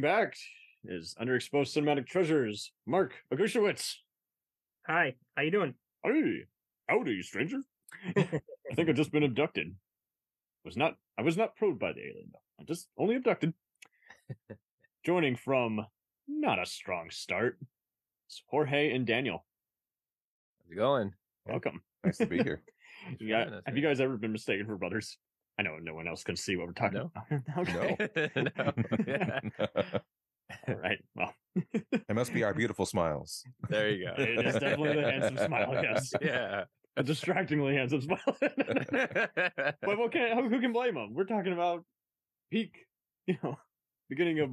Welcoming back is Underexposed Cinematic Treasures, Mark Oguschewitz. Hi, how you doing? Hey, howdy, stranger. I think I've just been abducted. Was not I was not probed by the alien though. I just only abducted. Joining from not a strong start. It's Jorge and Daniel. How's it going? Welcome. Nice to be here. You Yeah, got- have you guys ever been mistaken for brothers? I know no one else can see what we're talking No. about. okay. No. Yeah. All right. Well, it must be our beautiful smiles. There you go. It is definitely the handsome smile, yes. Yeah. a distractingly handsome smile. but what can, who can blame him? We're talking about peak, you know, beginning of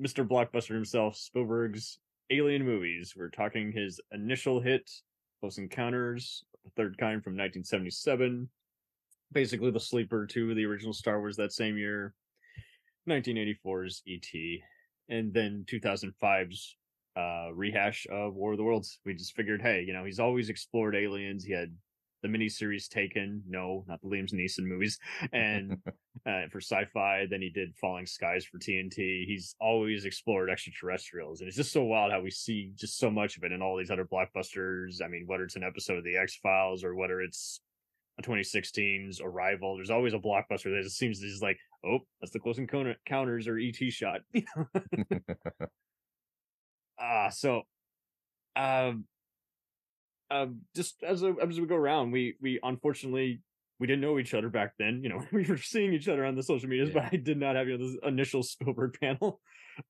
Mr. Blockbuster himself, Spielberg's Alien movies. We're talking his initial hit, Close Encounters, the Third Kind from 1977. Basically, the sleeper to the original Star Wars that same year. 1984's E.T. And then 2005's uh, rehash of War of the Worlds. We just figured, hey, you know, he's always explored aliens. He had the miniseries Taken, no, not the Liam Neeson movies, and uh, for sci-fi. Then he did Falling Skies for TNT. He's always explored extraterrestrials, and it's just so wild how we see just so much of it in all these other blockbusters. I mean, whether it's an episode of the X Files or whether it's 2016's Arrival, there's always a blockbuster that it seems just like, oh, that's the Close Encounters or ET shot. Ah, so, um, um, just as a, as we go around, we we unfortunately we didn't know each other back then. You know, we were seeing each other on the social medias, but I did not have you know this initial Spielberg panel.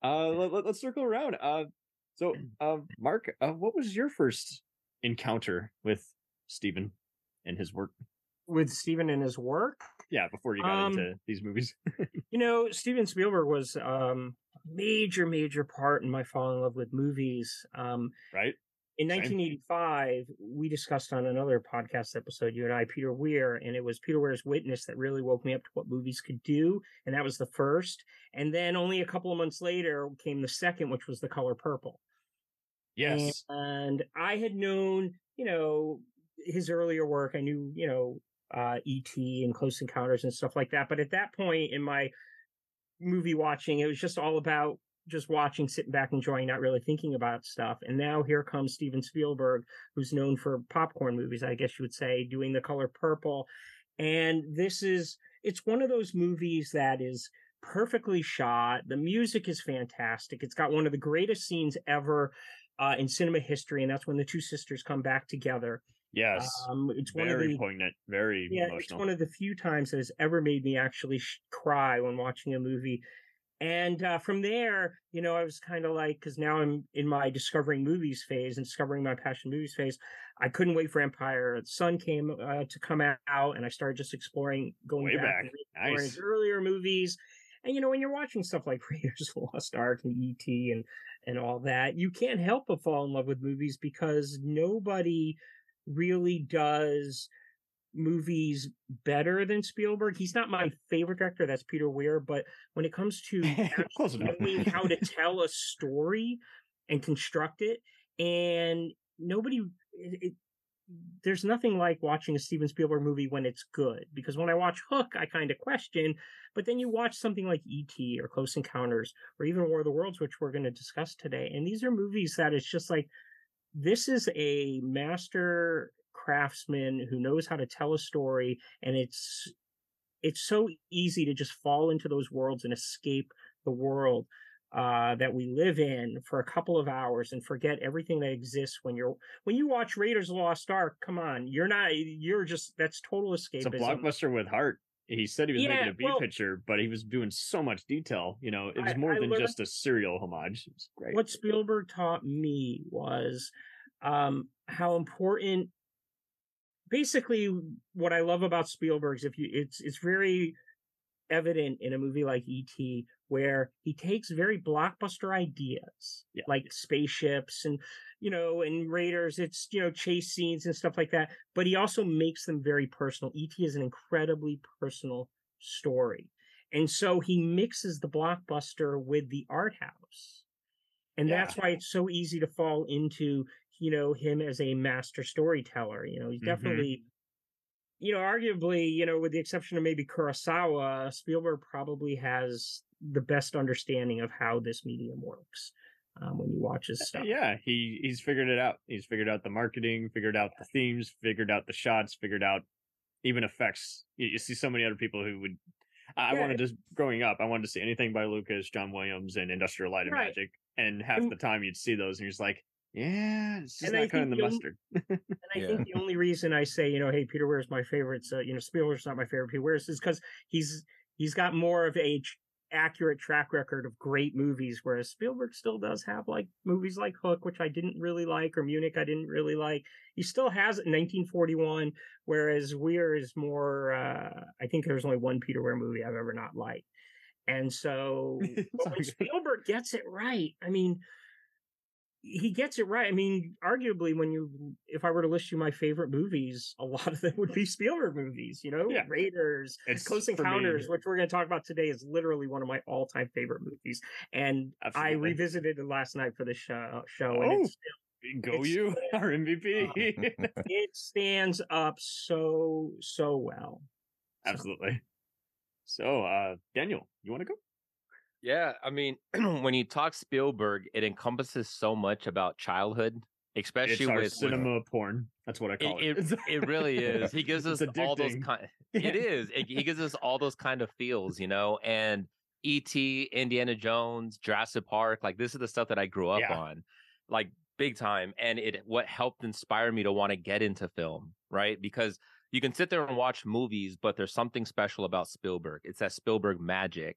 Uh, let, us circle around. Uh, so, uh, Mark, uh, what was your first encounter with Steven and his work? With Steven and his work, Yeah, before you got Um, into these movies. you know, Steven Spielberg was um, a major, major part in my falling in love with movies. Um, right? in Same. 1985, we discussed on another podcast episode, you and I, Peter Weir, and it was Peter Weir's Witness that really woke me up to what movies could do. And that was the first. And then only a couple of months later came the second, which was The Color Purple. Yes. And I had known, you know, his earlier work. I knew, you know, uh, E.T. and Close Encounters and stuff like that. But at that point in my movie watching, it was just all about just watching, sitting back, enjoying, not really thinking about stuff. And now here comes Steven Spielberg, who's known for popcorn movies, I guess you would say, doing The Color Purple. And this is, it's one of those movies that is perfectly shot. The music is fantastic. It's got one of the greatest scenes ever uh, in cinema history, and that's when the two sisters come back together. Yes. Um, it's one of very the poignant. Very yeah, it's one of the few times that has ever made me actually sh- cry when watching a movie. And uh, from there, you know, I was kind of like, because now I'm in my discovering movies phase and discovering my passion movies phase. I couldn't wait for Empire. The Sun came uh, to come out, and I started just exploring, going Way back, back. Nice. his earlier movies. And you know, when you're watching stuff like Raiders of the Lost Ark and E.T. and and all that, you can't help but fall in love with movies because nobody really does movies better than Spielberg. He's not my favorite director. That's Peter Weir. But when it comes to knowing how to tell a story and construct it, and nobody, it, it, there's nothing like watching a Steven Spielberg movie when it's good. Because when I watch Hook, I kind of question. But then you watch something like E.T. or Close Encounters or even War of the Worlds, which we're going to discuss today. And these are movies that it's just like, this is a master craftsman who knows how to tell a story and it's it's so easy to just fall into those worlds and escape the world uh, that we live in for a couple of hours and forget everything that exists when you're when you watch Raiders of the Lost Ark. Come on, you're not you're just that's total escapism. It's a blockbuster with heart. He said he was Yeah, making a B well- picture, but he was doing so much detail. You know, it was more I than just a serial homage. It was great. what Spielberg taught me was um, how important. Basically, what I love about Spielberg's, if you, it's it's very evident in a movie like E.T. where he takes very blockbuster ideas, Yeah. like spaceships and you know, and Raiders. It's you know chase scenes and stuff like that, but he also makes them very personal. E.T. is an incredibly personal story, and so he mixes the blockbuster with the art house. And Yeah. that's why it's so easy to fall into, you know, him as a master storyteller. You know, he's Mhm. definitely, you know, arguably, you know, with the exception of maybe Kurosawa, Spielberg probably has the best understanding of how this medium works um, when you watch his stuff. Yeah, he he's figured it out. He's figured out the marketing, figured out the themes, figured out the shots, figured out even effects. You, you see so many other people who would. I Yeah. wanted to growing up. I wanted to see anything by Lucas, John Williams, and Industrial Light and Right. Magic, and half And- the time you'd see those, and you're just like, yeah, it's just And I not cutting the think the only- mustard. And I Yeah. think the only reason I say, you know, hey, Peter Weir's my favorite, so you know, Spielberg's not my favorite Peter Weir's is because he's he's got more of a accurate track record of great movies, whereas Spielberg still does have like movies like Hook, which I didn't really like, or Munich, I didn't really like. He still has it in 1941, whereas Weir is more. uh I think there's only one Peter Weir movie I've ever not liked, and so It's but all when. Spielberg gets it right, I mean, he gets it right. I mean, arguably, when you, if I were to list you my favorite movies, a lot of them would be Spielberg movies. You know, Yeah. Raiders, It's Close Encounters, which we're going to talk about today, is literally one of my all-time favorite movies. And I revisited it last night for the show. Show, Oh, and it's, Go it's- you, our MVP. it stands up so so well. Absolutely. So, uh, Daniel, you want to go? Yeah, I mean, when you talk Spielberg, it encompasses so much about childhood, especially our with, with cinema porn. That's what I call it. It- it really is. He gives us It's all those kind. It is. It, he gives us all those kind of feels, you know. And E.T., Indiana Jones, Jurassic Park, like this is the stuff that I grew up Yeah. on, like big time. And it what helped inspire me to want to get into film, right? Because you can sit there and watch movies, but there's something special about Spielberg. It's that Spielberg magic.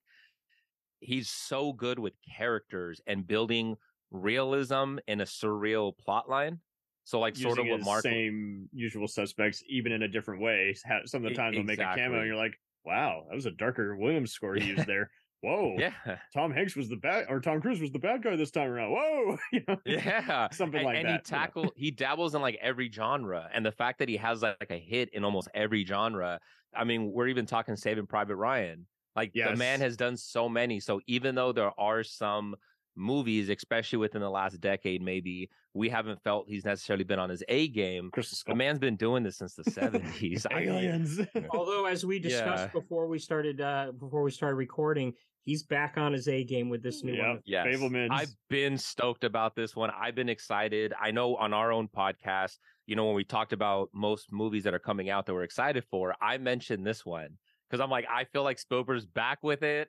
He's so good with characters and building realism in a surreal plot line. So like sort of Using what Mark same usual suspects, even in a different way. Some of the times they'll make a cameo, and you're like, "Wow, that was a darker Williams score he used there." Whoa, Yeah. Tom Hanks was the bad, or Tom Cruise was the bad guy this time around. Whoa, you know? Yeah. Something and, like and that, And he you know. he dabbles in like every genre. And the fact that he has like, a hit in almost every genre. I mean, we're even talking Saving Private Ryan. Like the man has done so many. So even though there are some movies, especially within the last decade, maybe we haven't felt he's necessarily been on his A game. The man's been doing this since the seventies. aliens. Although, as we discussed Yeah. before we started uh before we started recording, he's back on his A game with this new Yep. one. Yes. Fabelmans. I've been stoked about this one. I've been excited. I know on our own podcast, you know, when we talked about most movies that are coming out that we're excited for, I mentioned this one because I'm like, I feel like Spielberg's back with it.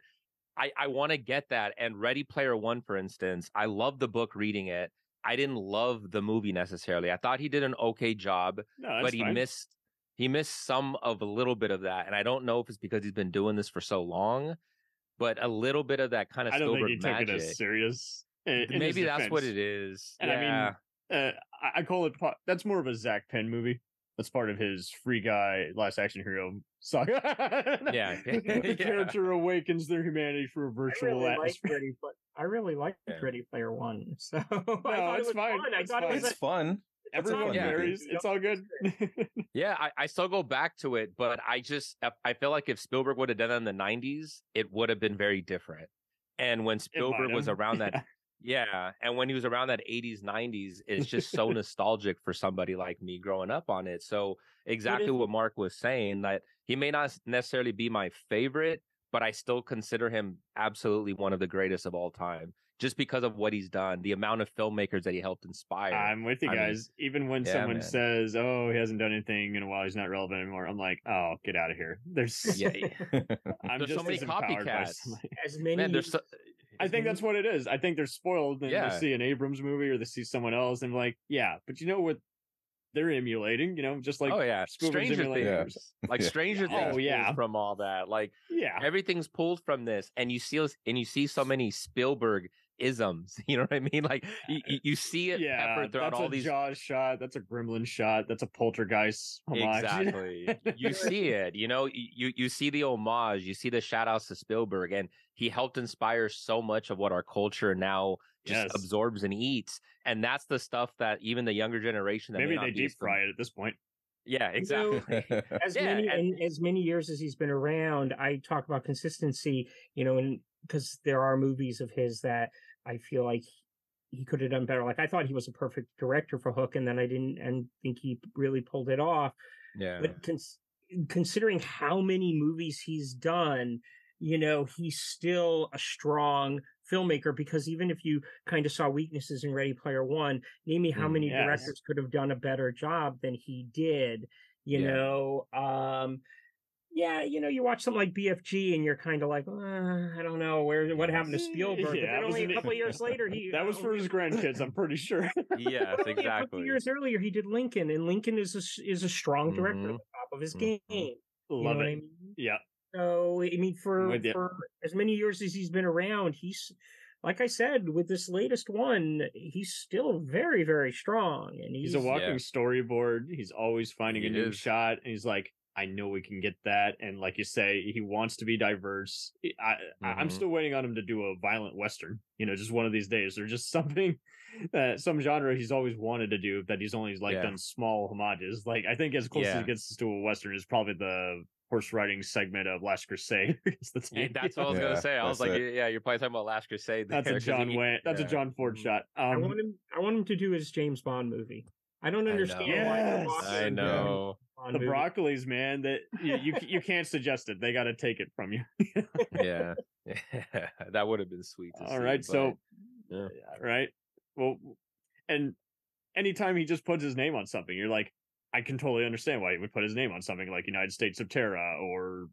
I, I want to get that. And Ready Player One, for instance, I love the book reading it. I didn't love the movie necessarily. I thought he did an okay job, no, but he fine. missed he missed some of a little bit of that. And I don't know if it's because he's been doing this for so long, but a little bit of that kind of I don't Spielberg think he took magic. it as serious. in- in Maybe that's what it is. And I mean, yeah. uh, I- call it that's more of a Zak Penn movie. That's part of his Free Guy Last Action Hero saga. Yeah. the, the Yeah. character awakens their humanity for a I virtual really liked atmosphere. Ready, but I really like Yeah. Ready Player One. So I thought it's it was fine. fun. I It's thought fine. it was It's fun. Everyone fun varies. It's all good. Yeah, I, I still go back to it, but I just I feel like if Spielberg would have done it in the '90s, it would have been very different. And when Spielberg was around that, yeah, and when he was around that '80s '90s, it's just so nostalgic for somebody like me growing up on it. So exactly if- what Mark was saying that he may not necessarily be my favorite, but I still consider him absolutely one of the greatest of all time, just because of what he's done, the amount of filmmakers that he helped inspire. I'm with you I mean, guys. Even when yeah, someone man. says, "Oh, he hasn't done anything in a while. He's not relevant anymore," I'm like, "Oh, get out of here." There's, yeah, I'm There's so many as empowered by copycats. as many. man, there's so, I think that's what it is. I think they're spoiled and Yeah. they see an Abrams movie or they see someone else and like, yeah, but you know what they're emulating, you know, just like oh yeah, Spielberg's Stranger Things. Abrams. Like Stranger Oh, Things pulls yeah. from all that. Like Yeah. everything's pulled from this, and you see and you see so many Spielberg isms. You know what I mean? Like uh, you, you- you see it Yeah, peppered throughout that's all a these. Jaws shot. That's a Gremlin shot. That's a Poltergeist homage. Exactly. you see it. You know, you you see the homage. You see the shout outs to Spielberg, and he helped inspire so much of what our culture now just Yes. absorbs and eats. And that's the stuff that even the younger generation that may Maybe not they deep fry it at this point. Yeah, exactly. as Yeah, many and- and as many years as he's been around, I talk about consistency, you know, and because there are movies of his that I feel like he could have done better. Like I thought he was a perfect director for Hook, and then I didn't and think he really pulled it off. yeah. But cons- considering how many movies he's done, you know, he's still a strong filmmaker because even if you kind of saw weaknesses in Ready Player One, name me how Mm, many yes. directors could have done a better job than he did. You Yeah. know, um, yeah, you know, you watch something like BFG and you're kind of like, uh, I don't know where what happened to Yes. Spielberg. but Yeah, then was only a couple of years later, he that was for his grandkids, I'm pretty sure. yes, only A couple years earlier, he did Lincoln, and Lincoln is a s- is a strong director Mhm. at the top of his Mhm. game. You know Love what it. I mean? Yeah. So I mean, for With for as many years as he's been around, he's like I said with this latest one, he's still very very strong, and he's, He's a walking Yeah. storyboard. He's always finding He a new is. shot, and he's like, "I know we can get that." And like you say, he wants to be diverse. I, I I'm still waiting on him to do a violent western. You know, just one of these days, or just something that some genre he's always wanted to do that he's only like Yeah. done small homages. Like I think as close as Yeah. he gets to a western is probably the horse riding segment of Last Crusade. against the Yeah, that's what I was Yeah, gonna say. I was like, it. yeah, you're probably talking about Last Crusade. That's a John he- Wayne. That's a. John Ford Mhm. shot. I Um, want him. I want him to do his James Bond movie. I don't understand know. why Yes. I isn't know. Bond the movie. broccolis, man. That you, you you can't suggest it. They got to take it from you. Yeah, that would have been sweet. To All see, right, so yeah. right, well, and anytime he just puts his name on something, you're like, I can totally understand why he would put his name on something like United States of Tara or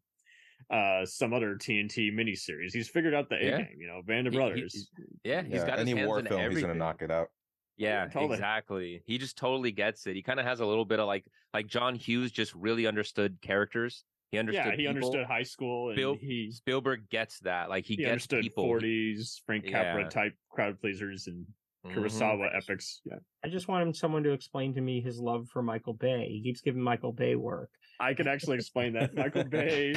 uh some other TNT miniseries. He's figured out the A Yeah. game, you know, Band of He- he- Brothers. yeah, he's Yeah, got his any hands war in film, everything. he's gonna knock it out. Yeah, Totally. exactly. He just totally gets it. He kind of has a little bit of like like John Hughes just really understood characters. He understood. yeah, he people. understood high school and Bill- he Spielberg gets that. Like he, he gets understood 40s Frank Capra Yeah. type crowd pleasers and Mhm. Kurosawa epics. Yeah. I just want him someone to explain to me his love for Michael Bay. He keeps giving Michael Bay work. I can actually explain that. Michael Bay.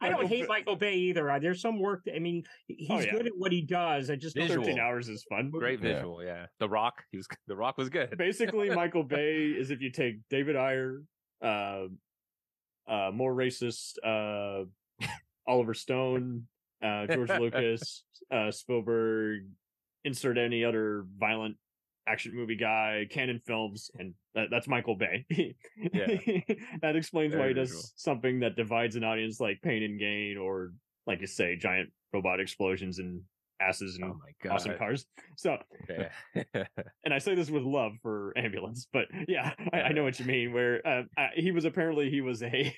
I don't Michael hate Bay- Michael Bay either. Uh, There's some work. That, I mean, he's Oh, yeah. good at what he does. I just don't Visual. 13 hours is fun. Great visual. Yeah. The Rock. He was. The Rock was good. Basically, Michael Bay is if you take David Ayer, uh, uh, more racist, uh, Oliver Stone, uh, George Lucas, uh, Spielberg, insert any other violent action movie guy, Canon Films, and that, that's Michael Bay. Yeah. that explains why Very he does visual. something that divides an audience like Pain and Gain, or like you say, giant robot explosions and asses and Oh awesome cars. So Okay. and I say this with love for ambulance, but yeah, I, I know what you mean. Where uh, uh, he was apparently he was a,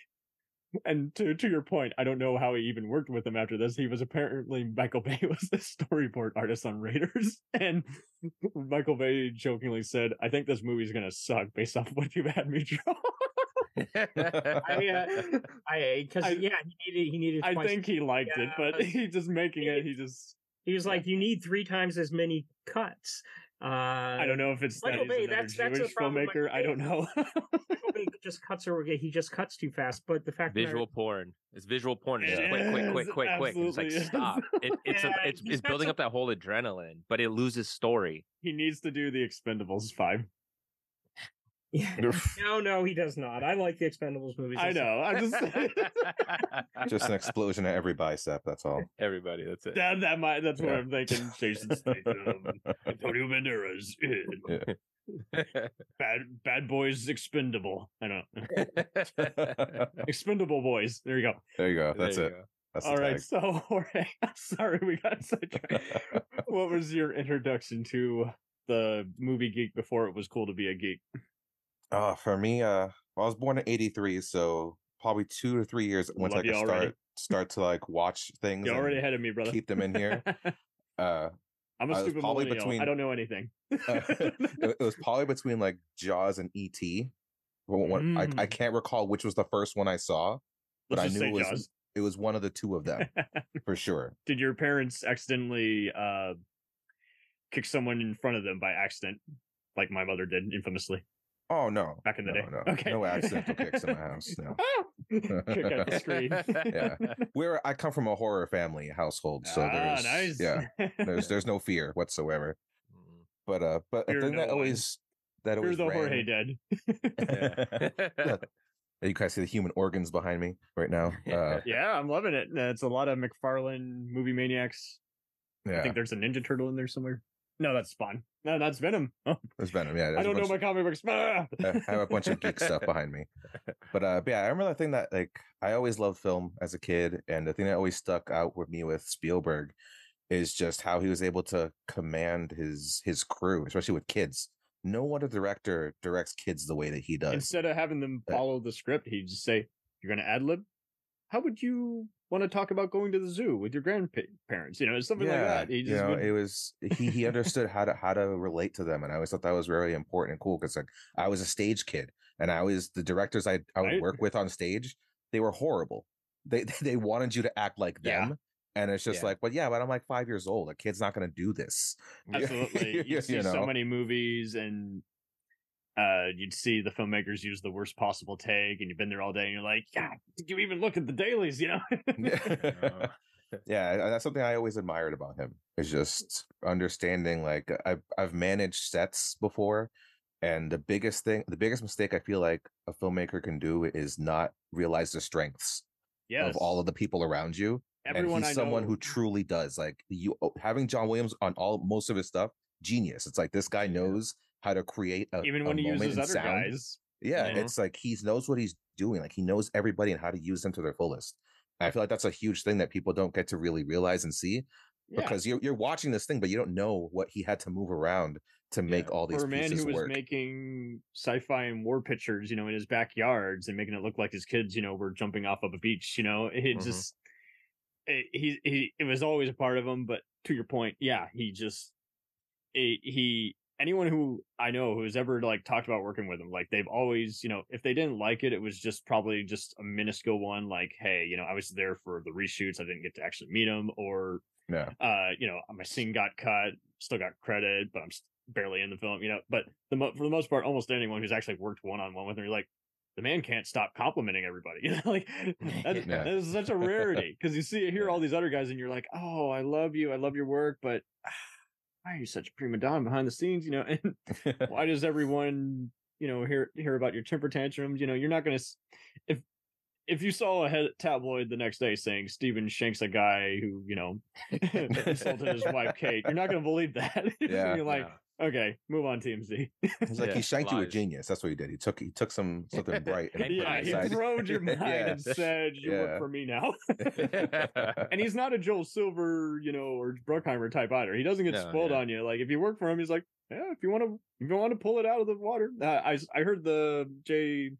and to to your point, I don't know how he even worked with him after this. He was apparently Michael Bay was the storyboard artist on Raiders, and Michael Bay jokingly said, "I think this movie's gonna suck based off what you've had me draw." I, uh, I because I- yeah, he needed he needed. I think he liked it, but Yeah. he just making it. He just he was like, you need three times as many cuts. Uh, I don't know if it's Michael that Bay, he's that's- that's the Jewish problem with filmmaker. I don't know. Michael Bay just cuts or he just cuts too fast. But the fact of the matter visual porn. is visual porn. It's just quick, quick, quick, quick, quick. It's like is. stop. It, it's a, Yeah, it's he's it's got building some- up that whole adrenaline, but it loses story. he needs to do the Expendables five. Yeah. No, no, he does not. I like the Expendables movies. I know. I'm just Just an explosion at every bicep. That's all. Everybody, that's it. that, that might, that's what I'm thinking. Jason Statham, Antonio Banderas, eh, bad bad boys expendable. I don't know. expendable boys. There you go. there you go. That's you it. go. That's All the right. tag. So Jorge, sorry we got sidetracked. what was your introduction to the movie geek before it was cool to be a geek? Uh, for me, uh, I was born in '83, so probably two or three years once Love I could already. start start to like watch things. You're already ahead of me, brother. keep them in here. Uh, I'm a stupid probably millennial. between- I don't know anything. it, it was probably between like Jaws and ET. One- I, I Mm. can't recall which was the first one I saw, but Let's I knew it was Jaws. it was one of the two of them for sure. Did your parents accidentally uh kick someone in front of them by accident, like my mother did infamously Oh no, back in the no, day? no, okay, no accidental kicks in the house. No, Kick out the screen. Yeah. we're I come from a horror family household, so ah, there's nice. yeah, there's there's no fear whatsoever. Mm, But uh, but Fear no that one. always that You're always the ran, Jorge dead. Yeah. You guys see the human organs behind me right now. Uh, yeah, I'm loving it. Uh, It's a lot of McFarlane movie maniacs. yeah, I think there's a Ninja Turtle in there somewhere. No, that's Spawn. No, that's Venom. Oh, It's Venom. Yeah, I don't know my comic books. I have a bunch of geek stuff behind me. But uh but yeah, I remember the thing that like I always loved film as a kid, and the thing that always stuck out with me with Spielberg is just how he was able to command his his crew, especially with kids. No other director directs kids the way that he does. Instead of having them follow the script, he'd just say, "You're going to ad lib. How would you want to talk about going to the zoo with your grandparents? You know, something like that." He you know, would- it was he he understood how to how to relate to them, and I always thought that was really important and cool because like I was a stage kid, and I was the directors I I would Right. work with on stage, they were horrible. They they wanted you to act like Yeah. them. And it's just Yeah. like, but yeah, but I'm like five years old. A kid's not going to do this. Absolutely. You You see so know? many movies and uh you'd see the filmmakers use the worst possible take and you've been there all day and you're like, yeah, did you even look at the dailies, you know? Yeah, that's something I always admired about him. Is just understanding. Like I've I've managed sets before, and the biggest thing, the biggest mistake I feel like a filmmaker can do is not realize the strengths yes. of all of the people around you. everyone and he's I someone know, who truly does. Like you oh, having John Williams on all most of his stuff, genius. It's like this guy knows how to create a even a when he moment uses other sound. guys. Yeah, Mhm. it's like he knows what he's doing. Like he knows everybody and how to use them to their fullest. I feel like that's a huge thing that people don't get to really realize and see Yeah. because you're you're watching this thing, but you don't know what he had to move around to make all these For a man pieces who was work. making sci-fi and war pictures, you know, in his backyards and making it look like his kids, you know, were jumping off of a beach, you know, it Mhm. just it, he he it was always a part of him. But to your point, yeah, he just it, he anyone who I know who's ever like talked about working with him, like they've always, you know, if they didn't like it, it was just probably just a minuscule one, like, hey, you know, I was there for the reshoots, I didn't get to actually meet him, or yeah, uh, you know, my scene got cut, still got credit, but I'm barely in the film, you know. But the mo- for the most part, almost anyone who's actually worked one on one with him, you're like, the man can't stop complimenting everybody. You know, like that's, Yeah. that is such a rarity because you see hear all these other guys, and you're like, oh, I love you, I love your work, but ah, why are you such a prima donna behind the scenes? You know, and why does everyone you know hear hear about your temper tantrums? You know, you're not gonna if if you saw a head tabloid the next day saying Steven shanks a guy who you know insulted his wife Kate, you're not gonna believe that. Yeah. you're like, okay, move on, TMZ. He's like Yeah, he shanked you a genius. That's what he did. He took he took some something bright. and And put it yeah, he inside. throwed your mind Yeah. and said, "You Yeah. work for me now." and he's not a Joel Silver, you know, or Bruckheimer type either. He doesn't get No, spoiled yeah. on you. Like if you work for him, he's like, yeah, if you want to, if you want to pull it out of the water. Uh, I I heard the Jay.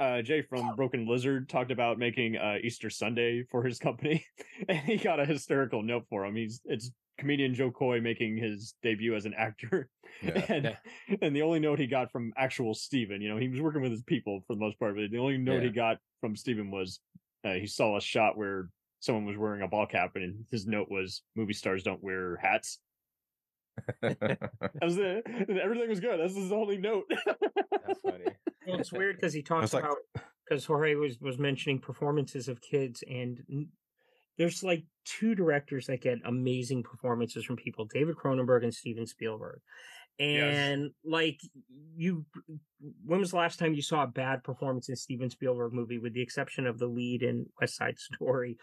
Uh, Jay from Broken Lizard talked about making uh, Easter Sunday for his company, and he got a hysterical note for him. He's it's comedian Jo Koy making his debut as an actor, Yeah. and and the only note he got from actual Steven, you know, he was working with his people for the most part, but the only note he got from Steven was uh, he saw a shot where someone was wearing a ball cap, and his note was "Movie stars don't wear hats." That was it. Everything was good. That's his only note. That's funny. Well, it's weird because he talks like- about because Jorge was was mentioning performances of kids, and n- there's like two directors that get amazing performances from people: David Cronenberg and Steven Spielberg. Yes. And like you, when was the last time you saw a bad performance in a Steven Spielberg movie, with the exception of the lead in West Side Story,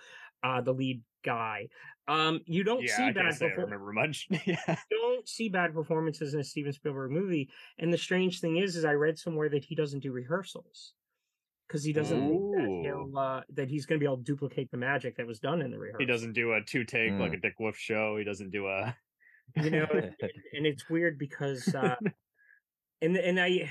uh, the lead guy? Um, you don't yeah, see I bad can't I performances remember much. yeah, don't see bad performances in a Steven Spielberg movie. And the strange thing is, is I read somewhere that he doesn't do rehearsals because he doesn't think that he'll uh, that he's going to be able to duplicate the magic that was done in the rehearsal. he doesn't do a two take like Mm. a Dick Wolf show. He doesn't do a. you know, and, and it's weird because, uh, and and I.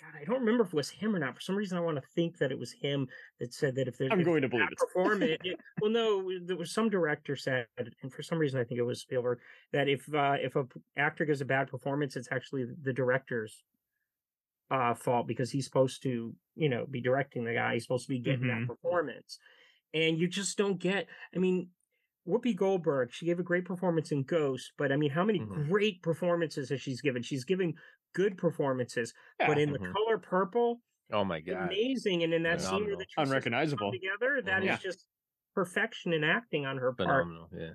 God, I don't remember if it was him or not. For some reason, I want to think that it was him that said that if there's I'm if going to a believe bad it. performance. it- well, no, there was some director said, and for some reason, I think it was Spielberg that if uh, if a p- actor gives a bad performance, it's actually the director's uh, fault because he's supposed to, you know, be directing the guy. He's supposed to be getting Mhm. that performance, and you just don't get. I mean. Whoopi Goldberg, she gave a great performance in Ghost, but I mean, how many Mhm. great performances has she's given? She's giving good performances, but in the Mhm. color purple, Oh my god. amazing. And in that scene where Phenomenal. the two Unrecognizable. together, that is Mhm. just perfection in acting on her part. Phenomenal. Yeah.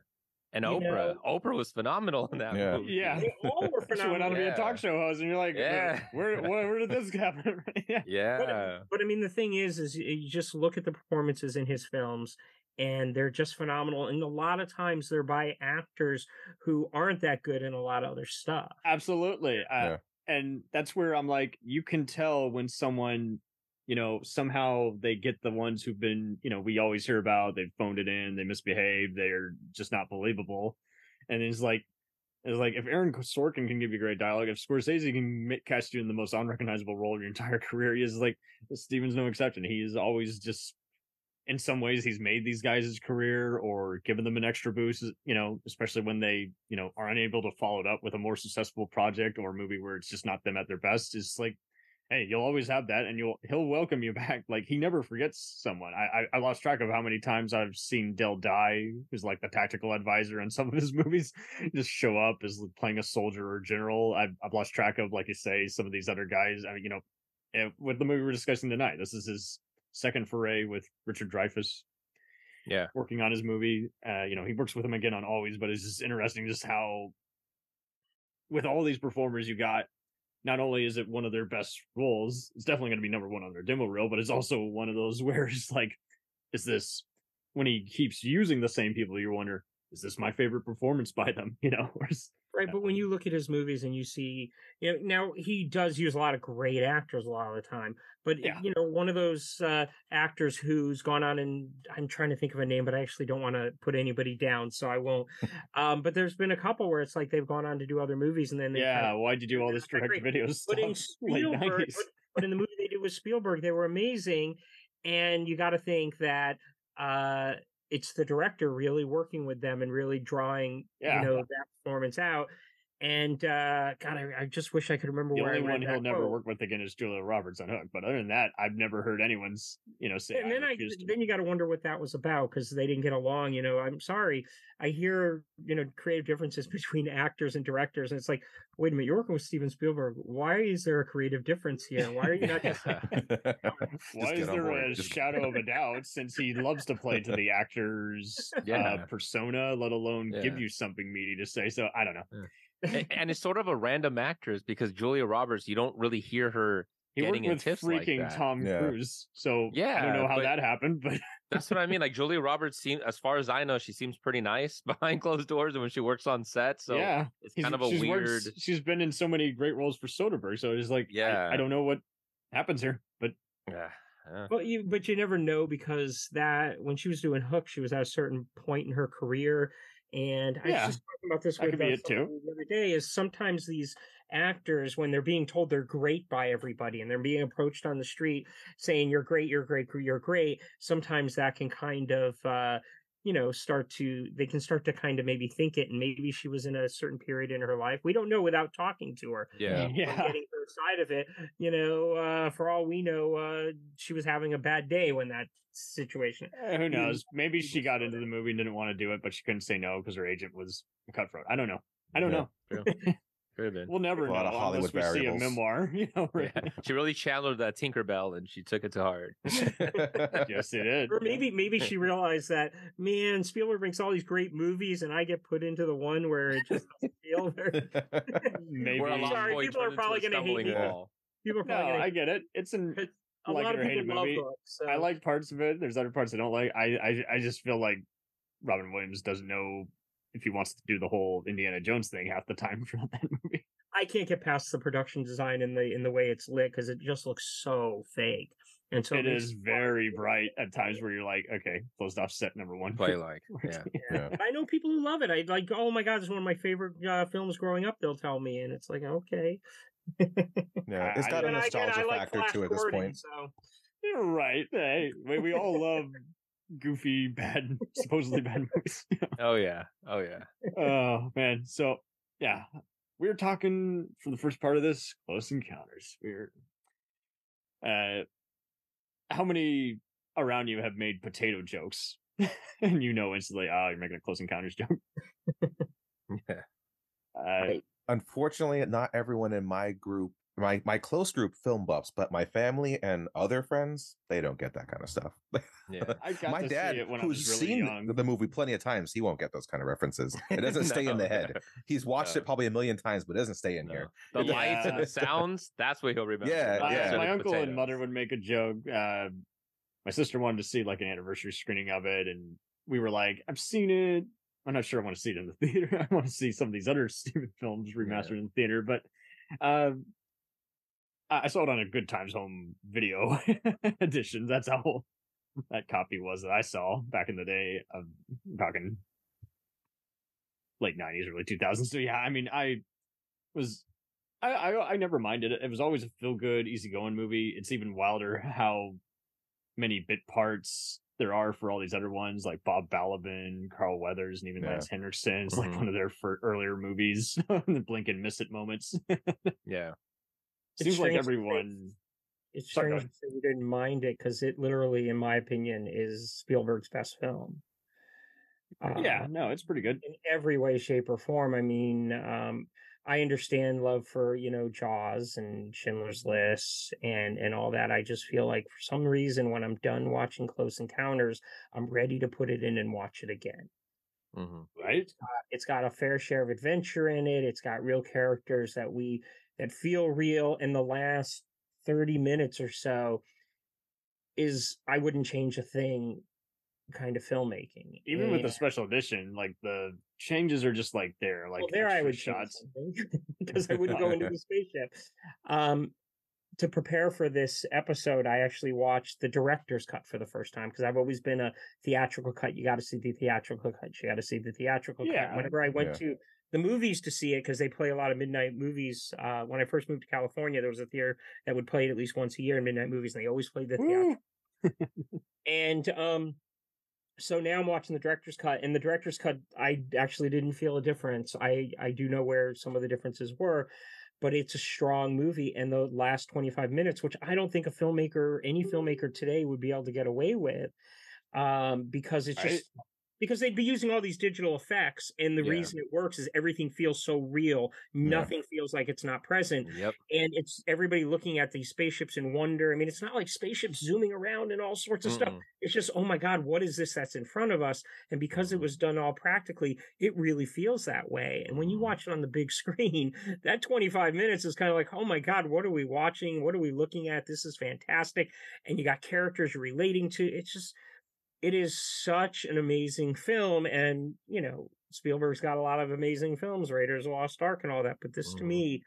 And You Oprah. know- Oprah was phenomenal in that Yeah. movie. Yeah. All were She went on to be a talk show host, and you're like, Yeah. where, where, where did this happen? yeah. Yeah. But I mean, the thing is, is you just look at the performances in his films, and they're just phenomenal. And a lot of times they're by actors who aren't that good in a lot of other stuff. Absolutely. Uh, Yeah. And that's where I'm like, you can tell when someone, you know, somehow they get the ones who've been, you know, we always hear about, they've phoned it in, they misbehaved, they're just not believable. And it's like, it's like if Aaron Sorkin can give you great dialogue, if Scorsese can cast you in the most unrecognizable role of your entire career, he is like Steven's no exception. He is always just, in some ways, he's made these guys his career or given them an extra boost. You know, especially when they, you know, are unable to follow it up with a more successful project or movie where it's just not them at their best. It's like, hey, you'll always have that, and you'll he'll welcome you back. Like he never forgets someone. I I, I lost track of how many times I've seen Dale Dye, who's like the tactical advisor in some of his movies, just show up as playing a soldier or general. I've I've lost track of, like you say, some of these other guys. I mean, you know, eh, with the movie we're discussing tonight, this is his second foray with Richard Dreyfuss. Yeah. working on his movie. Uh, you know, he works with him again on Always, but it's just interesting just how, with all these performers you got, not only is it one of their best roles, it's definitely going to be number one on their demo reel, but it's also one of those where it's like, is this when he keeps using the same people? You wonder, is this my favorite performance by them? You know, or is- Right, but when you look at his movies and you see, you know, now he does use a lot of great actors a lot of the time, but Yeah. you know, one of those uh, actors who's gone on and I'm trying to think of a name, but I actually don't want to put anybody down, so I won't. um, but there's been a couple where it's like they've gone on to do other movies and then they yeah, why'd you do all this direct video but in stuff? Spielberg, but, but in the movie they did with Spielberg, they were amazing, and you got to think that uh, it's the director really working with them and really drawing Yeah. you know that performance out. And uh, God, I, I just wish I could remember The where only I one he'll never quote. work with again is Julia Roberts on Hook. But other than that, I've never heard anyone's, you know, say. and then I to. then you got to wonder what that was about because they didn't get along. You know, I'm sorry. I hear you know creative differences between actors and directors, and it's like, wait a minute, you're working with Steven Spielberg. Why is there a creative difference here? Why are you not just Why is there a shadow of a doubt since he loves to play to the actor's Yeah. uh, persona, let alone give you something meaty to say? So I don't know. A- and it's sort of a random actress because Julia Roberts, you don't really hear her. He Getting in worked with tiffs like freaking that. Tom Yeah. Cruise, so yeah, I don't know how that happened, but That's what I mean. Like Julia Roberts, seem as far as I know, she seems pretty nice behind closed doors and when she works on set. So yeah, it's he's- kind of a she's worked- weird. she's been in so many great roles for Soderbergh, so it's like, yeah, Yeah. I, don't know what happens here, but Yeah, yeah. Well, you but you never know because that when she was doing Hook, she was at a certain point in her career, and I was just talking about this that with be uh, the other day. Is sometimes these actors when they're being told they're great by everybody and they're being approached on the street saying you're great, you're great, you're great. Sometimes that can kind of uh, you know start to they can start to kind of maybe think it, and maybe she was in a certain period in her life. We don't know without talking to her yeah. yeah, getting her side of it. You know, uh, for all we know, uh, she was having a bad day when that situation. Eh, who knows? Maybe she got into the movie and didn't want to do it, but she couldn't say no because her agent was a cutthroat. I don't know. I don't Yeah. know. Could have been. We'll never A lot know of unless Hollywood we see a variables. memoir. You know, right? Yeah. She really channeled that Tinkerbell and she took it to heart. yes, it did. Or maybe maybe she realized that man Spielberg makes all these great movies and I get put into the one where it just doesn't feel very. maybe. Where a lot Sorry, boy people are turned into probably a gonna hate stumbling me. wall. People are No, probably gonna. I get it. It's an. a like lot it of or hate people a love movie. Hook. So. I like parts of it. There's other parts I don't like. I, I I just feel like Robin Williams doesn't know if he wants to do the whole Indiana Jones thing half the time for that movie. I can't get past the production design in the in the way it's lit because it just looks so fake. And so it makes is very bright at times where you're like, okay, closed off set number one. Play like. Yeah. Yeah. I know people who love it. I like, oh my god, it's one of my favorite uh, films growing up. They'll tell me, and it's like, okay. Yeah, it's got a And I- and nostalgia I like factor Flash to it at this point. So You're right. Hey, we, we all love goofy, bad, supposedly bad movies. Oh yeah. Oh yeah. oh man. So yeah, we were talking for the first part of this Close Encounters. We are uh, how many around you have made potato jokes, and you know instantly, oh, you're making a Close Encounters joke. Yeah. Uh, Right. Unfortunately, not everyone in my group, my my close group, film buffs, but my family and other friends, they don't get that kind of stuff. Yeah. I got my to dad, see it when I who's was really seen young. the movie plenty of times, he won't get those kind of references. It doesn't stay in the head. He's watched No. it probably a million times, but it doesn't stay in No. here. The Yeah. lights and the sounds, that's what he'll remember. Yeah, my, yeah. necessarily my the uncle and mother would make a joke. Uh, my sister wanted to see like an anniversary screening of it, and we were like, I've seen it. I'm not sure I want to see it in the theater. I want to see some of these other Steven films remastered in the theater, but um, I saw it on a Good Times Home video edition. That's how that copy was that I saw back in the day. Of back in late '90s, early 2000s. So yeah, I mean, I was I, I I never minded it. It was always a feel good, easygoing movie. It's even wilder how many bit parts there are for all these other ones, like Bob Balaban, Carl Weathers, and even Yeah. Lance Henriksen. It's like Mhm. one of their earlier movies, the blink and miss it moments. Yeah. It's Seems like strange everyone. It's Sorry, strange that you didn't mind it because it literally, in my opinion, is Spielberg's best film. yeah, Uh, no, it's pretty good. in every way, shape, or form. I mean, um, I understand love for you know Jaws and Schindler's List and and all that. I just feel like for some reason when I'm done watching Close Encounters, I'm ready to put it in and watch it again. hmm Right? It's got a fair share of adventure in it. It's got real characters that we that feel real. In the last thirty minutes or so, is I wouldn't change a thing kind of filmmaking. Even with the special edition, like the changes are just like there, like well, there I would change shots. because I wouldn't go into the spaceship. Um, to prepare for this episode, I actually watched the director's cut for the first time because I've always been a theatrical cut. You got to see the theatrical cut. You got to see the theatrical Yeah. cut. Whenever I went Yeah. to the movies to see it, because they play a lot of midnight movies. Uh, when I first moved to California, there was a theater that would play it at least once a year in midnight movies, and they always played the theater. And um so now I'm watching the director's cut, and the director's cut, I actually didn't feel a difference. I I do know where some of the differences were, but it's a strong movie. And the last 25 minutes, which I don't think a filmmaker, any filmmaker today, would be able to get away with, um, because it's just because they'd be using all these digital effects, and the Yeah. reason it works is everything feels so real. Nothing feels like it's not present Yep. and it's everybody looking at these spaceships in wonder. I mean, it's not like spaceships zooming around and all sorts of stuff. Mm-mm. It's just, oh my God, what is this that's in front of us? And because it was done all practically, it really feels that way. And when you Mhm. watch it on the big screen, that 25 minutes is kind of like, oh my God, what are we watching? What are we looking at? This is fantastic. And you got characters relating to. It's just, it is such an amazing film. And, you know, Spielberg's got a lot of amazing films, Raiders of the Lost Ark and all that. But this to Mhm. me,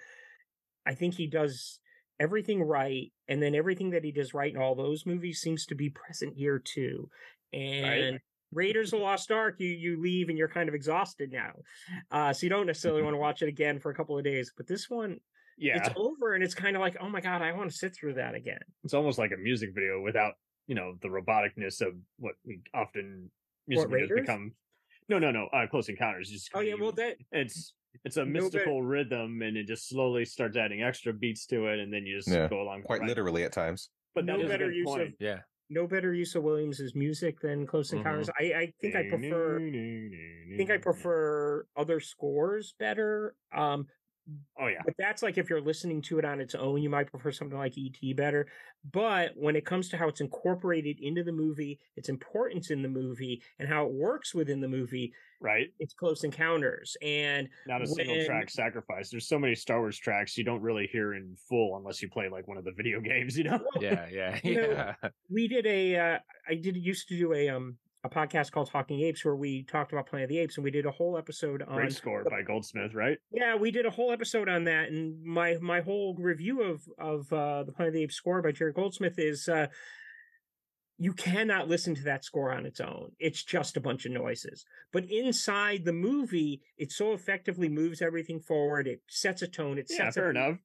I think he does everything right. And then everything that he does right in all those movies seems to be present here too. And Raiders of the Lost Ark, you you leave and you're kind of exhausted now. Uh, so you don't necessarily want to watch it again for a couple of days. But this one, Yeah, it's over and it's kind of like, oh my God, I want to sit through that again. it's almost like a music video without you know the roboticness of what we often music What, videos become. No, no, no. Uh, Close Encounters. Just Oh yeah, well that it's it's a No better- mystical rhythm, and it just slowly starts adding extra beats to it, and then you just Yeah, go along. Quite literally at times. But no better good use of- Yeah. no better use of Williams's music than Close Encounters. I, I think I prefer I think I prefer other scores better. Um, Oh yeah, but that's like if you're listening to it on its own, you might prefer something like ET better. But when it comes to how it's incorporated into the movie, its importance in the movie, and how it works within the movie, right. it's Close Encounters. And Not a single track sacrifice. There's so many Star Wars tracks you don't really hear in full unless you play like one of the video games. You know. Yeah. Yeah. You know, Yeah. we did a uh, I did used to do a um a podcast called Talking Apes where we talked about Planet of the Apes and we did a whole episode on Great score by Goldsmith, right? Yeah, we did a whole episode on that, and my my whole review of of uh, the Planet of the Apes score by Jerry Goldsmith is uh, you cannot listen to that score on its own. It's just a bunch of noises. But inside the movie, it so effectively moves everything forward. It sets a tone. It Yeah, sets fair a, enough.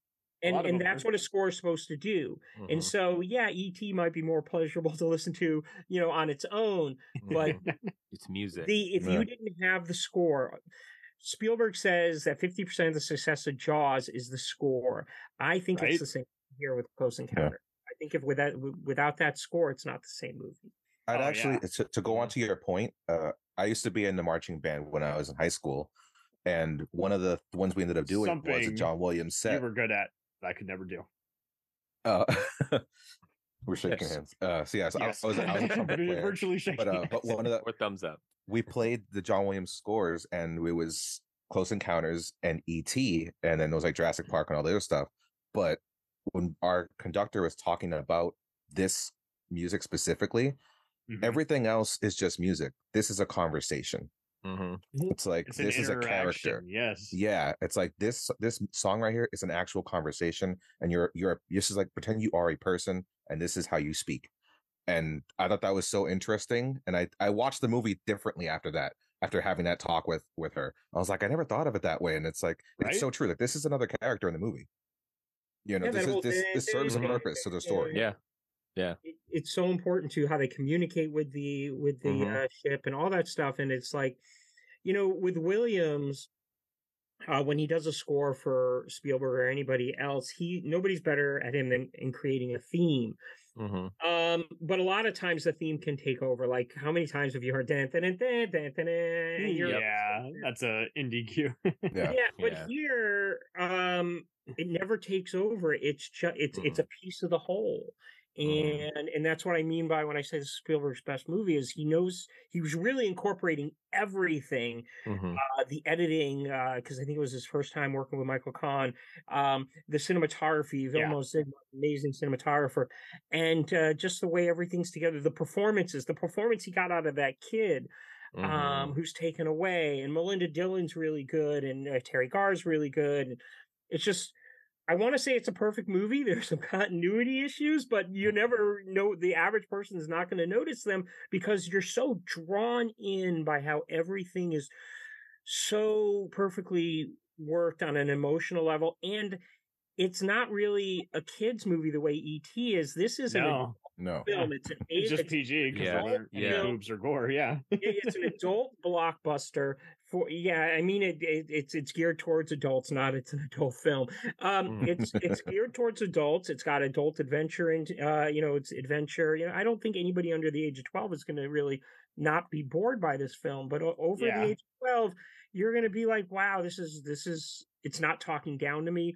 A and and that's what a score is supposed to do. And Mhm. so, yeah, ET might be more pleasurable to listen to, you know, on its own. but- it's music. The if Yeah. you didn't have the score, Spielberg says that fifty percent of the success of Jaws is the score. I think Right. it's the same here with Close Encounter. I think if without without that score, it's not the same movie. I'd Oh, actually yeah. to, to go on to your point. Uh, I used to be in the marching band when I was in high school, and one of the ones we ended up doing was a John Williams You set. were good at. I could never do. Uh, we're shaking Yes. hands. Uh, so yeah, so Yes. I, I was, I was a trumpet player. virtually shaking. But uh, but hands. one of the Or thumbs up. we played the John Williams scores, and it was Close Encounters and E.T., and then it was like Jurassic Park and all the other stuff. But when our conductor was talking about this music specifically, Mhm. Everything else is just music. This is a conversation. Hmm It's like It's this is a character. Yes. Yeah, it's like this this song right here is an actual conversation, and you're you're this is like pretend you are a person, and this is how you speak. And I thought that was so interesting, and I I watched the movie differently after that. After having that talk with with her, I was like, I never thought of it that way, and it's like Right? it's so true. Like this is another character in the movie. You know, Yeah, this is this this serves a purpose to the story. Yeah. It, it's so important to how they communicate with the with the Mhm. uh, ship and all that stuff and it's like you know with williams uh, when he does a score for spielberg or anybody else he nobody's better at him than in creating a theme hmm um but a lot of times the theme can take over like how many times have you heard dan, dan, dan, dan, dan, dan, and you're yeah, that's a indie cue. Yeah. yeah, but Yeah. here um it never takes over it's just it's it's a piece of the whole. And and that's what i mean by when i say this is spielberg's best movie is he knows he was really incorporating everything hmm uh, the editing because i think it was his first time working with michael kahn um the cinematography Yeah. Vilmos Zsigmond, amazing cinematographer and uh, just the way everything's together the performances the performance he got out of that kid Mm-hmm. um, who's taken away, and Melinda Dillon's really good, and uh, Teri Garr's really good. It's just, I want to say it's a perfect movie. There's some continuity issues, but you never know. The average person is not going to notice them because you're so drawn in by how everything is so perfectly worked on an emotional level, and it's not really a kids movie the way ET is. This is an no, No. film. It's an it's just PG because Yeah, there aren't any yeah. boobs or gore. Yeah, it's an adult blockbuster for yeah i mean it, it it's it's geared towards adults not it's an adult film um Mm. it's it's geared towards adults it's got adult adventure and uh you know it's adventure you know i don't think anybody under the age of 12 is going to really not be bored by this film but over Yeah. the age of 12 you're going to be like wow this is this is it's not talking down to me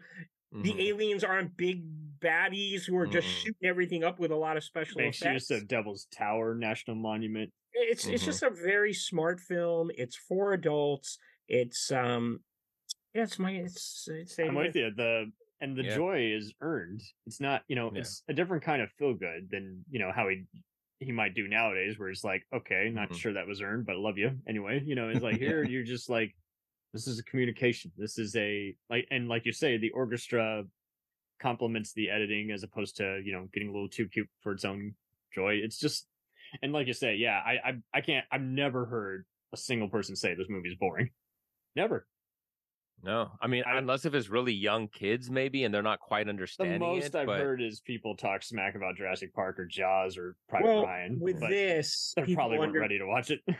the Mhm. aliens aren't big baddies who are just Mm-mm. shooting everything up with a lot of special makes effects use of Devil's Tower National Monument. It's it's Mhm. just a very smart film. It's for adults. It's um yeah, it's my it's it's I'm with you. The and the Yeah. joy is earned. It's not, you know, Yeah. it's a different kind of feel good than you know how he he might do nowadays, where it's like, okay, not Mhm. sure that was earned, but I love you anyway. You know, it's like here you're just like, this is a communication. This is a like, and like you say, the orchestra complements the editing as opposed to you know getting a little too cute for its own joy. It's just, and like you say, yeah, I I, I can't. I've never heard a single person say this movie is boring. Never. No, I mean, I- unless if it's really young kids, maybe, and they're not quite understanding. The understanding most it. I've but heard is people talk smack about Jurassic Park or Jaws or Private well Ryan. with but this they people probably weren't under ready to watch it.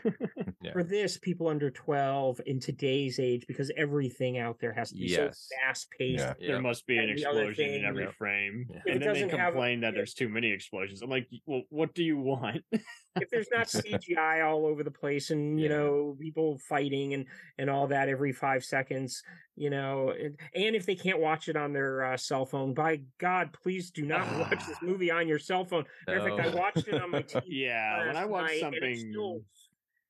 Yeah. for this people under 12 in today's age because everything out there has to be Yes. so fast paced Yeah. there Yeah. must be an And the other explosion in every Yep. frame. Yeah. It And then they doesn't have- complain that there's too many explosions. I'm like, well, what do you want? if there's not CGI all over the place and you Yeah. know people fighting and and all that every five seconds, you know, and, and if they can't watch it on their uh, cell phone, by God, please do not watch this movie on your cell phone. Matter of fact, I watched it on my TV. yeah, when I watch something, it still,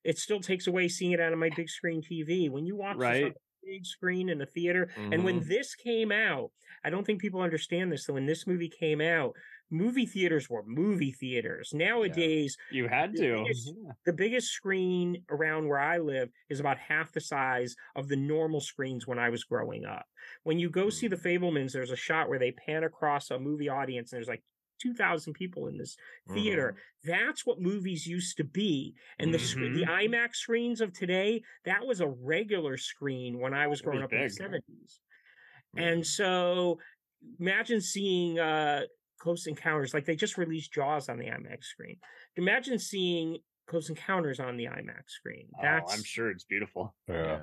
it still takes away seeing it out on my big screen TV. When you watch this on Right. a big screen in the theater, and when Mhm. this came out, I don't think people understand this. So when this movie came out, movie theaters were movie theaters. Nowadays, you had the to. biggest- Yeah. the biggest screen around where I live is about half the size of the normal screens when I was growing up. When you go see the mm. Fabelmans, there's a shot where they pan across a movie audience and there's like 2,000 people in this theater. Mm-hmm. That's what movies used to be. And the sc- the. Mm-hmm. IMAX screens of today, that was a regular screen when I was It was growing up in the big. 70s. And mm-hmm. so imagine seeing uh Close Encounters, like they just released Jaws on the IMAX screen. Imagine seeing Close Encounters on the IMAX screen. Oh, That's I'm sure it's beautiful. Yeah.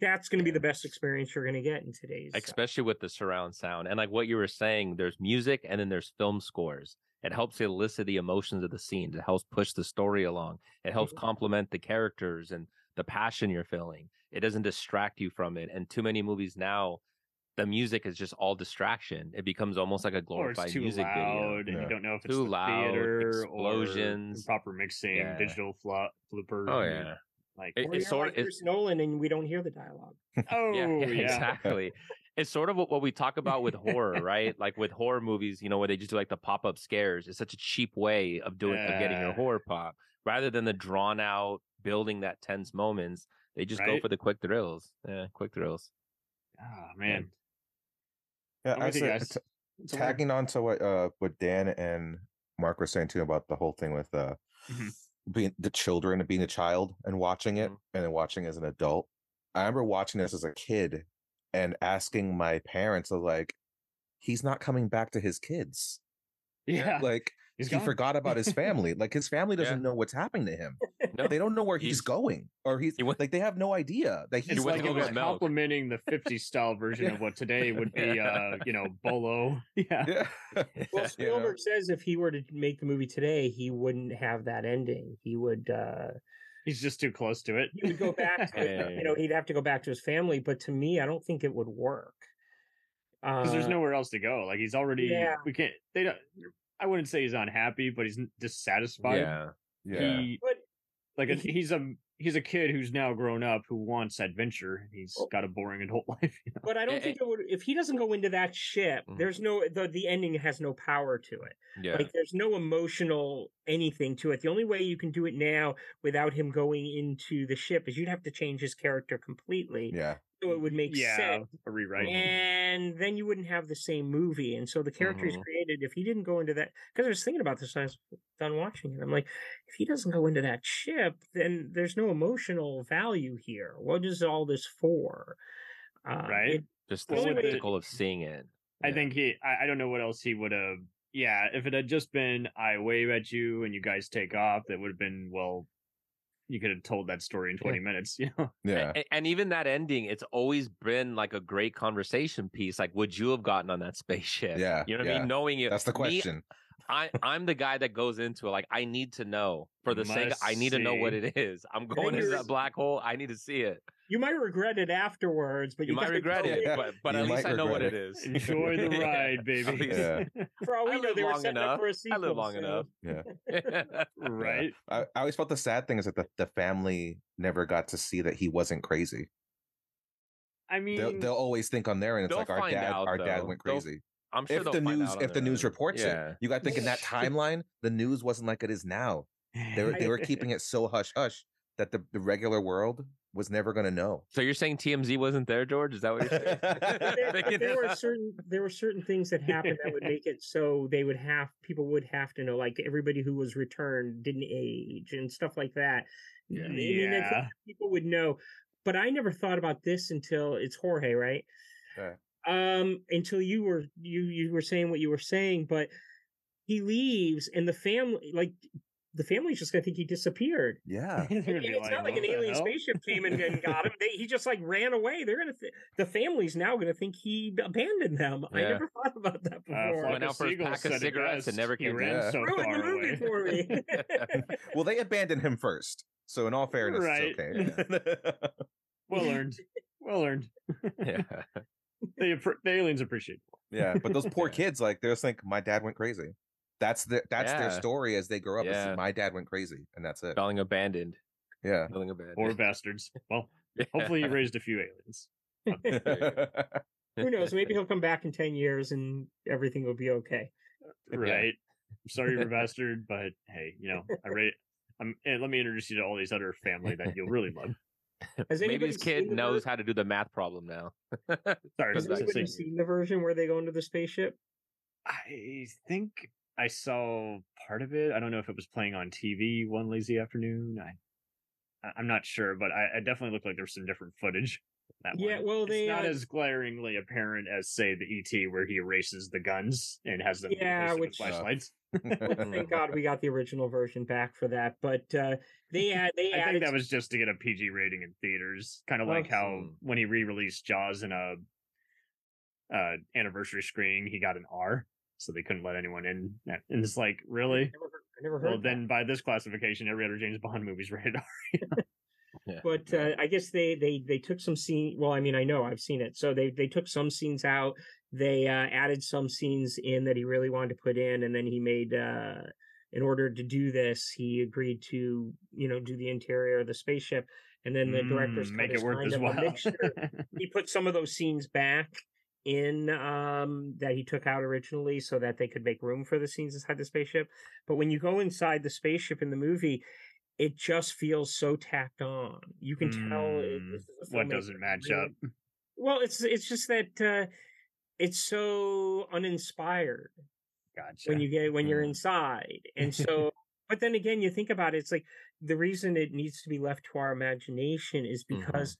that's going to be the best experience you're going to get in today's. uh, especially with the surround sound and like what you were saying there's music and then there's film scores it helps elicit the emotions of the scene it helps push the story along it helps Mhm. complement the characters and the passion you're feeling it doesn't distract you from it and too many movies now the music is just all distraction it becomes almost like a Or glorified it's too music video loud, and Yeah. you don't know if it's Too the loud, theater explosions. or proper mixing, Yeah. digital flo- flooper. oh and, yeah like It- or it's you're sort like of- Chris Nolan, and we don't hear the dialogue. oh yeah, yeah, yeah, exactly it's sort of what, what we talk about with horror, right? Like with horror movies, you know, where they just do like the pop up scares. It's such a cheap way of doing of getting your horror pop rather than the drawn out building that tense moments. They just go for the quick thrills. Yeah, quick thrills. Oh man. Yeah, I with you say, guys. t- tagging on to what uh what Dan and Mark were saying too about the whole thing with uh Mhm. being the children and being a child and watching it Mhm. and then watching as an adult. I remember watching this as a kid and asking my parents, like, he's not coming back to his kids. Yeah. Like He's he gone. forgot about his family. like his family doesn't Yeah. know what's happening to him. No, They don't know where he's, He's- going. Or he's He went- like they have no idea that he's went like to was complimenting the 50s style version of what today would be, uh, you know, Bolo. Yeah. Yeah. Well, You know? Spielberg says if he were to make the movie today, he wouldn't have that ending. He would uh He's just too close to it. he would go back to Hey. you know, he'd have to go back to his family, but to me, I don't think it would work. because there's Uh, nowhere else to go. Like he's already. Yeah. We can't. They don't. I wouldn't say he's unhappy, but he's dissatisfied. yeah. Yeah. He, But like a, he's a he's a kid who's now grown up who wants adventure. He's got a boring adult life. You know? but I don't think it would if he doesn't go into that ship, Mhm. there's no the the ending has no power to it. Yeah. Like there's no emotional anything to it. The only way you can do it now without him going into the ship is you'd have to change his character completely. Yeah. So it would make yeah, sense. a rewrite. And then you wouldn't have the same movie. And so the character he's Mhm. created, if he didn't go into that, because I was thinking about this when I was done watching it. I'm like, if he doesn't go into that ship, then there's no emotional value here. What is all this for? Uh, Right. it- Just the Well, the- spectacle of seeing it. I Yeah. think he. I, I don't know what else he would have. Yeah, if it had just been I wave at you and you guys take off, that would have been well. You could have told that story in 20 minutes, you know. Yeah. A- And, even that ending, it's always been like a great conversation piece. Like, would you have gotten on that spaceship? Yeah, You know what I mean? Knowing it. That's the me, question. I, I'm the guy that goes into it. Like, I need to know for the sake. Must I need to know what it is. I'm going into you're- that black hole. I need to see it. you might regret it afterwards, but You, you, might regret go it, but, but at least I know what it it. is. Enjoy the ride, baby. least- Yeah. For all I we know, they were long setting up for a I sequel. I live long so- enough. Yeah. right. I, I always felt the sad thing is that the, the family never got to see that he wasn't crazy. I mean, They'll, they'll always think on there, and it's like our dad, out, our dad though. went They'll- crazy. I'm sure if the news, if the news own. reports yeah. it, you got to think in that timeline, the news wasn't like it is now. They were they were keeping it so hush hush that the, the regular world was never going to know. So you're saying TMZ wasn't there, George? Is that what you're saying? there, there were certain there were certain things that happened that would make it so they would have people would have to know like everybody who was returned didn't age and stuff like that. Yeah. I mean, Yeah. people would know, but I never thought about this until it's Jorge, right? Yeah. Um, until you were you you were saying what you were saying, but he leaves and the family like the family's just gonna think he disappeared. Yeah. They're gonna And be it's not like an alien hell?" spaceship came and, and got him. They, he just like ran away. They're gonna th- the family's now gonna think he abandoned them. I never thought about that Uh, before. Flock Went out for his Seagulls pack of cigarettes and best. never He came ran back. so Ruined far the movie away. for me. well, they abandoned him first, so in all fairness, Right. it's okay. well earned. Well earned. yeah. They, the aliens appreciate. it. yeah, but those poor Yeah. kids, like they just think my dad went crazy. That's the that's their story as they grow up. is Yeah. my dad went crazy, and that's it. Feeling abandoned. Yeah. Feeling abandoned. Poor bastards. Well, hopefully he raised a few aliens. Who knows? Maybe he'll come back in ten years and everything will be okay. Uh, yeah. Right. I'm sorry you're a bastard, but hey, you know, I rate. I'm, and let me introduce you to all these other family that you'll really love. Has Maybe his kid knows ver- how to do the math problem now. Sorry, Has Goes anybody say- seen the version where they go into the spaceship? I think I saw part of it. I don't know if it was playing on TV one lazy afternoon. I, I- I'm not sure, but I, I definitely looked like there's some different footage. That Yeah, one. well, it's they, not uh, as glaringly apparent as say the ET where he erases the guns and has them Yeah, replace it with which- flashlights. Thank God we got the original version back for that. But uh, they had they I added think that was just to get a PG rating in theaters, kind of Oh, like how hmm. when he re-released Jaws in a uh, anniversary screening, he got an R, so they couldn't let anyone in. And it's like, I really? never, I never heard Well, that. then by this classification, every other James Bond movie's rated R. Yeah. but uh, I guess they they they took some scene. Well, I mean, I know I've seen it. So they they took some scenes out. They uh, added some scenes in that he really wanted to put in, and then he made. Uh, in order to do this, he agreed to you know do the interior of the spaceship, and then the director's Mm, cut make it kind as well. he put some of those scenes back in um that he took out originally so that they could make room for the scenes inside the spaceship. But when you go inside the spaceship in the movie, it just feels so tacked on. You can tell it- Mm, this what doesn't match up? Well, it's it's just that uh it's so uninspired Gotcha. when you get when you're Mm. inside and so but then again you think about it it's like the reason it needs to be left to our imagination is Mhm. because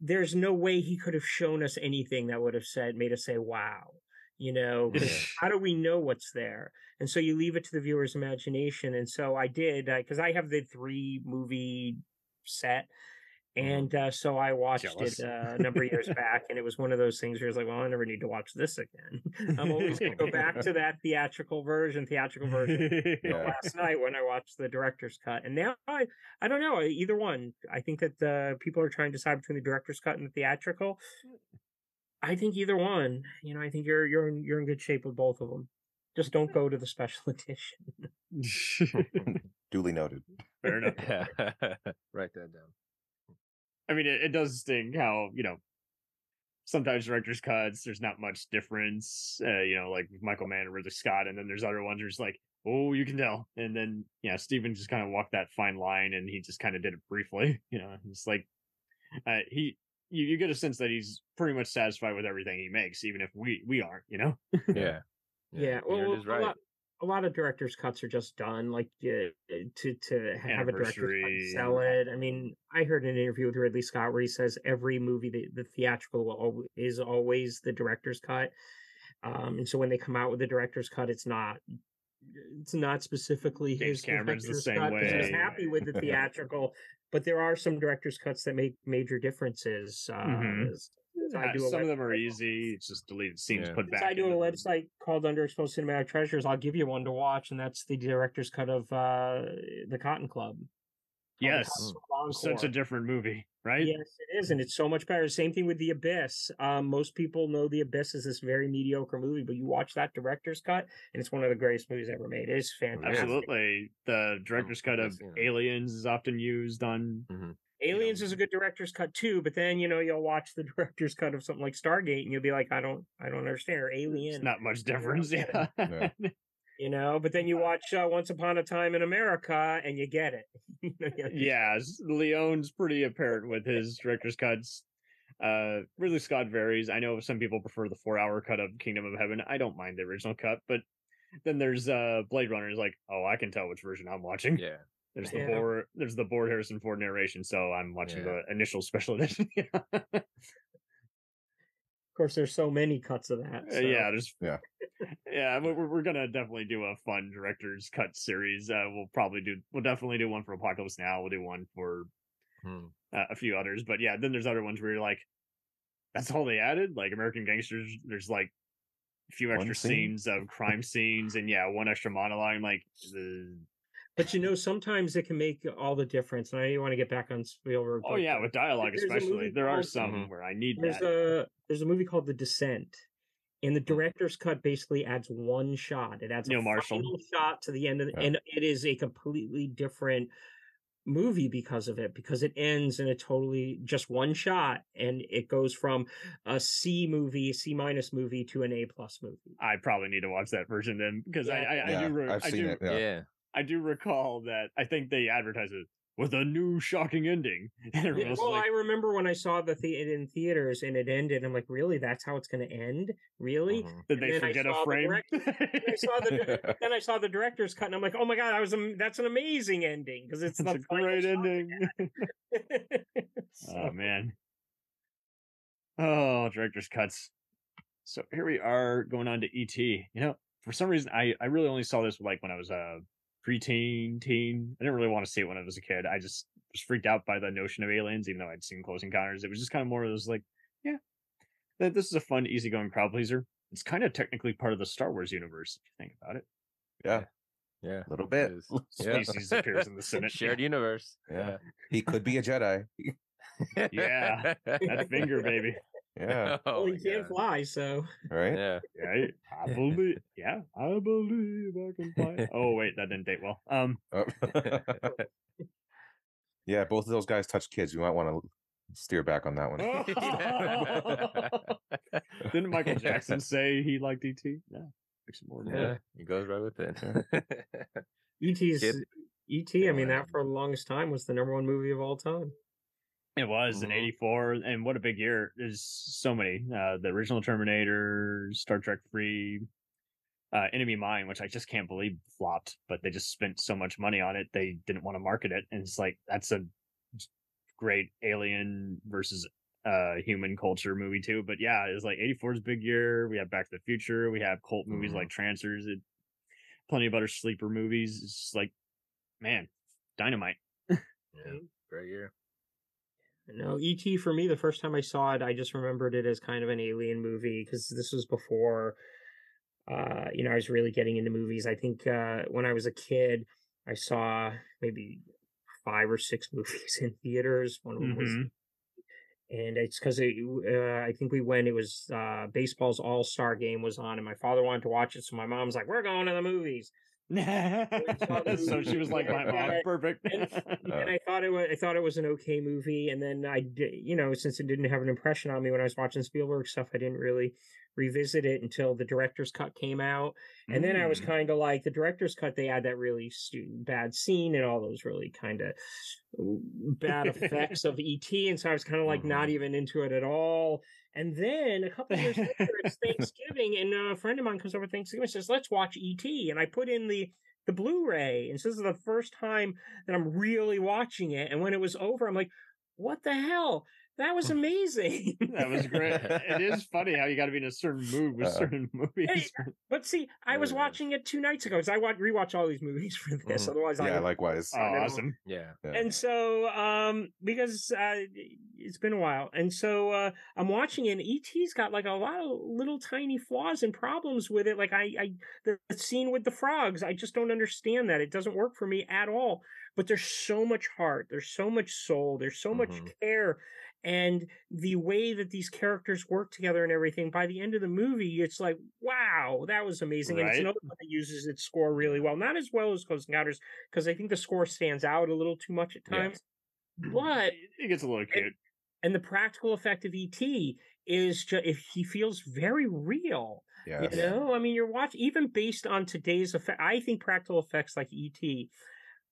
there's no way he could have shown us anything that would have said made us say wow you know how do we know what's there and so you leave it to the viewer's imagination and so i did because i have the three movie set and uh, so I watched Jealous. it uh, a number of years back, and it was one of those things where it's like, well, I never need to watch this again. I'm always going to go back to that theatrical version, theatrical version. Yeah. Last night when I watched the director's cut, and now I, I don't know either one. I think that uh, people are trying to decide between the director's cut and the theatrical. I think either one. You know, I think you're you're in, you're in good shape with both of them. Just don't go to the special edition. Duly noted. Fair enough. Write that down. I mean, it, it does sting how you know sometimes director's cuts. There's not much difference. Uh, you know, like Michael Mann and Ridley Scott, and then there's other ones where it's like, oh, you can tell. And then yeah, Steven just kind of walked that fine line, and he just kind of did it briefly. You know, it's like uh, he. You, you get a sense that he's pretty much satisfied with everything he makes, even if we we aren't. You know. Yeah. Yeah, well, well, is a lot, a lot of directors' cuts are just done, like uh, to to have a director's cut and sell it. I mean, I heard an interview with Ridley Scott where he says every movie, the, the theatrical al- is always the director's cut, um, and so when they come out with the director's cut, it's not. It's not specifically James his Cameron's the same cut 'cause He's happy with the theatrical, but there are some director's cuts that make major differences. Uh, Mhm. S- I do Some of them are easy. It's just deleted scenes Yeah. put since back. I do a into them. website called Underexposed Cinematic Treasures, I'll give you one to watch, and that's the director's cut of uh, the Cotton Club. Yes, Cotton Club such a different movie, right? Yes, it is, and it's so much better. Same thing with The Abyss. Um, most people know The Abyss is this very mediocre movie, but you watch that director's cut, and it's one of the greatest movies ever made. It's fantastic. Absolutely. The director's cut of I've seen it. Aliens is often used on. Aliens is a good director's cut too, but then you know you'll watch the director's cut of something like Stargate, and you'll be like, I don't, I don't understand. Or Alien. It's not much difference. Yeah. Yeah. Yeah. you know but then you watch uh, once upon a time in america and you get it You know, you- yeah. s- Leone's pretty apparent with his director's cuts. Uh, Ridley Scott varies. I know some people prefer the four-hour cut of Kingdom of Heaven. I don't mind the original cut, but then there's uh Blade Runner. Is like, oh, I can tell which version I'm watching. Yeah. There's the Yeah. board. There's the board Harrison Ford narration, so I'm watching Yeah. the initial special edition. of course there's so many cuts of that Uh, so. yeah, there's Yeah. yeah. We're we're- we're gonna definitely do a fun director's cut series. Uh, we'll probably do. We'll definitely do one for Apocalypse Now. We'll do one for Hmm. uh, a few others. But yeah, then there's other ones where you're like, that's all they added. Like American Gangsters. There's like a few extra scene? scenes of crime scenes, and yeah, one extra monologue. I'm like, the but you know sometimes it can make all the difference and i want to get back on spielberg oh but yeah, with dialogue especially. movie There are called- some Mhm. where I need there's that. a there's a movie called the descent and the director's cut basically adds one shot it adds Neil a Marshall. final shot to the end of the, Yeah. and it is a completely different movie because of it because it ends in a totally just one shot and it goes from a c movie c minus movie to an a plus movie I probably need to watch that version then because I, Yeah. I, I Yeah, do re- I've I seen do it. Yeah. Yeah. I do recall that I think they advertised it with a new shocking ending. Yeah, well, like, I remember when I saw the, the in theaters and it ended. I'm like, really? That's how it's going to end? Really? Mhm. did and they I forget a the frame? I saw the then I saw the director's cut, and I'm like, oh my god, I was am- that's an amazing ending because it's It's the a great ending. So- oh man. Oh, director's cuts. So here we are going on to ET. You know, for some reason I I really only saw this like when I was a preteen, teen. I didn't really want to see it when I was a kid. I just was freaked out by the notion of aliens, even though I'd seen Close Encounters. It was just kind of more of those like, yeah, th- this is a fun, easygoing crowd pleaser. It's kind of technically part of the Star Wars universe, if you think about it. Yeah. Yeah. A little bit. It is. Yeah. Species appears in the Senate. Shared universe. Yeah. He could be a Jedi. Yeah. That finger, baby. Yeah. Oh well, he can't God. fly, so Right? Yeah. Right? I believe. Yeah, I believe I can fly. Oh wait, that didn't date well. Um, Oh. yeah, both of those guys touch kids. You might want to steer back on that one. Didn't Michael Jackson say he liked ET? Yeah, makes it more. Yeah, he goes right with it. ET's Kid. ET. I mean, that for the longest time was the number one movie of all time. It was in Mhm. '84, and what a big year! There's so many. Uh, the original Terminator, Star Trek Free, uh, Enemy Mine, which I just can't believe flopped, but they just spent so much money on it they didn't want to market it, and it's like that's a great alien versus uh human culture movie too. But yeah, it's like '84's big year. We have Back to the Future. We have cult movies Mhm. like Trancers. It, plenty of other sleeper movies. It's like, man, dynamite. yeah, great year. No, E.T. for me, the first time I saw it, I just remembered it as kind of an alien movie because this was before, uh, you know, I was really getting into movies. I think uh, when I was a kid, I saw maybe five or six movies in theaters. One of them was, Mhm. and it's because it, uh, I think we went. It was uh, baseball's All Star game was on, and my father wanted to watch it, so my mom's like, "We're going to the movies." so she was like my mom, perfect. and I thought it was I thought it was an okay movie, and then I did, you know, since it didn't have an impression on me when I was watching Spielberg stuff, I didn't really revisit it until the director's cut came out, and then I was Mm. kind of like the director's cut. They had that really stu- bad scene and all those really kind of bad effects of ET, and so I was kind of like not Mhm. even into it at all. And then a couple years later, it's Thanksgiving, and a friend of mine comes over Thanksgiving and says, "Let's watch ET," and I put in the the Blu-ray, and so this is the first time that I'm really watching it. And when it was over, I'm like, "What the hell? That was amazing!" that was great. It is funny how you got to be in a certain mood with Uh-uh. certain movies. But see, I was Really is. watching it two nights ago because I watch rewatch all these movies for this. Mhm. Otherwise, I yeah, would likewise. Oh, never- awesome! Yeah. Yeah. And so, um, because uh, it's been a while, and so uh, I'm watching it. And ET's got like a lot of little tiny flaws and problems with it. Like I, I, the scene with the frogs, I just don't understand that. It doesn't work for me at all. But there's so much heart. There's so much soul. There's so much Mhm. care. And the way that these characters work together and everything, by the end of the movie, it's like, wow, that was amazing. And it's another one that uses its score really well. Not as well as Close Encounters, because I think the score stands out a little too much at Yeah. times. Mm-hmm. But it gets a little cute. and the practical effect of ET is just if he feels very real. Yes. You know, I mean, you're watching even based on today's effect. I think practical effects like ET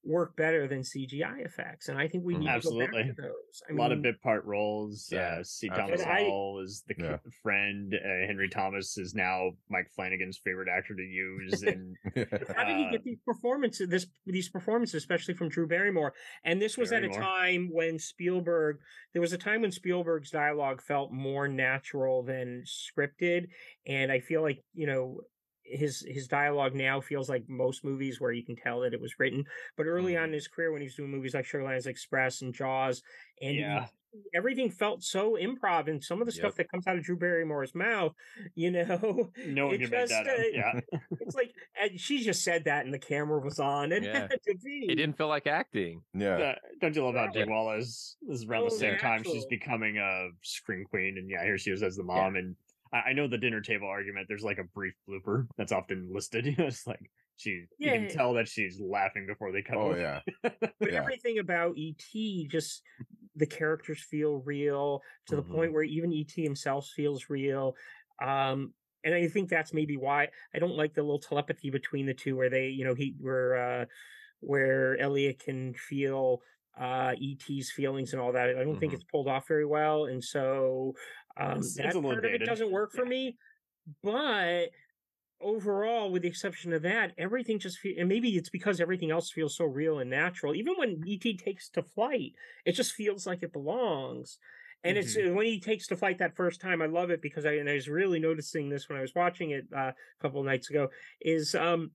work better than CGI effects, and I think we need to go Absolutely. back to those. I a lot of bit part roles. Yeah, uh, C. Thomas absolutely. I- Howell is the Yeah. friend. Uh, Henry Thomas is now Mike Flanagan's favorite actor to use. And How did he Uh, get these performances? This these performances, especially from Drew Barrymore, and this was at a time when Spielberg. There was a time when Spielberg's dialogue felt more natural than scripted, and I feel like you know his his dialogue now feels like most movies where you can tell that it was written. But early on in his career, when he was doing movies like Sugarland's Express and Jaws, and yeah, everything felt so improv, and some of the stuff that comes out of Drew Barrymore's mouth, you know, no one it can make that uh, Yeah, it's like and she just said that and the camera was on and Yeah. it had to be It didn't feel like acting. yeah. Uh, don't you love how Right. Jay Wallace is around the So same time she's becoming a screen queen, and yeah, here she is as the mom. And I, I know the dinner table argument. There's like a brief blooper that's often listed. You know, it's like she you Yeah. can tell that she's laughing before they come. Oh over. yeah. but Yeah. everything about et just the characters feel real to the Mhm. point where even et himself feels real um and i think that's maybe why i don't like the little telepathy between the two where they you know he where uh where elliot can feel uh et's feelings and all that i don't think Mhm. it's pulled off very well and so um It's- that it's a part of it doesn't work for Yeah. me but overall, with the exception of that, everything just feels, and maybe it's because everything else feels so real and natural. Even when ET takes to flight, it just feels like it belongs. And it's Mm-hmm. uh, when he takes to flight that first time, I love it because I and I was really noticing this when I was watching it uh, a couple of nights ago. Is um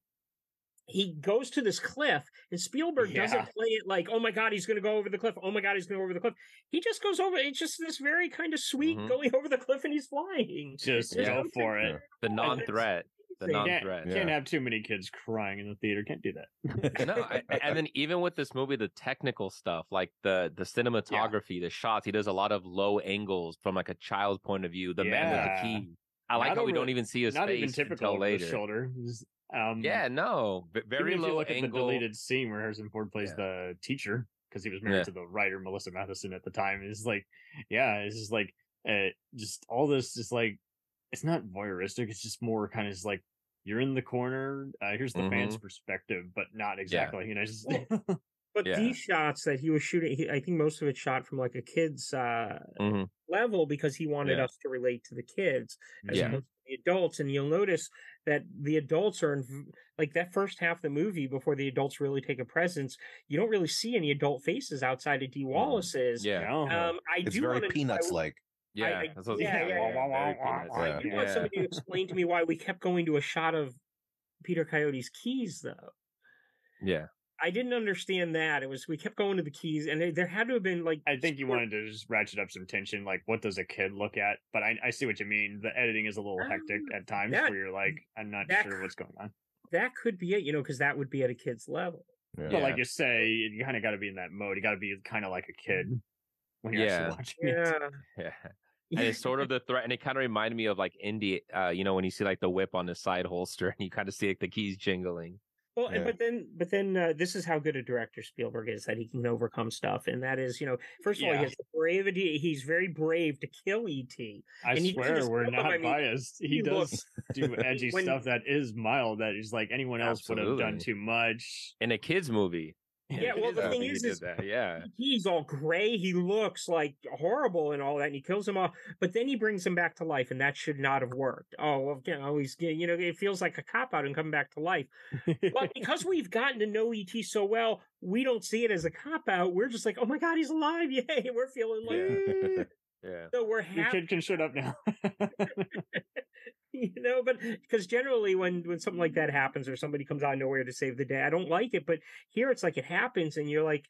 he goes to this cliff and Spielberg Yeah. doesn't play it like, oh my god, he's gonna go over the cliff. Oh my god, he's gonna go over the cliff. He just goes over. It's just this very kind of sweet Mhm. going over the cliff and he's flying. Just There's go no for it. at The non-threat. The amazing. Can't, non-threat. Yeah. can't have too many kids crying in the theater. Can't do that. no, I, and then even with this movie, the technical stuff, like the the cinematography, the shots, he does a lot of low angles from like a child's point of view. The man with the key. I like how we don't even see his Not face even typical until later. shoulder. Um, Yeah, no, v- very even if you low look at the angle. deleted scene where Harrison Ford plays Yeah. the teacher because he was married Yeah. to the writer Melissa Mathison at the time. It's like, yeah, it's just like, uh, just all this is like it's not voyeuristic. It's just more kind of just like you're in the corner. Uh, here's the fan's perspective, but not exactly. You know, just But Yeah. these shots that he was shooting, he, I think most of it shot from like a kid's uh, Mhm. level because he wanted Yeah. us to relate to the kids as Yeah. opposed to the adults. And you'll notice that the adults are in, like that first half of the movie before the adults really take a presence. You don't really see any adult faces outside of Dee Wallace's. Yeah. No. Um, I it's do very wanna- peanuts like. Yeah. I- that's I was yeah, yeah, say. yeah. Very peanuts. I do want somebody to explain to me why we kept going to a shot of Peter Coyote's keys, though. Yeah. I didn't understand that. It was we kept going to the keys, and there, there had to have been like I think you sport- wanted to just ratchet up some tension. Like, what does a kid look at? But I, I see what you mean. The editing is a little hectic Um, at times, that- where you're like, I'm not sure c- what's going on. that could be it, you know, because that would be at a kid's level. Yeah. But like you say, you kind of got to be in that mode. You got to be kind of like a kid when you're Yeah. actually watching it. Yeah, Yeah. And it's sort of the threat, and it kind of reminded me of like indie, uh, you know, when you see like the whip on the side holster, and you kind of see like the keys jingling. Well, and Yeah. but then, but then, uh, this is how good a director Spielberg is that he can overcome stuff, and that is, you know, first of all, he Yeah. has the bravery. He's very brave to kill E ET. I And swear we're kill him, not I mean, biased. He he does looks- do edgy when- stuff that is mild. That is like anyone else would have done too much. In a kids movie. Yeah, well, the thing is, is that. yeah. He's all gray. He looks like horrible and all that, and he kills him off. But then he brings him back to life, and that should not have worked. Oh, well, you know, he's you know, it feels like a cop out and coming back to life. But because we've gotten to know ET so well, we don't see it as a cop out. We're just like, oh my god, he's alive! Yay! We're feeling like Yeah. Yeah. so we're Your kid can shut up now. you know. But because generally, when when something like that happens or somebody comes out of nowhere to save the day, I don't like it. But here, it's like it happens, and you're like,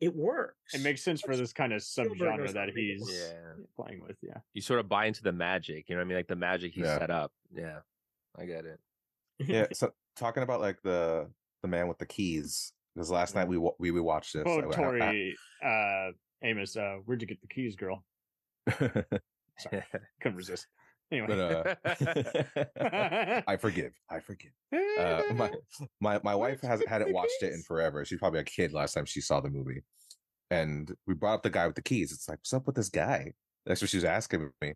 it works. it makes sense for this kind of Spielberg subgenre that to make it he's Yeah. playing with. Yeah. You sort of buy into the magic. You know what I mean? Like the magic he Yeah. set up. Yeah. I get it. yeah. So talking about like the the man with the keys. Because last night we we we watched this. Oh, I- I- Tori, uh, Amos, uh, where'd you get the keys, girl? Sorry, couldn't resist. Anyway, but uh, I forgive. I forgive. Uh, my my my wife hasn't hadn't watched it in forever. She's probably a kid last time she saw the movie, and we brought up the guy with the keys. It's like, what's up with this guy? That's what she was asking me.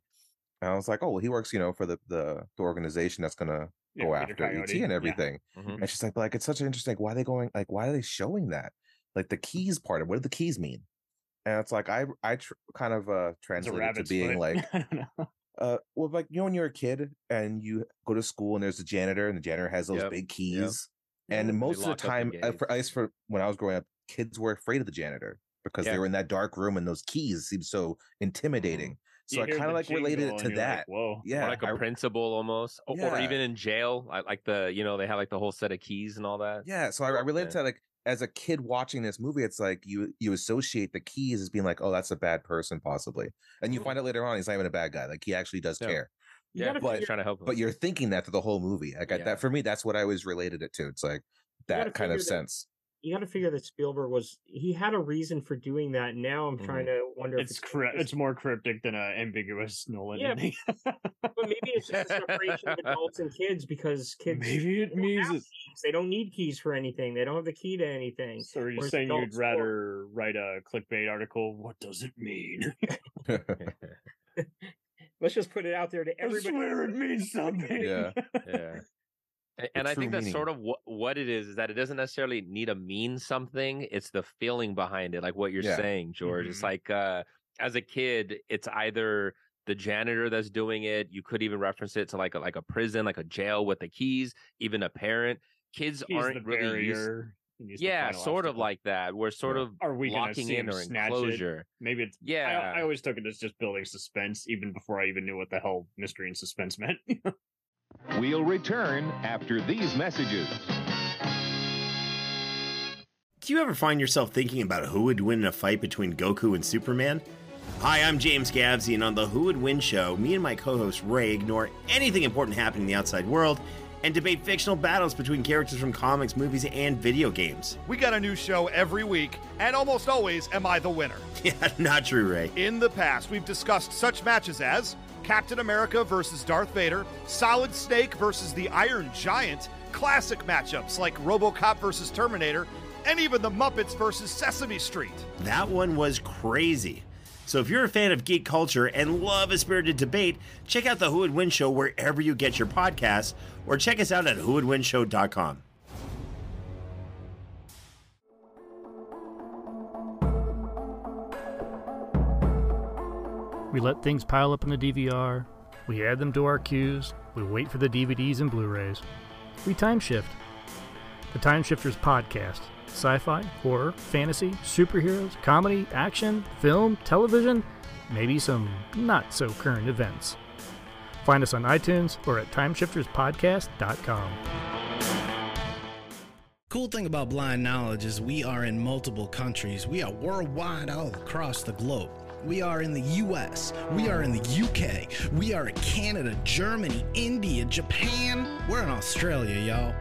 And I was like, oh, well, he works, you know, for the the, the organization that's gonna Yeah, go after ET and yeah. everything. Mhm. And she's like, like, it's such an interesting. Like, why are they going? Like, why are they showing that? Like the keys part of what do the keys mean? And it's like I I tr- kind of uh translated to being foot. like I don't know. uh well like you know when you're a kid and you go to school and there's the janitor and the janitor has those Yep, big keys and Yeah. most of the time uh, for, at least for when I was growing up kids were afraid of the janitor because Yeah. they were in that dark room and those keys seemed so intimidating so You I kind of like related it to you're like, that Whoa. yeah or like a I- principal almost, or, or even in jail, I like the you know they have like the whole set of keys and all that. yeah so I, I related Yeah. to like as a kid watching this movie it's like you you associate the keys as being like oh that's a bad person possibly and you find out later on he's not even a bad guy like he actually does Yeah. care yeah, gotta but figure- trying to help. Him. but you're thinking that through the whole movie. Like I- Yeah. that for me, that's what I always related it to. It's like that kind of that- sense. You got to figure that Spielberg was he had a reason for doing that. Now I'm trying mm-hmm. to wonder if It's crypt- it's more cryptic than an ambiguous Nolan. Yeah, ending. but maybe it's just a separation of adults and kids because kids Maybe it don't means have it. keys. they don't need keys for anything. They don't have the key to anything. So are you Whereas saying you'd adults don't. rather write a clickbait article? What does it mean? Let's just put it out there to everybody. I swear it means something. Yeah. yeah. And I think that's meaning. sort of what, what it is, is that it doesn't necessarily need to mean something. It's the feeling behind it, like what you're Yeah. saying, George. It's Mhm. like uh, as a kid, it's either the janitor that's doing it. You could even reference it to like a, like a prison, like a jail with the keys, even a parent. Kids He's aren't really used. barrier. and he's the Yeah, sort of like that. We're sort Yeah. of Are we locking in or snatch it? enclosure. Maybe it's. Yeah. I, I always took it as just building suspense, even before I even knew what the hell mystery and suspense meant. We'll return after these messages. Do you ever find yourself thinking about who would win in a fight between Goku and Superman? Hi, I'm James Gavsey, and on the Who Would Win show, me and my co host Ray ignore anything important happening in the outside world and debate fictional battles between characters from comics, movies, and video games. We got a new show every week, and almost always am I the winner. Yeah, not true, Ray. In the past, we've discussed such matches as Captain America versus Darth Vader, Solid Snake versus the Iron Giant, classic matchups like Robocop versus Terminator, and even the Muppets versus Sesame Street. That one was crazy. So if you're a fan of geek culture and love a spirited debate, check out the Who Would Win Show wherever you get your podcasts, or check us out at whowouldwinshow.com. We let things pile up in the DVR. We add them to our queues. We wait for the DVDs and Blu rays. We time shift. The Time Shifters podcast sci fi, horror, fantasy, superheroes, comedy, action, film, television, maybe some not so current events. Find us on iTunes or at timeshifterspodcast.com. Cool thing about blind knowledge is we are in multiple countries. We are worldwide all across the globe. We are in the US. We are in the UK. We are in Canada, Germany, India, Japan. We're in Australia, y'all.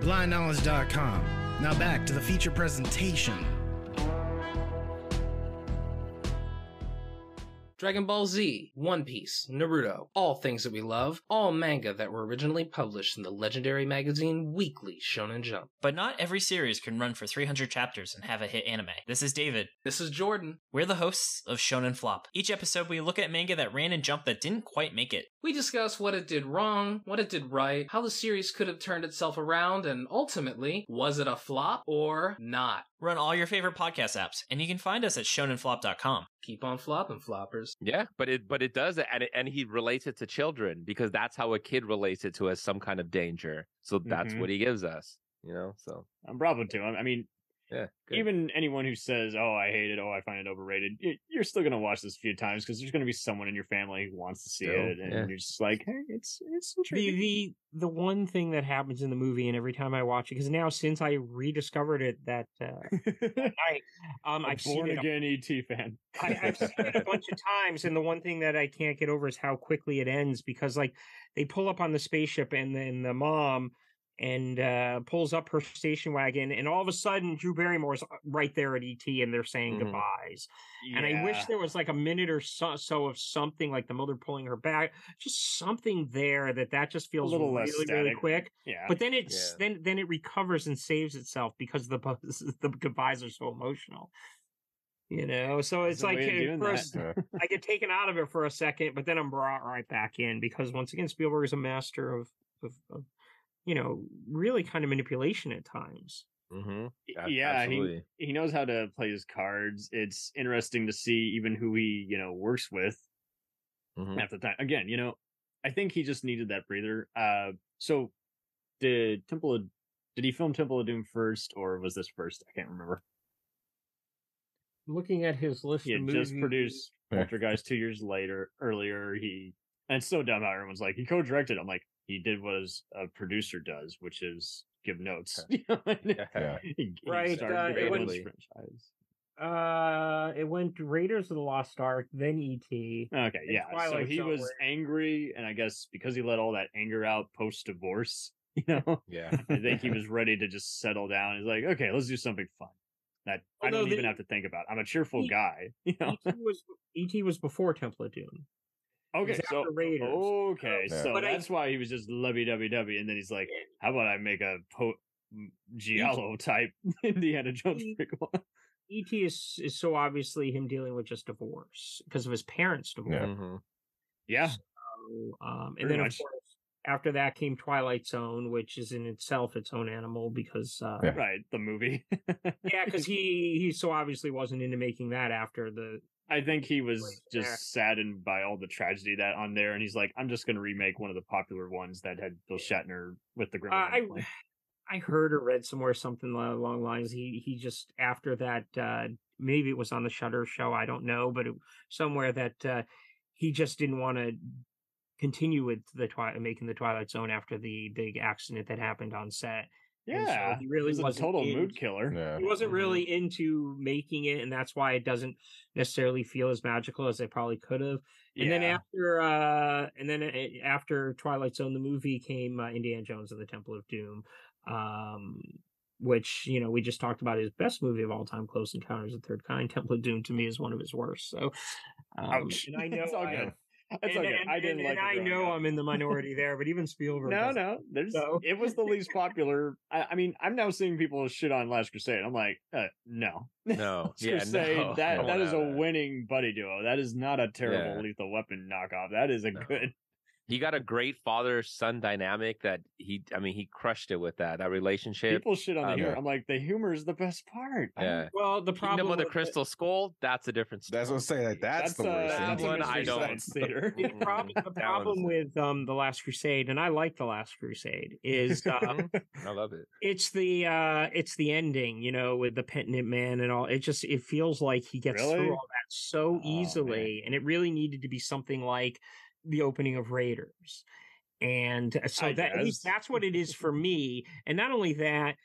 BlindKnowledge.com. Now back to the feature presentation. Dragon Ball Z, One Piece, Naruto, all things that we love, all manga that were originally published in the legendary magazine Weekly Shonen Jump. But not every series can run for 300 chapters and have a hit anime. This is David. This is Jordan. We're the hosts of Shonen Flop. Each episode, we look at manga that ran in Jump that didn't quite make it. We discuss what it did wrong, what it did right, how the series could have turned itself around, and ultimately, was it a flop or not? Run all your favorite podcast apps, and you can find us at shonenflop.com. Keep on flopping, floppers. Yeah, but it but it does and it, and he relates it to children because that's how a kid relates it to as some kind of danger. So that's Mhm. what he gives us, you know. So I'm bravo to him. I mean, yeah, good. even anyone who says, "Oh, I hate it," "Oh, I find it overrated," you're still gonna watch this a few times because there's gonna be someone in your family who wants to see Still, it, and yeah. you're just like, "Hey, it's it's the intriguing." the the one thing that happens in the movie, and every time I watch it, because now since I rediscovered it that uh, night, um, A I've seen born it. a- again ET fan. I, I've seen it a bunch of times, and the one thing that I can't get over is how quickly it ends. Because like they pull up on the spaceship, and then the mom and uh pulls up her station wagon, and all of a sudden Drew Barrymore's uh, right there at ET, and they're saying Mhm. goodbyes. And I wish there was like a minute or so, so of something like the mother pulling her back, just something there that that just feels little really less really quick. Yeah, But then it's Yeah. then then it recovers and saves itself because the the goodbyes are so emotional. You know, so it's like way of at doing that. first I get taken out of it for a second, but then I'm brought right back in because once again Spielberg is a master of of, of you know really kind of manipulation at times. hmm Y- yeah, he he knows how to play his cards. It's interesting to see even who he you know works with hmm half the time. Again, you know, I think he just needed that breather. Uh, so did Temple of did he film Temple of Doom first, or was this first? I can't remember. Looking at his list, He of had just produced Yeah. Poltergeist two years later. Earlier, he and it's so dumb how everyone's like he co-directed. I'm like he did what as a producer does, which is give notes. You know, and Yeah. he, he Right, started uh, it Aliens franchise. Uh, it went Raiders of the Lost Ark, then E E.T. Okay, and yeah. So he Zone was were- angry, and I guess because he let all that anger out post divorce, you know, Yeah. I think he was ready to just settle down. He's like, okay, let's do something fun that I don't even the- have to think about. I'm a cheerful E- guy, you know. E.T. was E.T. was before Temple of Doom. Okay, so Raiders. okay, Yeah. so But I- that's why he was just lovey dovey dovey, and then he's like, "How about I make a po- m- giallo type Indiana Jones E- prequel?" E.T. is is so obviously him dealing with just divorce because of his parents' divorce. Yeah. hmm yeah, So, um, and then much. of course after that came Twilight Zone, which is in itself its own animal because uh, Yeah. right. The movie. yeah, because he he so obviously wasn't into making that after the I think he was Right just saddened by all the tragedy that on there, and he's like, "I'm just going to remake one of the popular ones that had Bill Shatner with the Uh, I. I heard or read somewhere something along lines. He he just after that uh, maybe it was on the Shutter show. I don't know, but it, somewhere that uh, he just didn't want to continue with the twi- making the Twilight Zone after the big accident that happened on set. And so yeah, he really it was a total in- mood killer. Yeah. He wasn't Mhm. really into making it, and that's why it doesn't necessarily feel as magical as it probably could have. And then after, uh, and then uh, after Twilight Zone, the movie came uh, Indiana Jones and the Temple of Doom, um, which you know we just talked about his best movie of all time, Close Encounters of the Third Kind. Temple of Doom to me is one of his worst. So, um, Ouch. and I know It's all I- That's and, okay. and- I didn't and- like. and it I know up. I'm in the minority there, but even Spielberg. No, no. There's. So- It was the least popular. I, I mean, I'm now seeing people shit on Last Crusade. I'm like, uh, no. No, Last yeah, Crusade. no, that no that one is a that. winning buddy duo. That is not a terrible Yeah. Lethal Weapon knockoff. That is a No. good. He got a great father son dynamic that he. I mean, he crushed it with that that relationship. People shit on the um, humor. I'm like, the humor is the best part. I don't- Yeah. Well, the Kingdom problem of the with Crystal Skull. That's a different. Story. That's what I'm saying. Like that's, the worst. uh, That that's a one I don't- Science Theater. the problem, the problem with um the Last Crusade, and I like the Last Crusade, is um, I love it. it's the uh it's the ending, you know, with the penitent man and all. It just it feels like he gets Really? through all that so Oh, easily, and it really needed to be something like the opening of Raiders. And uh, so I that at least that's what it is for me. And not only that,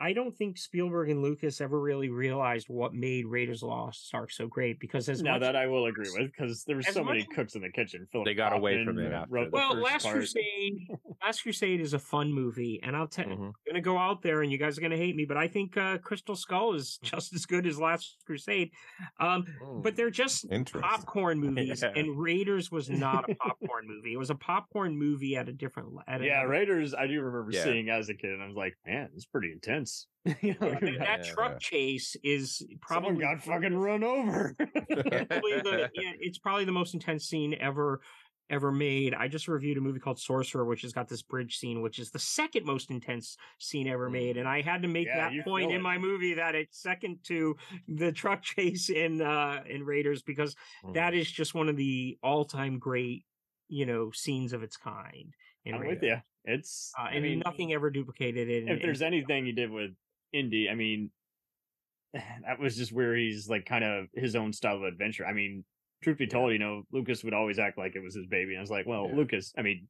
I don't think Spielberg and Lucas ever really realized what made Raiders of the Lost Ark so great because as now much that I will agree with because there were as so many cooks in the kitchen. Philip They got away from it after wrote the well, first Last part. Crusade, Last Crusade is a fun movie, and I'll tell Mhm. I'm gonna go out there, and you guys are gonna hate me, but I think uh, Crystal Skull is just as good as Last Crusade. Um, but they're just popcorn movies, Yeah. and Raiders was not a popcorn movie. It was a popcorn movie at a different. le- At Yeah, another- Raiders. I do remember Yeah. seeing as a kid, and I was like, man, it's pretty intense. you know, Yeah, that, that Yeah. truck chase is someone probably got fucking run over. the, yeah, it's probably the most intense scene ever ever made. I just reviewed a movie called Sorcerer, which has got this bridge scene, which is the second most intense scene ever made. And I had to make Yeah, that point in my movie that it's second to the truck chase in uh in Raiders because Mm. that is just one of the all time great, you know, scenes of its kind. In I'm Raiders. with you. It's. Uh, I mean, nothing ever duplicated it. if there's anything he did with Indy, I mean, that was just where he's like kind of his own style of adventure. I mean, truth be told, you know, Lucas would always act like it was his baby. And I was like, well, Yeah. Lucas, I mean,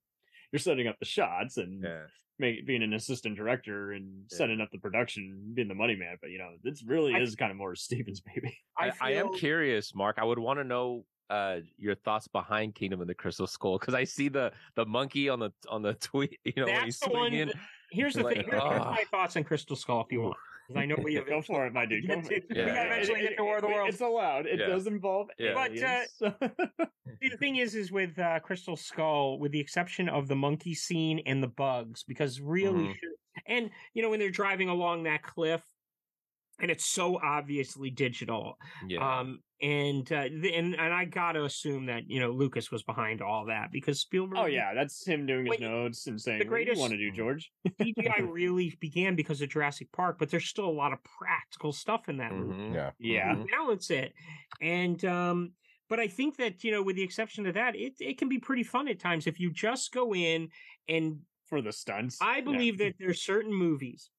you're setting up the shots and Yeah. make, being an assistant director and Yeah. setting up the production, being the money man. But you know, this really I- is kind of more Steven's baby. I, I am curious, Mark. I would want to know uh your thoughts behind Kingdom of the Crystal Skull because I see the the monkey on the on the tweet. You know, when he's That's the one. swinging. that- Here's the Like, thing. Here- here's my thoughts on Crystal Skull, if you want. 'cause I know we have Go for it, my dude. Go for. We Yeah. gotta eventually get to War of the It- Worlds. It's allowed. It Yeah. does involve Yeah. But, uh. See, the thing is, is with uh, Crystal Skull, with the exception of the monkey scene and the bugs, because really, Mhm. should, and you know when they're driving along that cliff, and it's so obviously digital, Yeah. um, and uh, the, and and I gotta assume that you know Lucas was behind all that because Spielberg. oh yeah, that's him doing his notes and saying, the "What do you want to do, George?" CGI really began because of Jurassic Park, but there's still a lot of practical stuff in that movie. Mhm. Yeah. Yeah. Mhm. balance it. And um but I think that, you know, with the exception of that, it it can be pretty fun at times if you just go in and for the stunts. I Yeah. believe that there's certain movies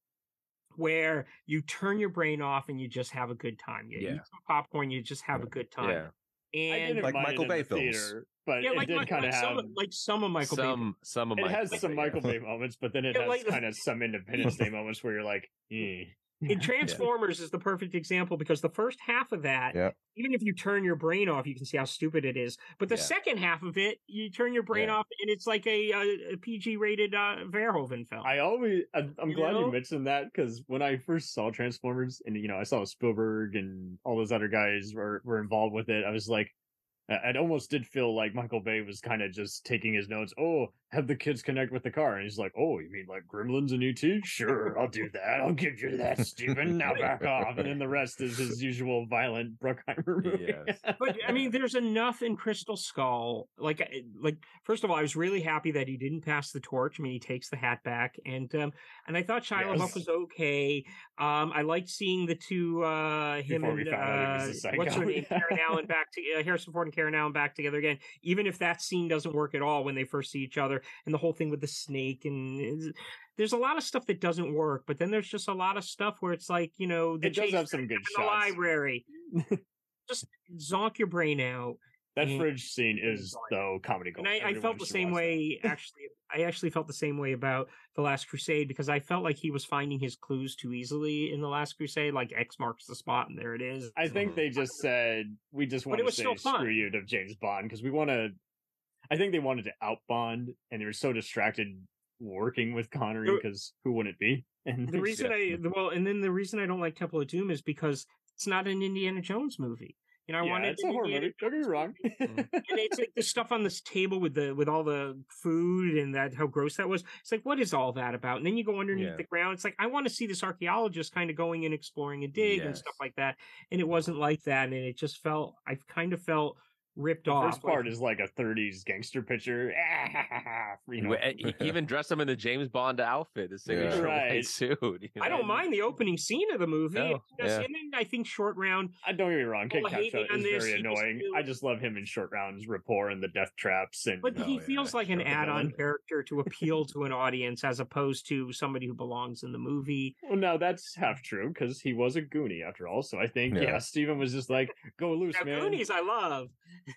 where you turn your brain off and you just have a good time. You Yeah. eat some popcorn, you just have a good time. Yeah. I And didn't Like Michael it the Bay films. theater, but yeah, it like, did like, kind like of some, have. like some of Michael Bay. some some of It my has some Michael Bay moments, but then it Yeah, has like- kind of some Independence Day moments where you're like, eh. In Transformers is the perfect example because the first half of that, Yeah. even if you turn your brain off, you can see how stupid it is. But the Yeah. second half of it, you turn your brain Yeah. off, and it's like a, a, a PG-rated uh, Verhoeven film. I always, I, I'm You glad know? you mentioned that because when I first saw Transformers and, you know, I saw Spielberg and all those other guys were, were involved with it, I was like, I- it almost did feel like Michael Bay was kind of just taking his notes. Oh, have the kids connect with the car. And he's like, oh, you mean like Gremlins and E.T.? Sure, I'll do that. I'll give you that, Steven. Now back off. And then the rest is his usual violent Bruckheimer movie. Yes. but I mean, there's enough in Crystal Skull. Like, like first of all, I was really happy that he didn't pass the torch. I mean, he takes the hat back, and um, and I thought Shia LaBeouf Yes. was okay. Um, I liked seeing the two uh, him Before and found out he uh, what's her name, Karen Allen back to uh, Harrison Ford and Karen Allen back together again. Even if that scene doesn't work at all when they first see each other, and the whole thing with the snake, and there's a lot of stuff that doesn't work. But then there's just a lot of stuff where it's like you know the It does have some good in the shots. library. just zonk your brain out. That And- fridge scene is, though, comedy gold. And I, I felt the same that. way. Actually, I actually felt the same way about the Last Crusade because I felt like he was finding his clues too easily in the Last Crusade. Like X marks the spot, and there it is. I think they just said we just want to say screw you to James Bond because we want to. I think they wanted to out Bond, and they were so distracted working with Connery because who wouldn't be? And the reason I well, and then the reason I don't like Temple of Doom is because it's not an Indiana Jones movie. You know, I yeah, wanted it's a horror movie. Don't get me wrong. and it's like the stuff on this table with the with all the food and that how gross that was. It's like, what is all that about? And then you go underneath Yeah. the ground. It's like I want to see this archaeologist kind of going and exploring a dig and stuff like that. And it wasn't like that. And it just felt I kind of felt ripped The off. first part is like a 30s gangster picture. Ah, you know, he even dressed him in the James Bond outfit, the signature Right. white suit. you I don't mind the opening scene of the movie. No, just- yeah. And then I think short round. I don't get me wrong. Kid People hate me Capshaw on is this, very he just annoying. feels- I just love him in short rounds rapport and the death traps and But oh, he Oh, feels yeah, like an add-on character to appeal to an audience as opposed to somebody who belongs in the movie. Well, no, that's half true because he was a Goonie after all. So I think, yeah, Yeah. Steven was just like, go loose, Now, man. Goonies, I love.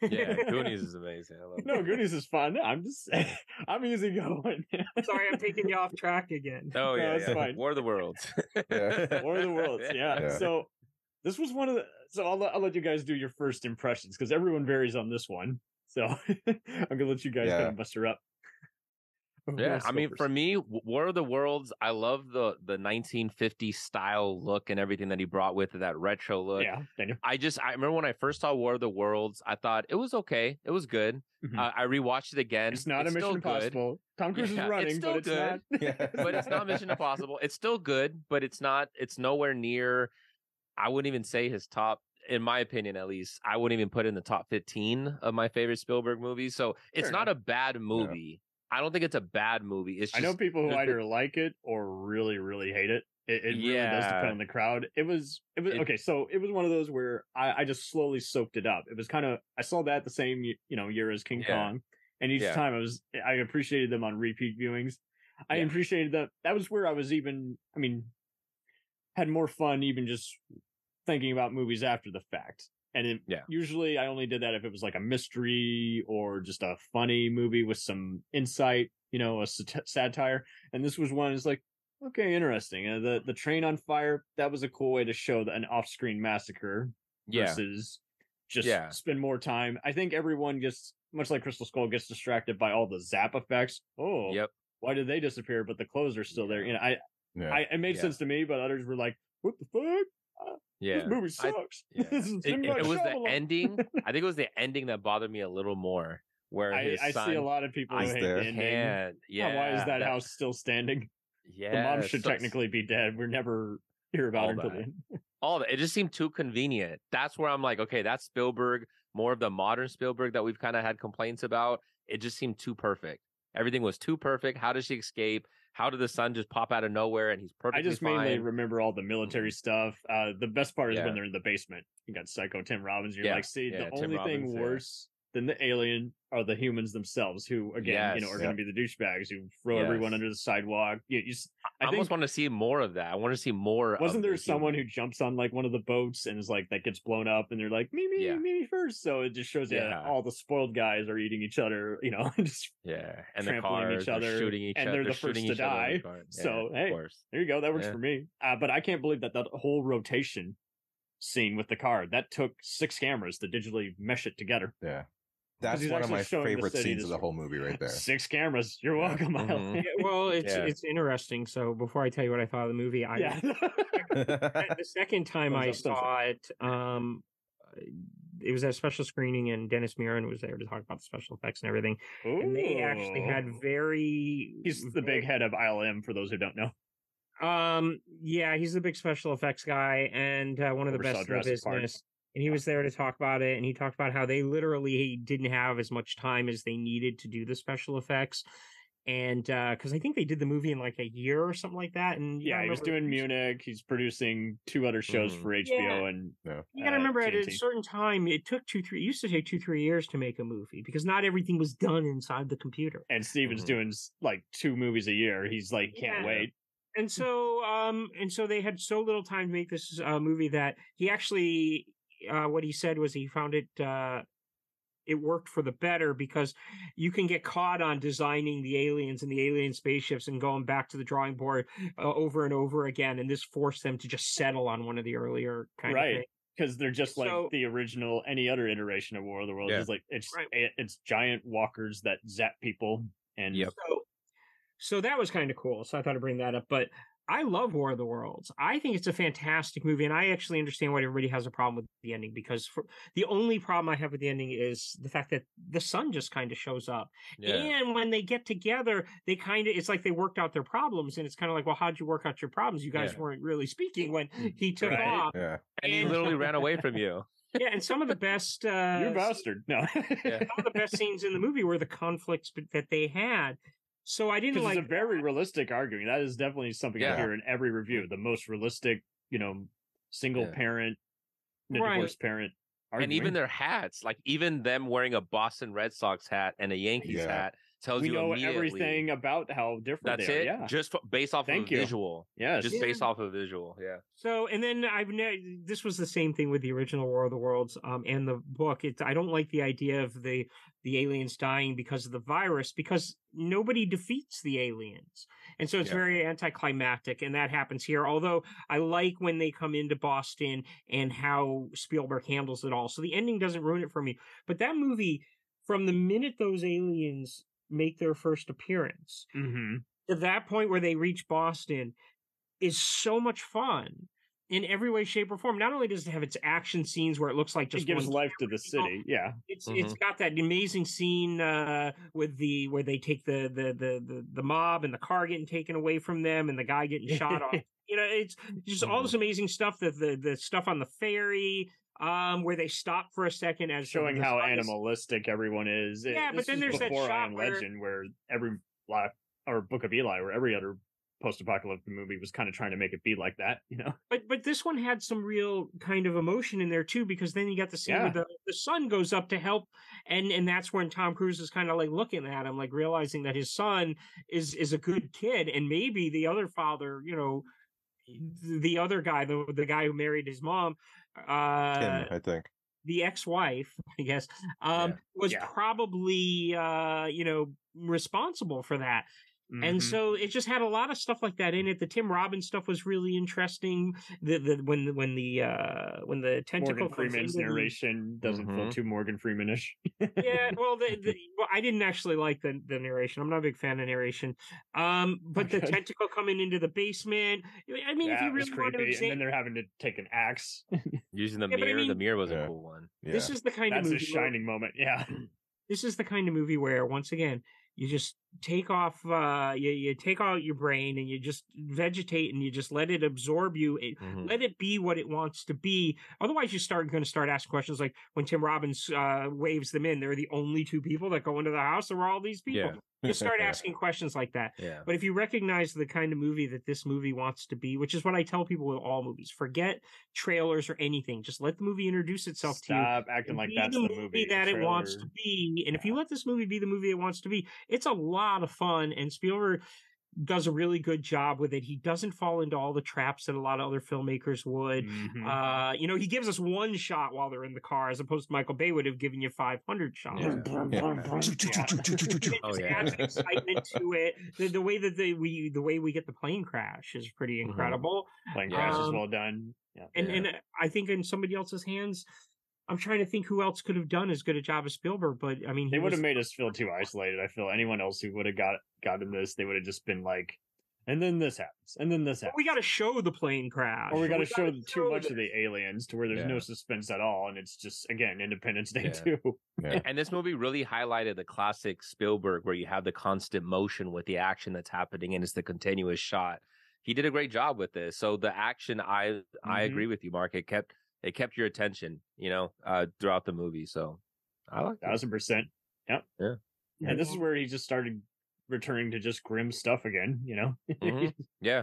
Yeah, Goonies is amazing. I love No, Goonies. Goonies is fun. I'm just, I'm easy going. Sorry, I'm taking you off track again. Oh No, yeah, it's yeah. fine. War of the Worlds. Yeah. War of the Worlds. Yeah. Yeah. So this was one of the. So I'll let, I'll let you guys do your first impressions because everyone varies on this one. So I'm gonna let you guys Yeah. kind of bust her up. Yeah, I mean, for me, War of the Worlds, I love the the 1950 style look and everything that he brought with it, that retro look. yeah, Daniel. I just I remember when I first saw War of the Worlds, I thought it was okay, it was good. Mhm. Uh, I rewatched it again. It's not a still Mission good, Impossible. Tom Cruise Yeah, is it's running, still but it's good. not. Yeah. but it's not Mission Impossible. It's still good, but it's not. It's nowhere near. I wouldn't even say his top. In my opinion, at least, I wouldn't even put it in the top 15 of my favorite Spielberg movies. So it's Fair not a bad movie. I don't think it's a bad movie. It's I know people who the- either like it or really, really hate it. It, it really does depend on the crowd. It was, it was It- okay. So it was one of those where I, I just slowly soaked it up. It was kind of, I saw that the same, you know, year as King Yeah. Kong, and each Yeah. time I was, I appreciated them on repeat viewings. I Yeah. appreciated that. That was where I was even, I mean, had more fun even just thinking about movies after the fact. And it, Yeah. usually I only did that if it was like a mystery or just a funny movie with some insight, you know, a sat- satire. And this was one is like, okay, interesting. Uh, the the train on fire that was a cool way to show that an off screen massacre Yeah. versus just Yeah. spend more time. I think everyone gets much like Crystal Skull gets distracted by all the zap effects. Oh, Yep. why did they disappear? But the clothes are still there. You know, I, Yeah. I it made Yeah. sense to me, but others were like, what the fuck? Yeah. This movie I- sucks. yeah. It, it- was the ending. I think it was the ending that bothered me a little more. Where I, I see a lot of people who hate there. the ending. Yeah, Yeah. why is that, house still standing? Yeah. the mom should so- technically be dead. We're never hear about until that. the end. all it. It just seemed too convenient. That's where I'm like, okay, that's Spielberg, more of the modern Spielberg that we've kind of had complaints about. It just seemed too perfect. Everything was too perfect. How does she escape? How did the sun just pop out of nowhere and he's perfectly I just fine? mainly remember all the military stuff. Uh, the best part is Yeah. when they're in the basement. You got Psycho Tim Robbins. You're Yeah, like, see, yeah, the Tim only thing Robbins, yeah. worse than the alien are the humans themselves, who again, you know, Yes. are going to be the douchebags who throw Yes. everyone under the sidewalk. You, you, s- I, I think almost want to see more of that. I want to see more. wasn't there the someone human. who jumps on like one of the boats and is like that gets blown up and they're like me me Yeah. me me first so it just shows you Yeah. all the spoiled guys are eating each other you know just Yeah, and the trampling cars each they're other, shooting each and other, they're the first to each other in the die. car. So, hey, course. there you go that works Yeah. for me uh, but i can't believe that that whole rotation scene with the car that took six cameras to digitally mesh it together Yeah. That's one of my favorite scenes of the whole movie right there. six cameras you're welcome I'll- Mhm. Yeah, well, it's Yeah. it's interesting. So before I tell you what I thought of the movie, I yeah the second time I up, saw it, um, it was at a special screening, and Dennis Muren was there to talk about the special effects and everything. And they actually had very he's the big head of ilm for those who don't know Um, yeah, he's the big special effects guy and uh, one of the Oversaw best in the Jurassic Park. Business. And he was there to talk about it, and he talked about how they literally didn't have as much time as they needed to do the special effects, and because I think they did the movie in like a year or something like that. And you yeah he was doing munich he's producing two other shows Mhm. for hbo Yeah. and You gotta uh, remember at a certain time, it took two, three. It used to take two, three years to make a movie because not everything was done inside the computer. and Steven's Mhm. doing like two movies a year. He's like, can't Yeah. wait. and so um and so they had so little time to make this uh, movie that he actually uh what he said was he found it uh it worked for the better because you can get caught on designing the aliens and the alien spaceships and going back to the drawing board uh, over and over again and this forced them to just settle on one of the earlier kind Right. of things. Because they're just like So- the original, any other iteration of War of the Worlds. Yeah. It's like it's Right. it's giant walkers that zap people. And Yep. So, so that was kind of cool. So I thought I'd bring that up. But I love War of the Worlds. I think it's a fantastic movie, and I actually understand why everybody has a problem with the ending because for, the only problem I have with the ending is the fact that the sun just kind of shows up, Yeah. and when they get together, they kind of it's like they worked out their problems, and it's kind of like, well, how'd you work out your problems? You guys Yeah. weren't really speaking when he took Right. off. Yeah. And he literally ran away from you. Yeah, and some of the best uh, You bastard. No. Some of the best scenes in the movie were the conflicts that they had. So I didn't like it's a very realistic argument. That is definitely something I hear in every review. The most realistic, you know, single Yeah. parent, Right. divorced parent. And even their hats, like even them wearing a Boston Red Sox hat and a Yankees Yeah. hat, tells we you know immediately. everything about how different That's they are. it. Yeah. Just f- based off Thank of you. visual. Yes. Just based off of visual. Yeah. So, and then I've ne- this was the same thing with the original War of the Worlds um, and the book. It's I don't like the idea of the the aliens dying because of the virus because nobody defeats the aliens, and so it's Yeah. very anticlimactic, and that happens here. Although I like when they come into Boston and how Spielberg handles it all. So the ending doesn't ruin it for me. But that movie, from the minute those aliens make their first appearance hmm to that point where they reach Boston is so much fun in every way, shape, or form. Not only does it have its action scenes where it looks like just It gives life to the city. Yeah. it's it's got that amazing scene uh, with the where they take the, the the the the mob and the car getting taken away from them and the guy getting shot off. You know, it's just all this amazing stuff. That the the stuff on the ferry, um, where they stop for a second as Showing how animalistic everyone is. It- Yeah, but then there's that shot where- Legend where every or Book of Eli, where every other post-apocalyptic movie was kind of trying to make it be like that. You know. But but this one had some real kind of emotion in there too, because then you got the scene where the, the son goes up to help, and and that's when Tom Cruise is kind of like looking at him, like realizing that his son is is a good kid, and maybe the other father, you know, the other guy, the the guy who married his mom, uh, Kim, I think. the ex-wife, I guess, um, was Yeah. probably uh, you know responsible for that. And Mhm. so it just had a lot of stuff like that in it. The Tim Robbins stuff was really interesting. The the when when the uh when the tentacle Morgan Freeman's into the- narration doesn't feel Mhm. too Morgan Freemanish. yeah, well, the, the, well, I didn't actually like the, the narration. I'm not a big fan of narration. Um, but the Okay. tentacle coming into the basement. I mean, if you it was really want to creepy. And then examine, they're having to take an axe. Using the Yeah, but I mirror. the mirror was Yeah. a cool one. Yeah. this is the kind That's of a movie. where- shining moment. Yeah. this is the kind of movie where once again you just take off uh you, you take out your brain and you just vegetate and you just let it absorb you it, Mhm. let it be what it wants to be otherwise you start going to start asking questions like when tim robbins uh waves them in they're the only two people that go into the house there were all these people Yeah. you start asking questions like that Yeah. but if you recognize the kind of movie that this movie wants to be, which is what I tell people with all movies, forget trailers or anything. Just let the movie introduce itself to you Stop acting like be that's the, the, movie that it wants to be. And if you let this movie be the movie it wants to be, it's a lot of fun. And Spielberg does a really good job with it. He doesn't fall into all the traps that a lot of other filmmakers would. Mhm. Uh, you know, he gives us one shot while they're in the car, as opposed to Michael Bay would have given you 500 shots. Yeah. It Oh, yeah. adds an excitement to it. The, the way that they, we the way we get the plane crash is pretty Mhm. incredible. Plane crash is Um, well done. Yeah. And Yeah. and I think in somebody else's hands, I'm trying to think who else could have done as good a job as Spielberg. But I mean, he They would was- have made us feel too isolated. I feel anyone else who would have got gotten this, they would have just been like, and then this happens, and then this happens. we got to show the plane crash, or we got to show gotta too much this. of the aliens to where there's Yeah. no suspense at all, and it's just again Independence Day Yeah. too. Yeah. And this movie really highlighted the classic Spielberg where you have the constant motion with the action that's happening and it's the continuous shot. He did a great job with this. So the action I I Mhm. agree with you, Mark. It kept it kept your attention, you know, uh throughout the movie. So I like it. Thousand percent. Yep. Yeah. And this is where he just started returning to just grim stuff again. You know. Mhm. Yeah.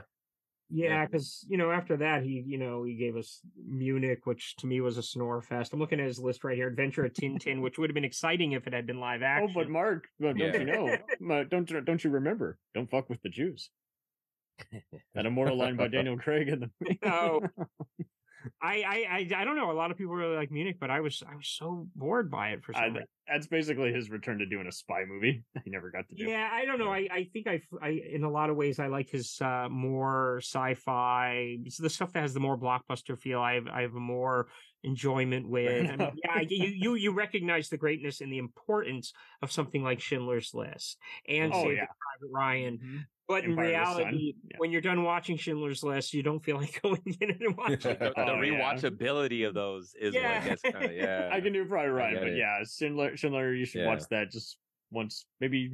Yeah, because you know after that he you know he gave us Munich, which to me was a snore fest. I'm looking at his list right here: Adventure of Tintin, which would have been exciting if it had been live action. oh, but Mark, but don't Yeah. you know? Don't don't you remember? Don't fuck with the Jews. That immortal line by Daniel Craig in the No. I, I I I don't know. A lot of people really like Munich, but I was I was so bored by it for some I, reason. That's basically his return to doing a spy movie. He never got to do. Yeah, I don't know. I, I think I, I, in a lot of ways, I like his uh, more sci-fi, it's the stuff that has the more blockbuster feel. I have, I have a more enjoyment with. I mean, yeah, you, you, you recognize the greatness and the importance of something like Schindler's List and Oh, yeah. Private Ryan. Mhm. But in Empire of the Sun. reality, Yeah. when you're done watching Schindler's List, you don't feel like going in and watching. The, the Oh, yeah. rewatchability of those is Yeah. what gets kind of yeah. I can do Private Ryan, get but it. yeah, Schindler, Schindler, you should Yeah. watch that just once, maybe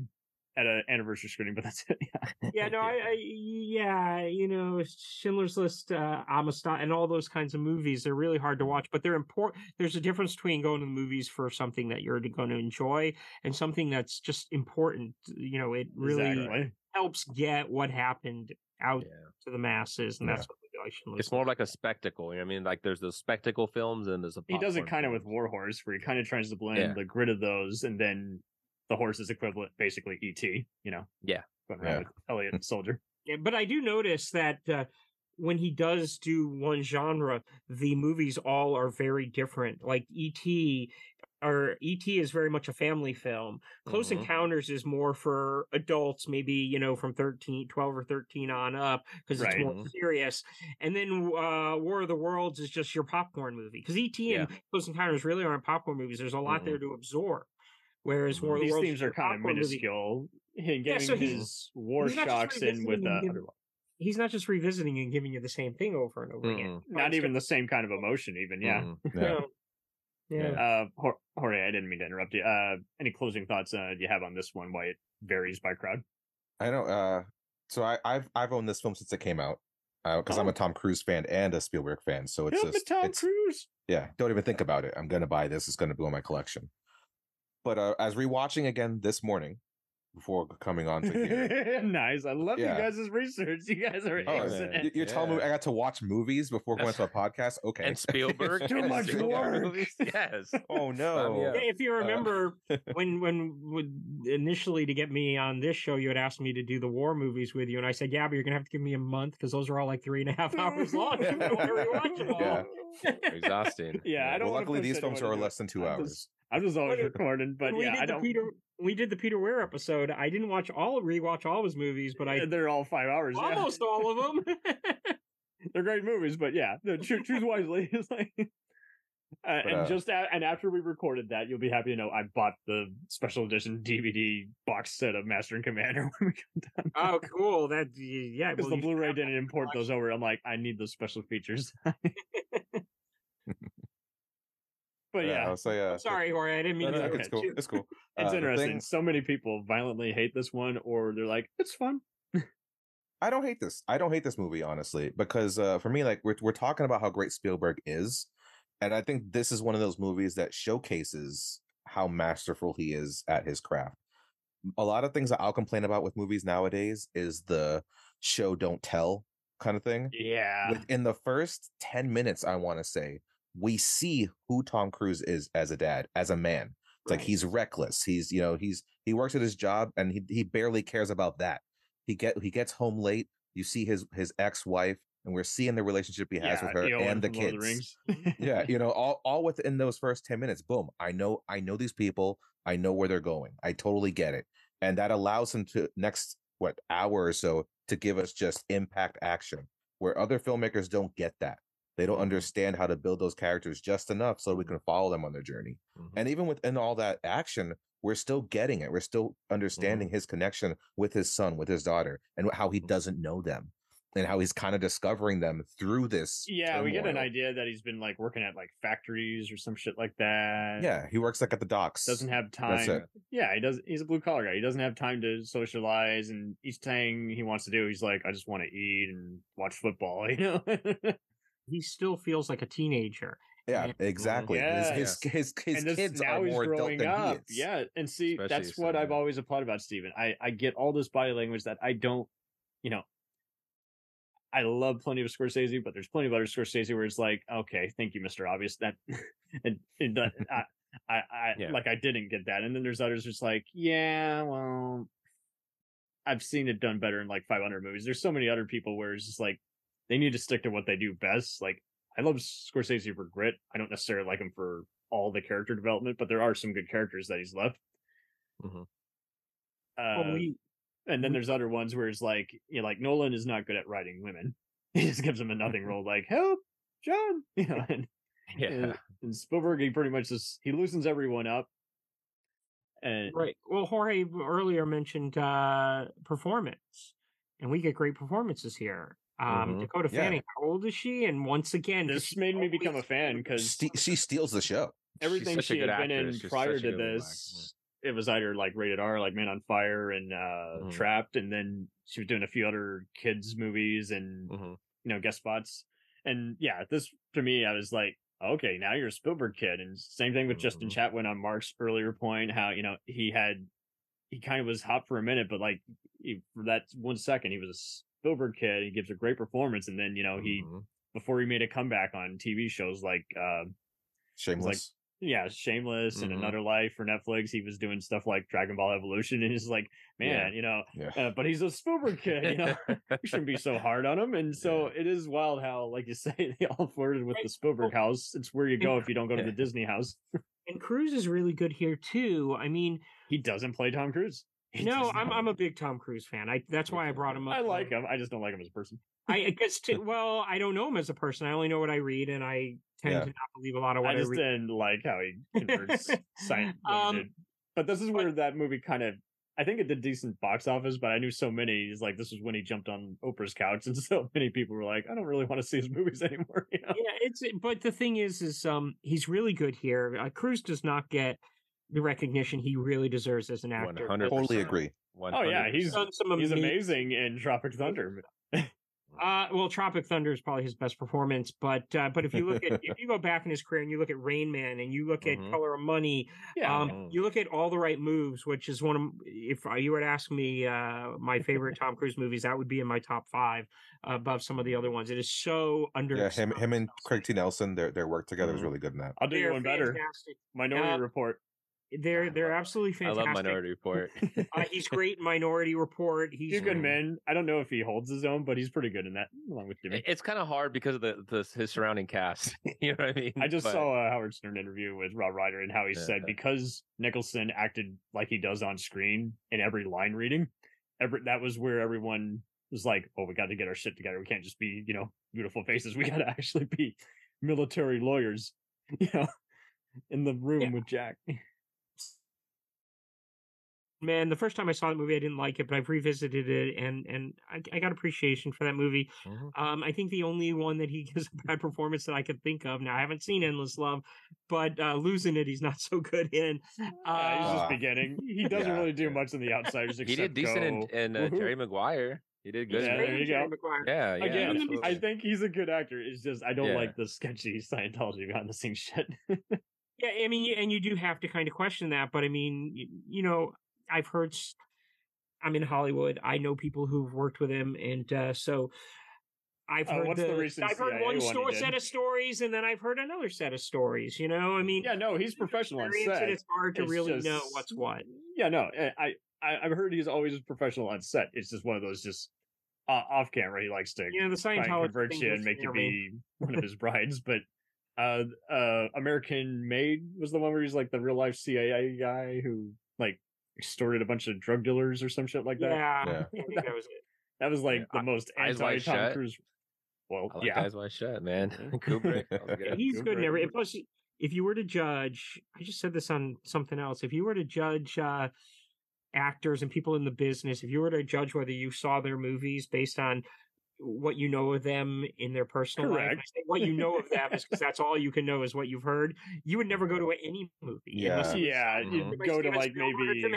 at an anniversary screening, but that's it. Yeah. yeah, no, I, I, yeah, you know, Schindler's List, uh, Amistad, and all those kinds of movies. They're really hard to watch, but they're important. There's a difference between going to the movies for something that you're going to enjoy and something that's just important. You know, it really Exactly. helps get what happened out Yeah. to the masses, and Yeah. that's what we like Schindler's It's more like a spectacle. You know I mean? Like there's those spectacle films and there's a He does it popcorn kind of with War Horse, where he kind of tries to blend Yeah. the grit of those, and then the horse's equivalent, basically ET. You know, Yeah. going around Yeah. with Elliot and Soldier. Yeah, but I do notice that uh, when he does do one genre, the movies all are very different. Like E.T. or E.T. is very much a family film. Close Mhm. Encounters is more for adults, maybe, you know, from 13, 12 or 13 on up, because it's Right. more serious. And then uh, War of the Worlds is just your popcorn movie. Because E.T. and Close Encounters really aren't popcorn movies. There's a lot there to absorb. Whereas War These Worlds themes are kind of popcorn movie. minuscule. Him Yeah, getting so his war he's not just shocks in with revisiting uh, and giving- He's not just revisiting and giving you the same thing over and over again. Mhm. not even the same kind of emotion. Even yeah. Mhm. Yeah. No. Yeah. Uh, Jor- Jorge, I didn't mean to interrupt you. Uh, any closing thoughts uh, you have on this one? Why it varies by crowd? I don't. Uh, so I, I've I've owned this film since it came out because I'm Oh. a Tom Cruise fan and a Spielberg fan. So it's Help me, just Tom it's, Cruise. yeah. Don't even think about it. I'm gonna buy this. It's gonna go in my collection. But uh, as rewatching again this morning, before coming on to here, nice. I love Yeah. you guys' research. You guys are oh, excellent. you- you're telling me I got to watch movies before going to a podcast? Okay, And Spielberg. Too much Spielberg work. movies. Yes. oh no. Yeah. Yeah, if you remember when when when initially to get me on this show, you had asked me to do the war movies with you, and I said, "Yeah, but you're gonna have to give me a month because those are all like three and a half hours long. You don't wanna rewatch them all." Yeah. Exhausting. Yeah, I don't Well, luckily these films are less than two I'm hours. Just- I'm just always recording, but When we yeah, did I the don't. Peter, we did the Peter Ware episode. I didn't watch all rewatch all of his movies, but I They're all five hours. yeah. almost all of them. They're great movies, but yeah, no, choose, choose wisely. It's like, uh, and uh, just a, and after we recorded that, you'll be happy to know I bought the special edition DVD box set of Master and Commander when we got done. oh, cool! That yeah, Because well, the Blu-ray didn't import those over. I'm like, I need those special features. But yeah, I'll say. Uh, Sorry, Jorge, I didn't mean No, no, to. it's cool. It's cool. it's Uh, interesting. thing- So many people violently hate this one, or they're like, it's fun. I don't hate this. I don't hate this movie honestly because uh, for me, like we're we're talking about how great Spielberg is, and I think this is one of those movies that showcases how masterful he is at his craft. A lot of things that I'll complain about with movies nowadays is the show don't tell kind of thing. Yeah. Within the first ten minutes, I want to say we see who Tom Cruise is as a dad, as a man. It's like he's reckless. He's you know he's he works at his job and he he barely cares about that. He get he gets home late. You see his his ex wife, and we're seeing the relationship he has Yeah, with her Eowyn and the of the kids. Yeah, you know, all all within those first ten minutes. Boom! I know I know these people. I know where they're going. I totally get it, and that allows him to next what hour or so to give us just impact action, where other filmmakers don't get that. They don't understand how to build those characters just enough so we can follow them on their journey. Mhm. And even within all that action, we're still getting it. We're still understanding his connection with his son, with his daughter, and how he doesn't know them, and how he's kind of discovering them through this. Yeah, we get an idea that he's been like working at like factories or some shit like that. Yeah, he works like at the docks. Doesn't have time. Yeah, he does. He's a blue collar guy. He doesn't have time to socialize, and each thing he wants to do, he's like, I just want to eat and watch football. You know. He still feels like a teenager. Yeah, exactly. Yeah. His his his, his and this, kids now are he's more adult growing than up. he is. Yeah, and see, Especially that's what son, I've yeah. always applauded about Steven. I I get all this body language that I don't, you know. I love plenty of Scorsese, but there's plenty of other Scorsese where it's like, okay, thank you, Mr. Obvious. That and, and that I, I, I Yeah. like I didn't get that. And then there's others just like, yeah, well, I've seen it done better in like 500 movies. There's so many other people where it's just like they need to stick to what they do best. Like I love Scorsese for grit. I don't necessarily like him for all the character development, but there are some good characters that he's left. Mhm. Uh, Well, we- and then there's other ones where it's like, you know, like Nolan is not good at writing women. He just gives them a nothing role, like help, John. You know, and, Yeah. and, and Spielberg, he pretty much just he loosens everyone up. And Right. Well, Jorge earlier mentioned uh performance, and we get great performances here. Um, Mhm. Dakota Yeah. Fanning, how old is she? And once again, this she's made me become a fan because Ste- she steals the show. everything she had been in. She's prior to good little this, it was either like rated R, like Man on Fire and uh Mhm. Trapped, and then she was doing a few other kids movies and Mhm. you know guest spots. And yeah, this to me, I was like, okay, now you're a Spielberg kid. And same thing with Justin Mhm. Chatwin on Mark's earlier point, how you know he had he kind of was hot for a minute, but like he, for that one second, he was a Spielberg kid. He gives a great performance, and then you know he Mhm. before he made a comeback on TV shows like. uh Shameless. like, yeah, Shameless and Mhm. Another Life for Netflix. He was doing stuff like Dragon Ball Evolution, and he's like, man, you know, Yeah. uh, but he's a Spielberg kid, you know, we shouldn't be so hard on him. And so it is wild how, like you say, they all flirted with the Spielberg house. It's where you go if you don't go to the Disney house. And Cruise is really good here too. I mean, He doesn't play Tom Cruise. He no, I'm. I'm a big Tom Cruise fan. I that's why I brought him up. I like him. I just don't like him as a person. I guess to, well, I don't know him as a person. I only know what I read, and I tend Yeah. to not believe a lot of what I I, just read. didn't like how he converts science. Um, but this is where that movie kind of. I think it did decent box office, but I knew so many. He's like, this was when he jumped on Oprah's couch, and so many people were like, I don't really want to see his movies anymore. You know? Yeah, it's but the thing is, is um, he's really good here. Uh, Cruise does not get the recognition he really deserves as an actor. 100%. Totally agree. Oh yeah, he's done some he's amazing- amazing in Tropic Thunder. Uh, well, Tropic Thunder is probably his best performance, but uh, but if you look at if you go back in his career and you look at Rain Man and you look at Mhm. Color of Money, Yeah, um, Mhm. you look at All the Right Moves, which is one of if you were to ask me uh, my favorite Tom Cruise movies, that would be in my top five above some of the other ones. It is so under Yeah, him him and Craig T. Nelson, their their work together is Mhm. really good in that. I'll do you They're one better. fantastic. Minority Uh, Report. They're they're absolutely fantastic. I love Minority Report. Uh, he's great Minority Report. He's He's a good man. I don't know if he holds his own, but he's pretty good in that, along with Jimmy. it's kind of hard because of the, the his surrounding cast. you know what I mean? I just But- saw a Howard Stern interview with Rob Reiner and how he said Yeah. because Nicholson acted like he does on screen in every line reading, every that was where everyone was like, "Oh, we got to get our shit together. We can't just be, you know, beautiful faces. We got to actually be military lawyers, you know, in the room Yeah. with Jack." Man the first time i saw the movie i didn't like it but i've revisited it and and i, I got appreciation for that movie Mhm. um i think the only one that he gives a bad performance that i could think of now i haven't seen endless love but uh losing it he's not so good in Uh, he's uh, just Ah. beginning. He doesn't Yeah, really do much in the outsiders. he did decent in, go, in uh, Jerry Maguire. He did good. Yeah, in there you Jerry go. Maguire. Yeah, yeah. Again, absolutely. I think he's a good actor. It's just I don't Yeah. like the sketchy Scientology behind the scenes shit. yeah i mean and you do have to kind of question that but i mean you, you know i've heard I'm in hollywood i know people who've worked with him and uh so I've Uh, heard what's the I've heard one sto- set of stories, and then I've heard another set of stories. You know, I mean, yeah, no, he's professional on set. it, it's hard to It's really just- know what's what. Yeah, no, eh, I, I I've heard he's always professional on set. It's just one of those just uh, off camera. He likes to Yeah, the and Scientology convert you and make you be one of his brides. But uh, uh, American Made was the one where he's like the real life CIA guy who like extorted a bunch of drug dealers or some shit like that. Yeah, Yeah. I think that was it. That was like Yeah, the I- most Eyes anti Wide Tom Shut. Cruise. Well, I like yeah, Eyes Wide Shut, man. Kubrick. that was Yeah, good. he's good in every. and Plus, if you were to judge, I just said this on something else. If you were to judge uh, actors and people in the business, if you were to judge whether you saw their movies based on what you know of them in their personal life, Correct. Say what you know of them is because that's all you can know is what you've heard. You would never go to any movie. Yeah. unless it was yeah. Mhm. You'd go to like Spielberg maybe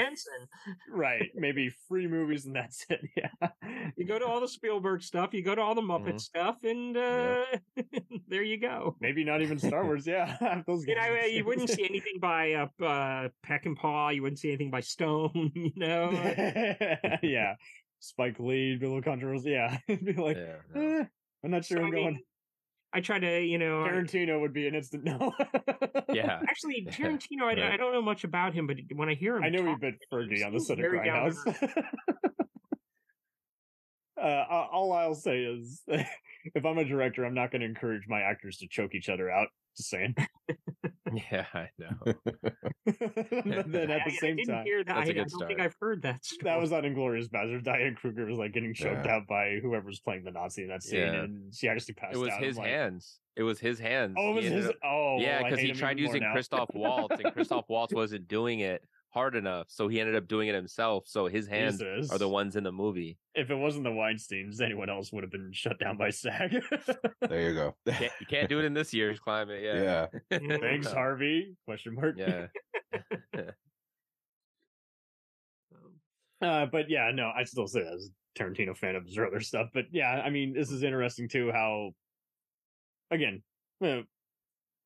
right, maybe free movies and that's it. Yeah, You go to all the Spielberg stuff. You go to all the Muppet Mhm. stuff, and uh, there you go. maybe not even Star Wars. Yeah, those You know, uh, you wouldn't see anything by uh, uh, Peckinpah. You wouldn't see anything by Stone. You know, yeah, Spike Lee, Bill Controls. Yeah, it'd be like, Yeah, no. eh, I'm not sure So, I'm I going. I try to, you know, Tarantino would be an instant no. yeah. actually Tarantino. I, Right. I don't know much about him, but when I hear him, I know he talk, bit Fergie on the seems set of very down to Grindhouse. uh, all I'll say is if I'm a director, I'm not going to encourage my actors to choke each other out. Just saying. Yeah, I know. but then at I- the I same didn't time, hear that. I, I don't think. I've heard that. Story. that was on Inglorious Bastard. Diane Kruger was like getting choked Yeah. out by whoever's playing the Nazi in that scene, Yeah. and she actually passed out. It was out. his like, hands. It was his hands. Oh, it was his. up- Oh, yeah, because hate he tried using. Christoph Waltz, and Christoph Waltz wasn't doing it hard enough, so he ended up doing it himself. So his hands Jesus. are the ones in the movie. If it wasn't the Weinsteins, anyone else would have been shut down by SAG. There you go. Can't, you can't do it in this year's climate. Yeah. Yeah. Thanks, Harvey? Question mark. Yeah. Uh, but yeah, no, I still say that as a Tarantino fan of his other stuff. But yeah, I mean, this is interesting too. How, again, uh,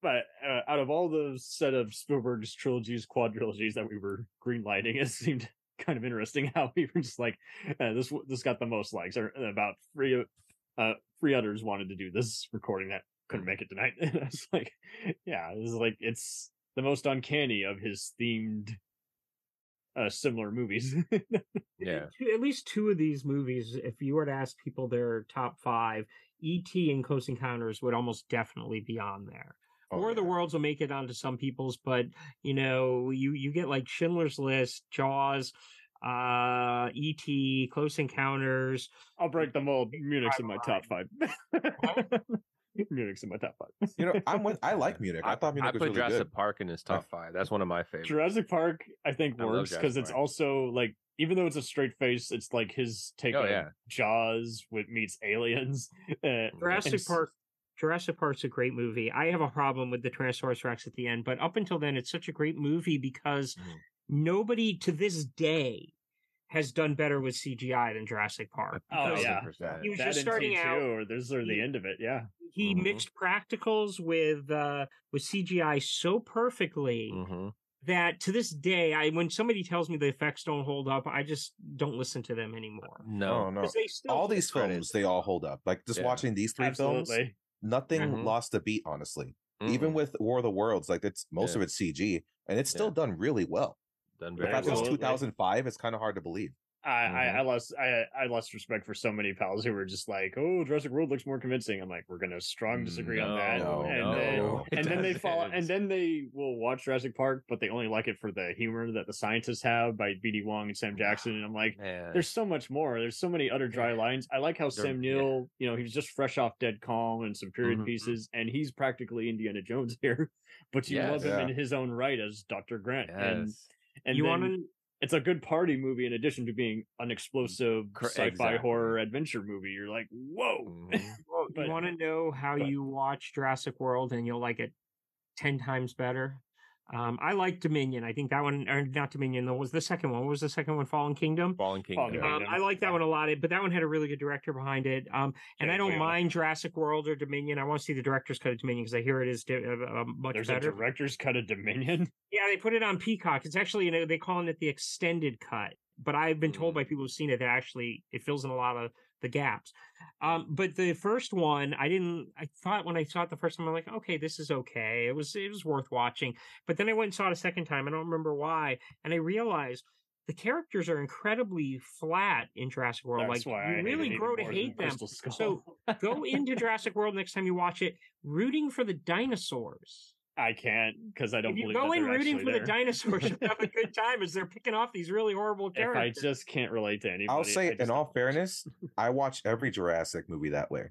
but uh, out of all the set of Spielberg's trilogies, quadrilogies that we were greenlighting, it seemed kind of interesting how we were just like, uh, this this got the most likes. Or about three, uh, three others wanted to do this recording that couldn't make it tonight. And I was like, yeah, this is like it's the most uncanny of his themed, uh, similar movies. Yeah. At least two of these movies, if you were to ask people their top five, E.T. and Close Encounters would almost definitely be on there. Oh, or the worlds will make it onto some people's, but you know, you you get like Schindler's List, Jaws, uh, E.T., Close Encounters. I'll break the mold. Munich's in my top five. Munich's in my top five. You know, I'm with. I like Munich. I, thought Munich I was put really Jurassic good. Park in his top five. That's one of my favorites. Jurassic Park, I think I works because it's also like, even though it's a straight face, it's like his take Oh, on yeah. Jaws with meets aliens. Uh, Jurassic and s- Park. Jurassic Park's a great movie. I have a problem with the Tyrannosaurus Rex at the end, but up until then, it's such a great movie because Mhm. nobody to this day has done better with CGI than Jurassic Park. Oh because yeah, 1,000%. He was that just starting out. or this or the end of it. Yeah, He Mhm. mixed practicals with uh, with CGI so perfectly hmm that to this day, I when somebody tells me the effects don't hold up, I just don't listen to them anymore. No. no. they still All hold these credit. films, they all hold up. Like just Yeah. watching these three films, absolutely. Nothing Mhm. lost a beat. Honestly, Mm-mm. even with War of the Worlds, like it's most Yeah. of it's CG, and it's still Yeah. done really well. done The very fact that it's well. 2005 is kind of hard to believe. I, I, Mhm. I lost I, I lost respect for so many pals who were just like, "Oh, Jurassic World looks more convincing." I'm like, "We're gonna strong disagree on that." No, and no, then, and then they fall, and then they will watch Jurassic Park, but they only like it for the humor that the scientists have by B.D. Wong and Sam Jackson. And I'm like, Man. there's so much more. There's so many other dry lines. I like how They're- Sam Neill, you know, he was just fresh off Dead Calm and some period Mhm. pieces, and he's practically Indiana Jones here. But you Yes. love him Yeah. in his own right as Dr. Grant, and Yes. and you then- want to it's a good party movie in addition to being an explosive sci-fi exactly. horror adventure movie. You're like, whoa. Mhm. Well, But- you want to know how but- you watch Jurassic World and you'll like it 10 times better? Um, I like Dominion. I think that one, or not Dominion, though, was the second one. What was the second one? Fallen Kingdom? Fallen Kingdom. Fallen Um, I like that one a lot, but that one had a really good director behind it. Um, and I don't yeah. mind Jurassic World or Dominion. I want to see the director's cut of Dominion because I hear it is di- uh, uh, much There's better. a director's cut of Dominion. Yeah, they put it on Peacock. It's actually, you know, they calling it the extended cut. But I've been told Mm. by people who've seen it that actually it fills in a lot of the gaps. Um, but the first one, I didn't. I thought when I saw it the first time, I'm like, okay, this is okay. It was it was worth watching. But then I went and saw it a second time. I don't remember why, and I realized the characters are incredibly flat in Jurassic World. That's like why you really grow to hate them. So go into Jurassic World next time you watch it, rooting for the dinosaurs. I can't because I don't If you believe go that in rooting for there. the dinosaurs, you have a good time as they're picking off these really horrible If I just can't relate to anybody, I'll say, I in all don't- fairness, I watch every Jurassic movie that way.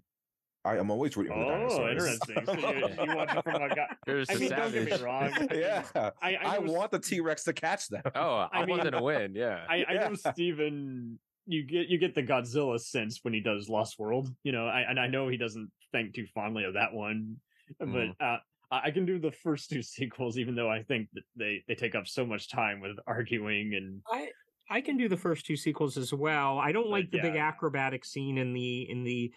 I am always rooting for the Oh, dinosaurs. interesting. So you, you watch it from a guy. There's I a mean, don't get me savage. wrong. yeah, I, I, I, know want the T Rex to catch them. Oh, I, I mean- wanted to win. Yeah. I, I know Yeah. Steven you get you get the Godzilla sense when he does Lost World, you know, I, and I know he doesn't think too fondly of that one, but Mhm. uh, I I can do the first two sequels, even though I think that they they take up so much time with arguing and I I can do the first two sequels as well. I don't like the big acrobatic scene in the in the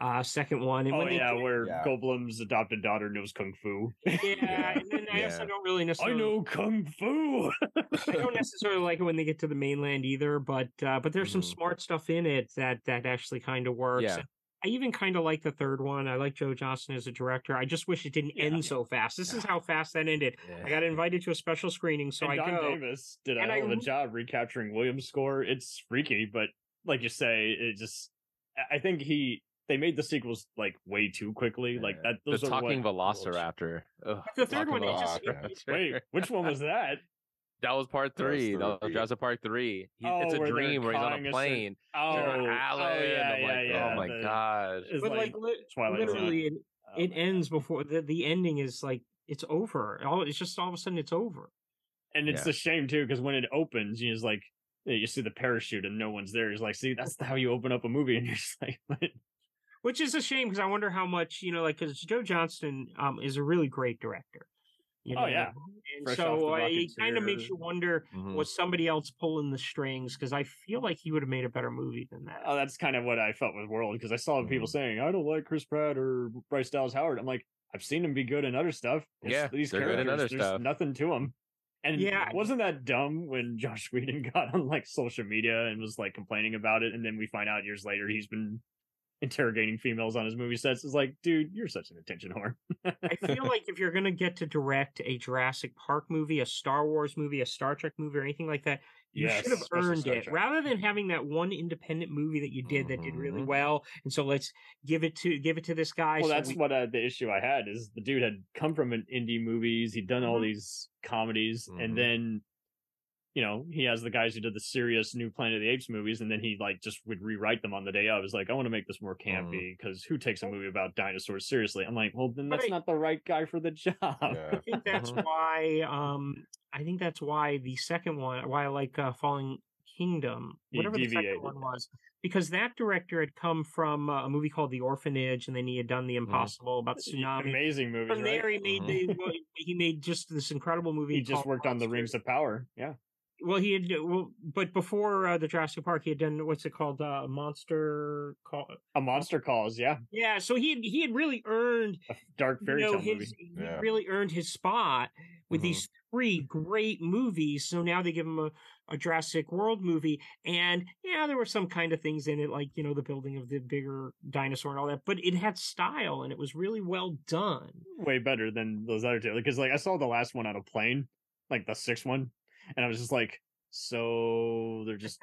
uh second one. And oh when yeah, get- where Yeah. Goldblum's adopted daughter knows kung fu. yeah, and then I also don't really necessarily. I know kung fu. I don't necessarily like it when they get to the mainland either, but uh, but there's some Mhm. smart stuff in it that that actually kind of works. Yeah. I even kind of like the third one. I like Joe Johnston as a director. I just wish it didn't Yeah. end so fast. This is how fast that ended. I got invited to a special screening, so and I Don go. Davis did a and hell of a job recapturing Williams' score. It's freaky, but like you say, it just I- I think he they made the sequels like way too quickly. Like that. The Those are talking what- Velociraptor. Ugh, The third one, it just- Velociraptor. Wait, which one was that? That was part That was three. That was three. Jurassic Park three. He, Oh, it's a where dream where he's on calling a us plane. Oh, Sarah oh, Allen. yeah, I'm yeah, like, yeah. oh my the- god. It's but like, like Twilight literally, it, Oh, it ends before the the ending is like it's over. All it's just all of a sudden it's over. and it's Yeah. a shame too because when it opens, you just like you see the parachute and no one's there. He's like, see, that's how you open up a movie, and you're just like, what? which is a shame because I wonder how much you know, like because Joe Johnston um is a really great director. You Oh, yeah. and Fresh so the uh, it kind of makes you wonder Mhm. was somebody else pulling the strings because I feel like he would have made a better movie than that. Oh, that's kind of what I felt with World because I saw people Mhm. saying I don't like Chris Pratt or Bryce Dallas Howard. I'm like, I've seen him be good in other stuff. It's Yeah, these they're good in characters, other there's stuff. nothing to them. And Yeah. wasn't that dumb when Joss Whedon got on like social media and was like complaining about it, and then we find out years later he's been interrogating females on his movie sets. is like, dude, you're such an attention whore. I feel like if you're gonna get to direct a Jurassic Park movie, a Star Wars movie, a Star Trek movie, or anything like that, you Yes, should have earned it rather than having that one independent movie that you did that did really Mhm. well. And so let's give it to give it to this guy. well, so that's we- what uh, the issue I had is the dude had come from an indie movies. He'd done all Mhm. these comedies, Mhm. and then, you know, he has the guys who did the serious new Planet of the Apes movies, and then he like just would rewrite them on the day of. He's like, I want to make this more campy because who takes a movie about dinosaurs seriously? I'm like, well, then that's I- not the right guy for the job. Yeah. I think that's Mhm. why. Um, I think that's why the second one, why I like uh, Fallen Kingdom, whatever the second one was, because that director had come from uh, a movie called The Orphanage, and then he had done The Impossible about the tsunami. Amazing movie. From there, right? he made the he made just this incredible movie. He just called worked on the Monster. Rings of Power. Yeah. Well, he had well, but before uh, the Jurassic Park, he had done what's it called, uh, Monster Call. A Monster Calls. Yeah. Yeah, so he had, he had really earned A dark you fairy know, tale his, movie. he Yeah. really earned his spot with Mhm. these three great movies. So now they give him a, a Jurassic World movie, and yeah, there were some kind of things in it, like you know the building of the bigger dinosaur and all that, but it had style and it was really well done. way better than those other two. Because like I saw the last one on a plane, like the sixth one, and I was just like, so they're just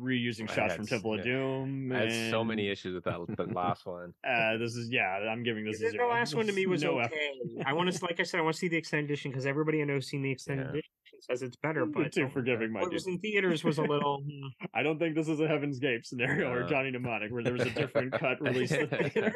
reusing shots had from Temple yeah. of Doom. I had so many issues with that the last one. Uh, this is yeah. I'm giving this. a the last one to me was No okay. I want to, like I said, I want to see the extended edition because everybody I know has seen the extended Yeah. edition says it's better. You're But too forgiving, my what dude. was in theaters was a little. hmm. I don't think this is a Heaven's Gate scenario or. Johnny Mnemonic where there was a different cut released. in theaters.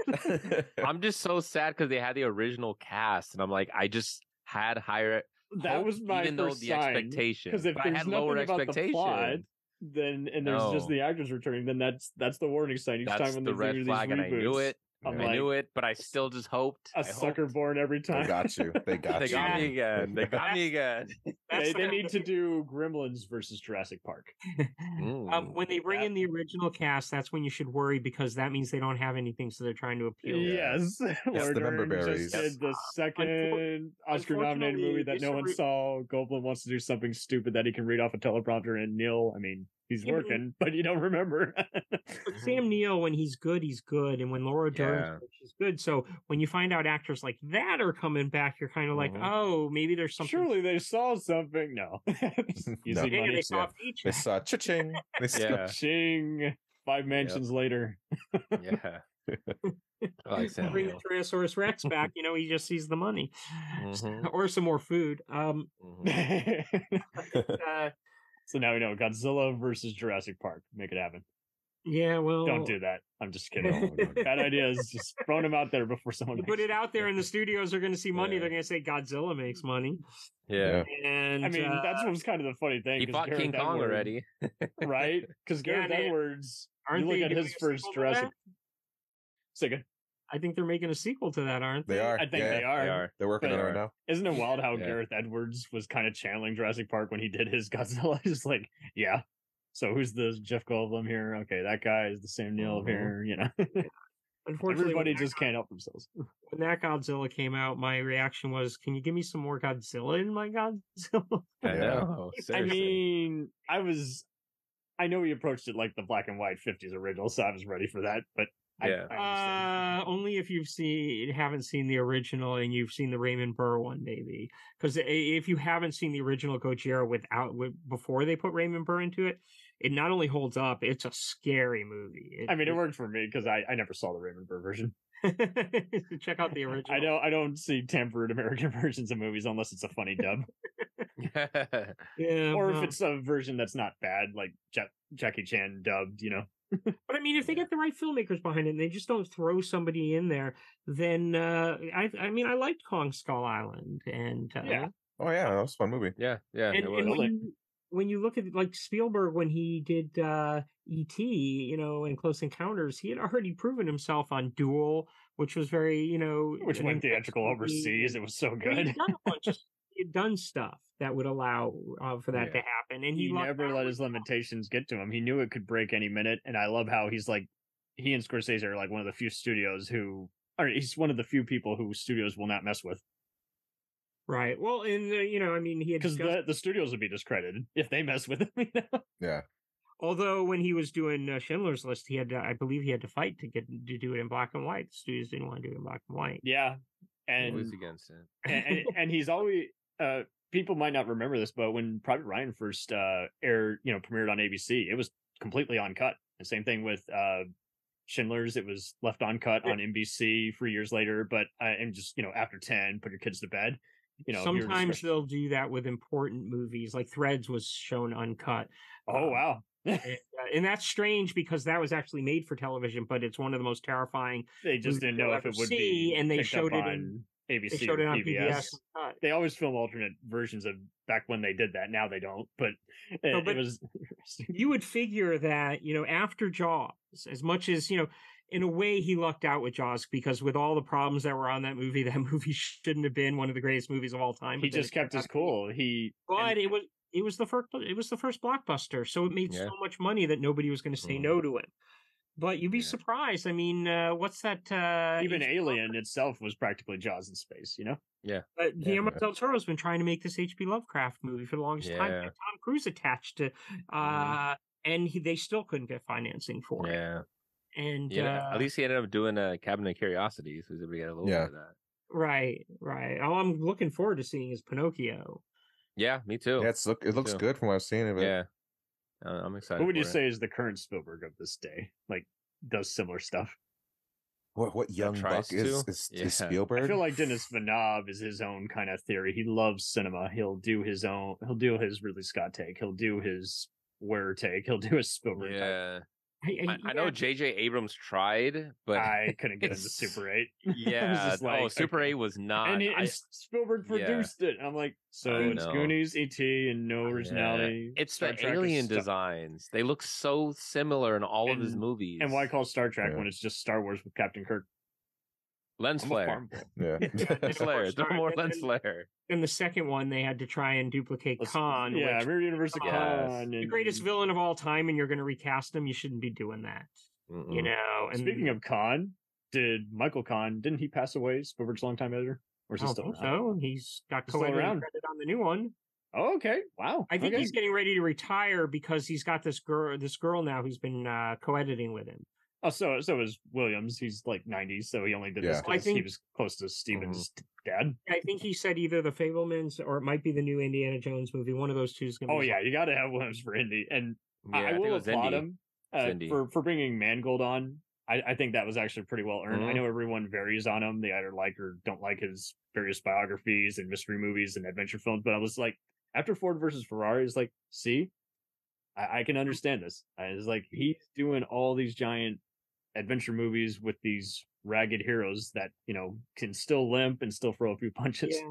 I'm just so sad because they had the original cast, and I'm like, I just had higher. That hope, was my even though first the sign. expectation. Because if but I there's had nothing lower about the expectations. plot, then and there's just the actors returning, then that's that's the warning sign each That's time when the red flag, and I knew reboots. it. I'm I like, knew it, but I still just hoped. a I sucker hoped. born every time. They got you. They got you. They you. got me again. They got me again. They, they need to do Gremlins versus Jurassic Park. Mm. Um, when they bring That- in the original cast, that's when you should worry because that means they don't have anything, so they're trying to appeal. Yes, Laura the member berries. just did the second Oscar-nominated movie that no one unfortunately, saw. Goldblum wants to do something stupid that he can read off a teleprompter, and Neill, I mean, he's Yeah, but- working, but you don't remember. Sam Neill, when he's good, he's good, and when Laura Dern, Yeah. she's good. So when you find out actors like that are coming back, you're kind of like, Mhm. oh, maybe there's something. Surely they saw something. No, easy Yeah, money. they saw yeah. a feature. They saw cha-ching. They saw- Yeah. Ching. Five mansions later. Yeah. I like Sam Bring the Neill. Tyrannosaurus Rex back, you know, he just sees the money Mhm, or some more food. Um, mhm. uh, so now we know Godzilla versus Jurassic Park. Make it happen. yeah, well, Don't do that. I'm just kidding. Bad idea is just throwing them out there before someone You put it out there, and the studios are going to see money. Yeah. They're going to say Godzilla makes money, Yeah. and I mean, uh, that's what was kind of the funny thing. He 'cause fought Gareth King Kong Edwards- already. right? Because Yeah, Gareth they- Edwards, aren't you look at his first sequel to Jurassic. that? Say again. I think they're making a sequel to that, aren't they? They are. I think yeah, they are. They are. They're working But- on it right now. Isn't it wild how Yeah. Gareth Edwards was kind of channeling Jurassic Park when he did his Godzilla? He's like, yeah. So who's the Jeff Goldblum here? Okay, that guy is the Sam Neill Mhm. here. You know, Unfortunately, everybody when, just can't help themselves. when that Godzilla came out, my reaction was, "Can you give me some more Godzilla in my Godzilla?" I know. I mean, I was, I know he approached it like the black and white '50s original, so I was ready for that. But I, Yeah. I. Uh, only if you've seen haven't seen the original and you've seen the Raymond Burr one, maybe. Because if you haven't seen the original Gojira without with, before they put Raymond Burr into it, it not only holds up, it's a scary movie. I mean, it worked for me because I, I never saw the Raymond Burr version. Check out the original. I don't I don't see tampered American versions of movies unless it's a funny dub, Yeah, or if well, it's a version that's not bad, like Jack, Jackie Chan dubbed. You know, But I mean, if they get the right filmmakers behind it, and they just don't throw somebody in there, then uh, I I mean, I liked Kong Skull Island, and uh, Yeah. Oh yeah, that was a fun movie. yeah, yeah. and, it was. and when you when you look at like Spielberg when he did uh E.T., you know, in Close Encounters, he had already proven himself on Duel, which was very, you know, which went theatrical movie. overseas. It was so I mean, good. He'd done a bunch of- he'd done stuff that would allow uh, for that to happen, and he, he never let his limitations get to him. He knew it could break any minute, and I love how he's like, he and Scorsese are like one of the few studios who, or he's one of the few people who studios will not mess with right. Well, and uh, you know, I mean, he because discussed- the the studios would be discredited if they mess with him. You know? Yeah. Although when he was doing uh, Schindler's List, he had to, I believe he had to fight to get to do it in black and white. The studios didn't want to do it in black and white. Yeah, and always against it. and, and, and he's always uh people might not remember this but when private ryan first uh aired you know premiered on abc it was completely uncut the same thing with uh schindler's it was left uncut on nbc for years later but uh, and just you know after 10 put your kids to bed you know Sometimes they'll do that with important movies, like Threads was shown uncut. oh Um, wow and, uh, and that's strange because that was actually made for television, but it's one of the most terrifying. they just didn't know if it would see, be and they showed it on in abc they showed it on PBS. PBS. they always film alternate versions of back when they did that now they don't but it, No, it was you would figure that you know after Jaws, as much as you know, in a way he lucked out with Jaws because with all the problems that were on that movie, that movie shouldn't have been one of the greatest movies of all time. he just kept his out to be. cool he But it was it was the first it was the first blockbuster, so it made Yeah. so much money that nobody was going to say. Mhm. no to him. But you'd be surprised. I mean, uh, what's that? Uh, even H- alien itself was practically jaws in space you know Yeah. But Uh, Guillermo del Toro's been trying to make this H.P. Lovecraft movie for the longest time. Yeah. Had Tom Cruise attached to, uh, and he, they still couldn't get financing for it. Yeah. And Yeah. uh, At least he ended up doing a Cabinet of Curiosities. So we got a little Yeah. bit of that. right, right. Oh, I'm looking forward to seeing his Pinocchio. Yeah, me too. Yeah, it's look it looks too. good from what I've seen of it. Yeah. Uh, I'm excited. Who would you it. say is the current Spielberg of this day? Like, does similar stuff? What what young tries buck is, to? is, Yeah. is Spielberg? I feel like Denis Villeneuve is his own kind of theory. He loves cinema. He'll do his own. He'll do his Ridley Scott take. He'll do his Where take. He'll do his Spielberg. take. Yeah. I, I, I know yeah, J.J. Abrams tried, but I couldn't get into Super Eight. yeah, just oh, Super. A was not. and, he, I- and Spielberg yeah. produced it. I'm like, so it's know. Goonies, E.T., and no yeah. originality. It's Star the Trek alien designs. They look so similar in all of his movies. And why call Star Trek Yeah. when it's just Star Wars with Captain Kirk? Lens I'm flare? farm yeah. lens flare. No more and- lens and- flare. in the second one, they had to try and duplicate Let's- Khan. yeah, which, Mirror Universe of Yes. Khan. the and- greatest villain of all time, and you're going to recast him. You shouldn't be doing that. You Mm-mm. know. And Speaking of Khan, did Michael Kahn didn't he pass away? Spielberg's longtime editor, or is I he don't still think around? so. He's got He's still co-editing around. credit on the new one. Oh, okay. Wow. I think okay. he's getting ready to retire because he's got this girl, this girl now who's been uh, co-editing with him. Oh, so so is Williams. He's like ninety, so he only did this because think- he was close to Steven's dad. I think he said either the Fabelmans or it might be the new Indiana Jones movie. One of those two is going to. Oh yeah, you got to have Williams for Indy, and Yeah, I, I will was applaud Indy. him uh, for for bringing Mangold on. I, I think that was actually pretty well earned. I Mhm. know everyone varies on him; they either like or don't like his various biographies and mystery movies and adventure films. But I was like, after Ford versus Ferrari, is like, see, I, I can understand this. I was like, he's doing all these giant adventure movies with these ragged heroes that you know can still limp and still throw a few punches. Yeah.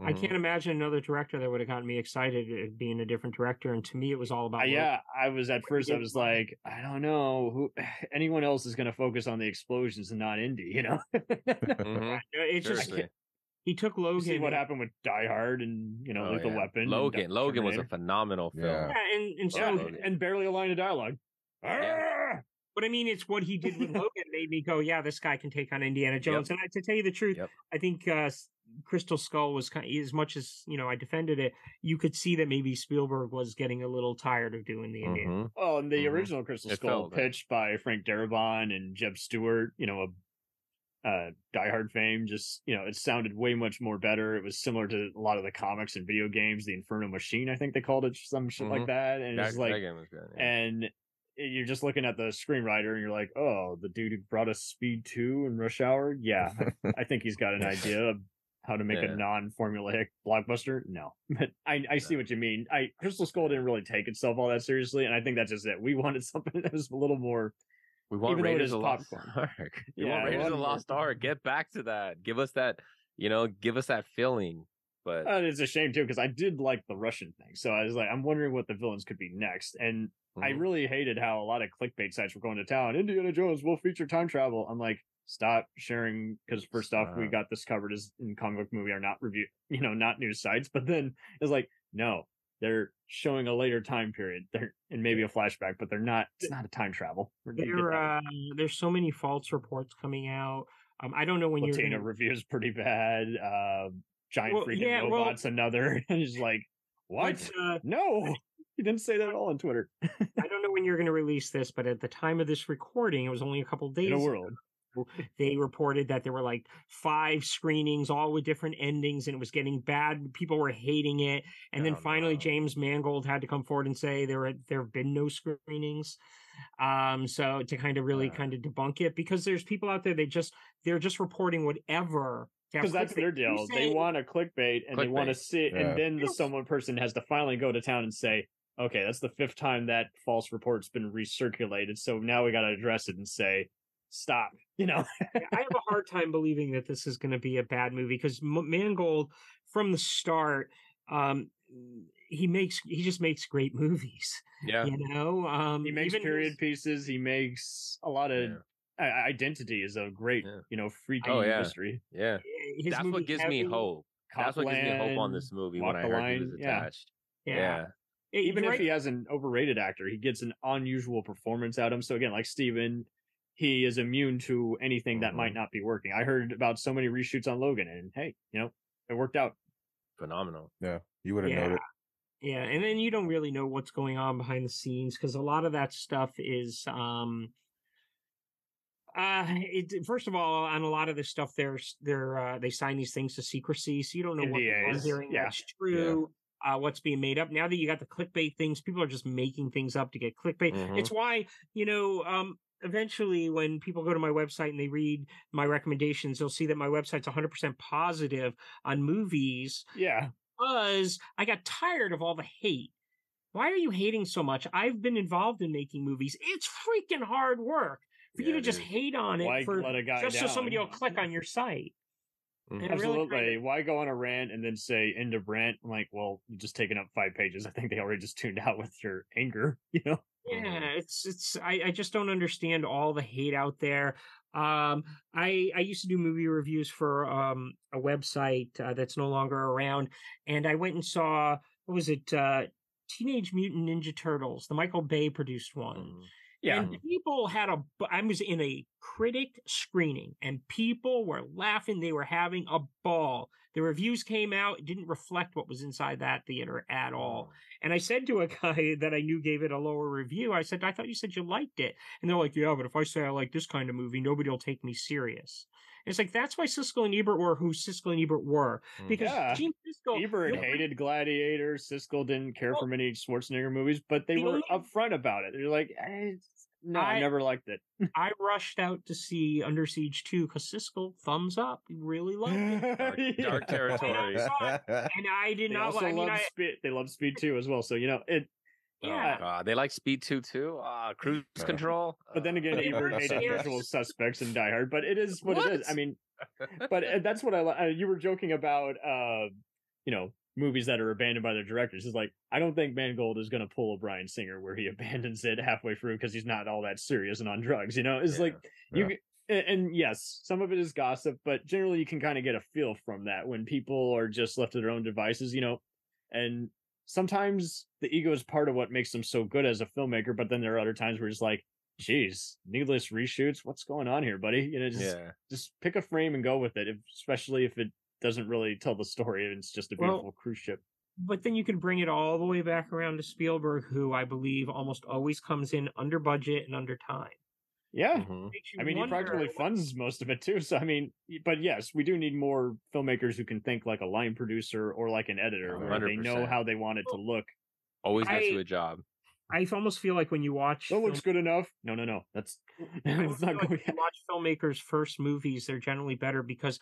I Mhm. can't imagine another director that would have gotten me excited uh, being a different director. And to me, it was all about Uh, yeah, I was at first. I was like, I don't know who. Anyone else is going to focus on the explosions and not Indy, you know? Mhm. It's just he took You Logan. see what and- happened with Die Hard and you know Oh, Lethal yeah. Weapon. Logan. Logan was a phenomenal film. Yeah. Yeah, and, and so, Yeah, Logan. and barely a line of dialogue. Ah! But I mean, it's what he did with Logan made me go, yeah, this guy can take on Indiana Jones. And I, to tell you the truth, Yep. I think uh, Crystal Skull was kind as much as you know I defended it. You could see that maybe Spielberg was getting a little tired of doing the Indiana. Mhm. Oh, and the Mhm. original Crystal It Skull pitched by Frank Darabont and Jeb Stuart. You know, uh Die Hard fame. Just you know, it sounded way much more better. It was similar to a lot of the comics and video games. The Infernal Machine, I think they called it some shit like Mhm. that. And That, it's like, that game was good. yeah. and Eh, you're just looking at the screenwriter and you're like, oh, the dude who brought us Speed Two and Rush Hour. Yeah, I, think he's got an idea of how to make Yeah. a non-formulaic blockbuster. No, but I I see what you mean. I Crystal Skull didn't really take itself all that seriously, and I think that's just it. We wanted something that was a little more. We want even though it Raiders of the Lost popcorn. Ark. We Yeah, want Raiders of the Lost Ark. Get back to that. Give us that. You know, give us that feeling. But Uh, it's a shame too because I did like the Russian thing, so I was like, I'm wondering what the villains could be next, and I Mhm. really hated how a lot of clickbait sites were going to town. Indiana Jones will feature time travel. I'm like, stop sharing because first off, we got this covered as in comic book movie are not review, you know, not news sites. But then it's like, no, they're showing a later time period, they're and maybe a flashback, but they're not. It's not a time travel. There, uh, there's so many false reports coming out. Um, I don't know when you're Latina gonna, reviews pretty bad. Uh, giant Well, freaking yeah, well- robots, another. and it's like, what? but, uh, No, he didn't say that at all on Twitter. I don't know when you're going to release this, but at the time of this recording, it was only a couple days. In a ago, world. They reported that there were like five screenings, all with different endings, and it was getting bad. People were hating it, and then Oh, finally, no. James Mangold had to come forward and say there were, there have been no screenings. Um, so to kind of really Uh. kind of debunk it, because there's people out there they just they're just reporting whatever. To have Because that's their You deal. They want a clickbait and they want to Clickbait. sit, Yeah. and then the someone person has to finally go to town and say, okay, that's the fifth time that false report's been recirculated. So now we got to address it and say, stop. You know, I have a hard time believing that this is going to be a bad movie because M- Mangold, from the start, um, he makes he just makes great movies. yeah, You know, um, he makes period his- pieces. He makes a lot of Yeah. I- identity is a great, Yeah. you know, freaky Oh, yeah. mystery. yeah. his That's what gives me Heavy- hope. That's what gives me hope on this movie Walk when I the heard Line, he was yeah. attached. Yeah, Yeah. Yeah, even you're if right. he has an overrated actor, he gets an unusual performance out of him. So again, like Steven, he is immune to anything that might Mhm. not be working. I heard about so many reshoots on Logan, and hey, you know, it worked out. Phenomenal. Yeah, you would have known Yeah. it. Yeah, and then you don't really know what's going on behind the scenes because a lot of that stuff is um uh it, first of all on a lot of this stuff there's they're uh, they sign these things to secrecy so you don't know what you're hearing yeah. that's true uh what's being made up now that you got the clickbait things people are just making things up to get clickbait Mhm. it's why you know um eventually when people go to my website and they read my recommendations they'll see that my website's 100% positive on movies Yeah, because I got tired of all the hate. Why are you hating so much? I've been involved in making movies. It's freaking hard work for you to just hate on it Why for let a guy just so somebody will click on your site. Mhm. Really absolutely. kinda- Why go on a rant and then say end of rant? I'm like, well, you just taken up five pages. I think they already just tuned out with your anger. You know, yeah, it's it's I, I just don't understand all the hate out there. Um, I I used to do movie reviews for um a website uh, that's no longer around, and I went and saw what was it? Uh, Teenage Mutant Ninja Turtles, the Michael Bay produced one. Mhm. Yeah. And people had a, I was in a critic screening, and people were laughing. They were having a ball. The reviews came out; it didn't reflect what was inside that theater at all. And I said to a guy that I knew gave it a lower review, I said, "I thought you said you liked it." And they're like, "Yeah, but if I say I like this kind of movie, nobody will take me serious." And it's like that's why Siskel and Ebert were who Siskel and Ebert were Mhm. because Yeah. Gene Siskel Ebert nobody- hated Gladiator. Siskel didn't care Well, for many Schwarzenegger movies, but they the were only- upfront about it. They're like, eh, no, I, I- never liked it. I rushed out to see Under Siege 2 because Siskel thumbs up. He really loved it. Dark, Yeah. dark territory. and I did They not. also li- I mean, love I, Speed. They love Speed too as well. So you know it. yeah. Oh, God. They like Speed 2 too? Ah, cruise control. But then again, But Ebert Ebert hated shares- usual suspects in Die Hard. But it is what, it is. I mean, but uh, that's what I. li- Uh, you were joking about, uh, you know, movies that are abandoned by their directors. It's like I don't think Mangold is going to pull a Bryan Singer where he abandons it halfway through because he's not all that serious and on drugs. You know, it's Yeah. like you. Yeah. And, and yes, some of it is gossip, but generally you can kind of get a feel from that when people are just left to their own devices. You know, and sometimes the ego is part of what makes them so good as a filmmaker. But then there are other times where it's like, geez, needless reshoots. What's going on here, buddy? You know, just yeah. just pick a frame and go with it. If, especially if it doesn't really tell the story and it's just a Well- beautiful cruise ship. But then you can bring it all the way back around to Spielberg, who I believe almost always comes in under budget and under time. Yeah. Mhm. I mean, he practically funds most of it too. So I mean, but yes, we do need more filmmakers who can think like a line producer or like an editor, where they know how they want it to look. Always gets I- you a job. I almost feel like when you watch That looks good enough. No, no, no. That's I it's not feel like going. when you watch filmmakers' first movies, they're generally better because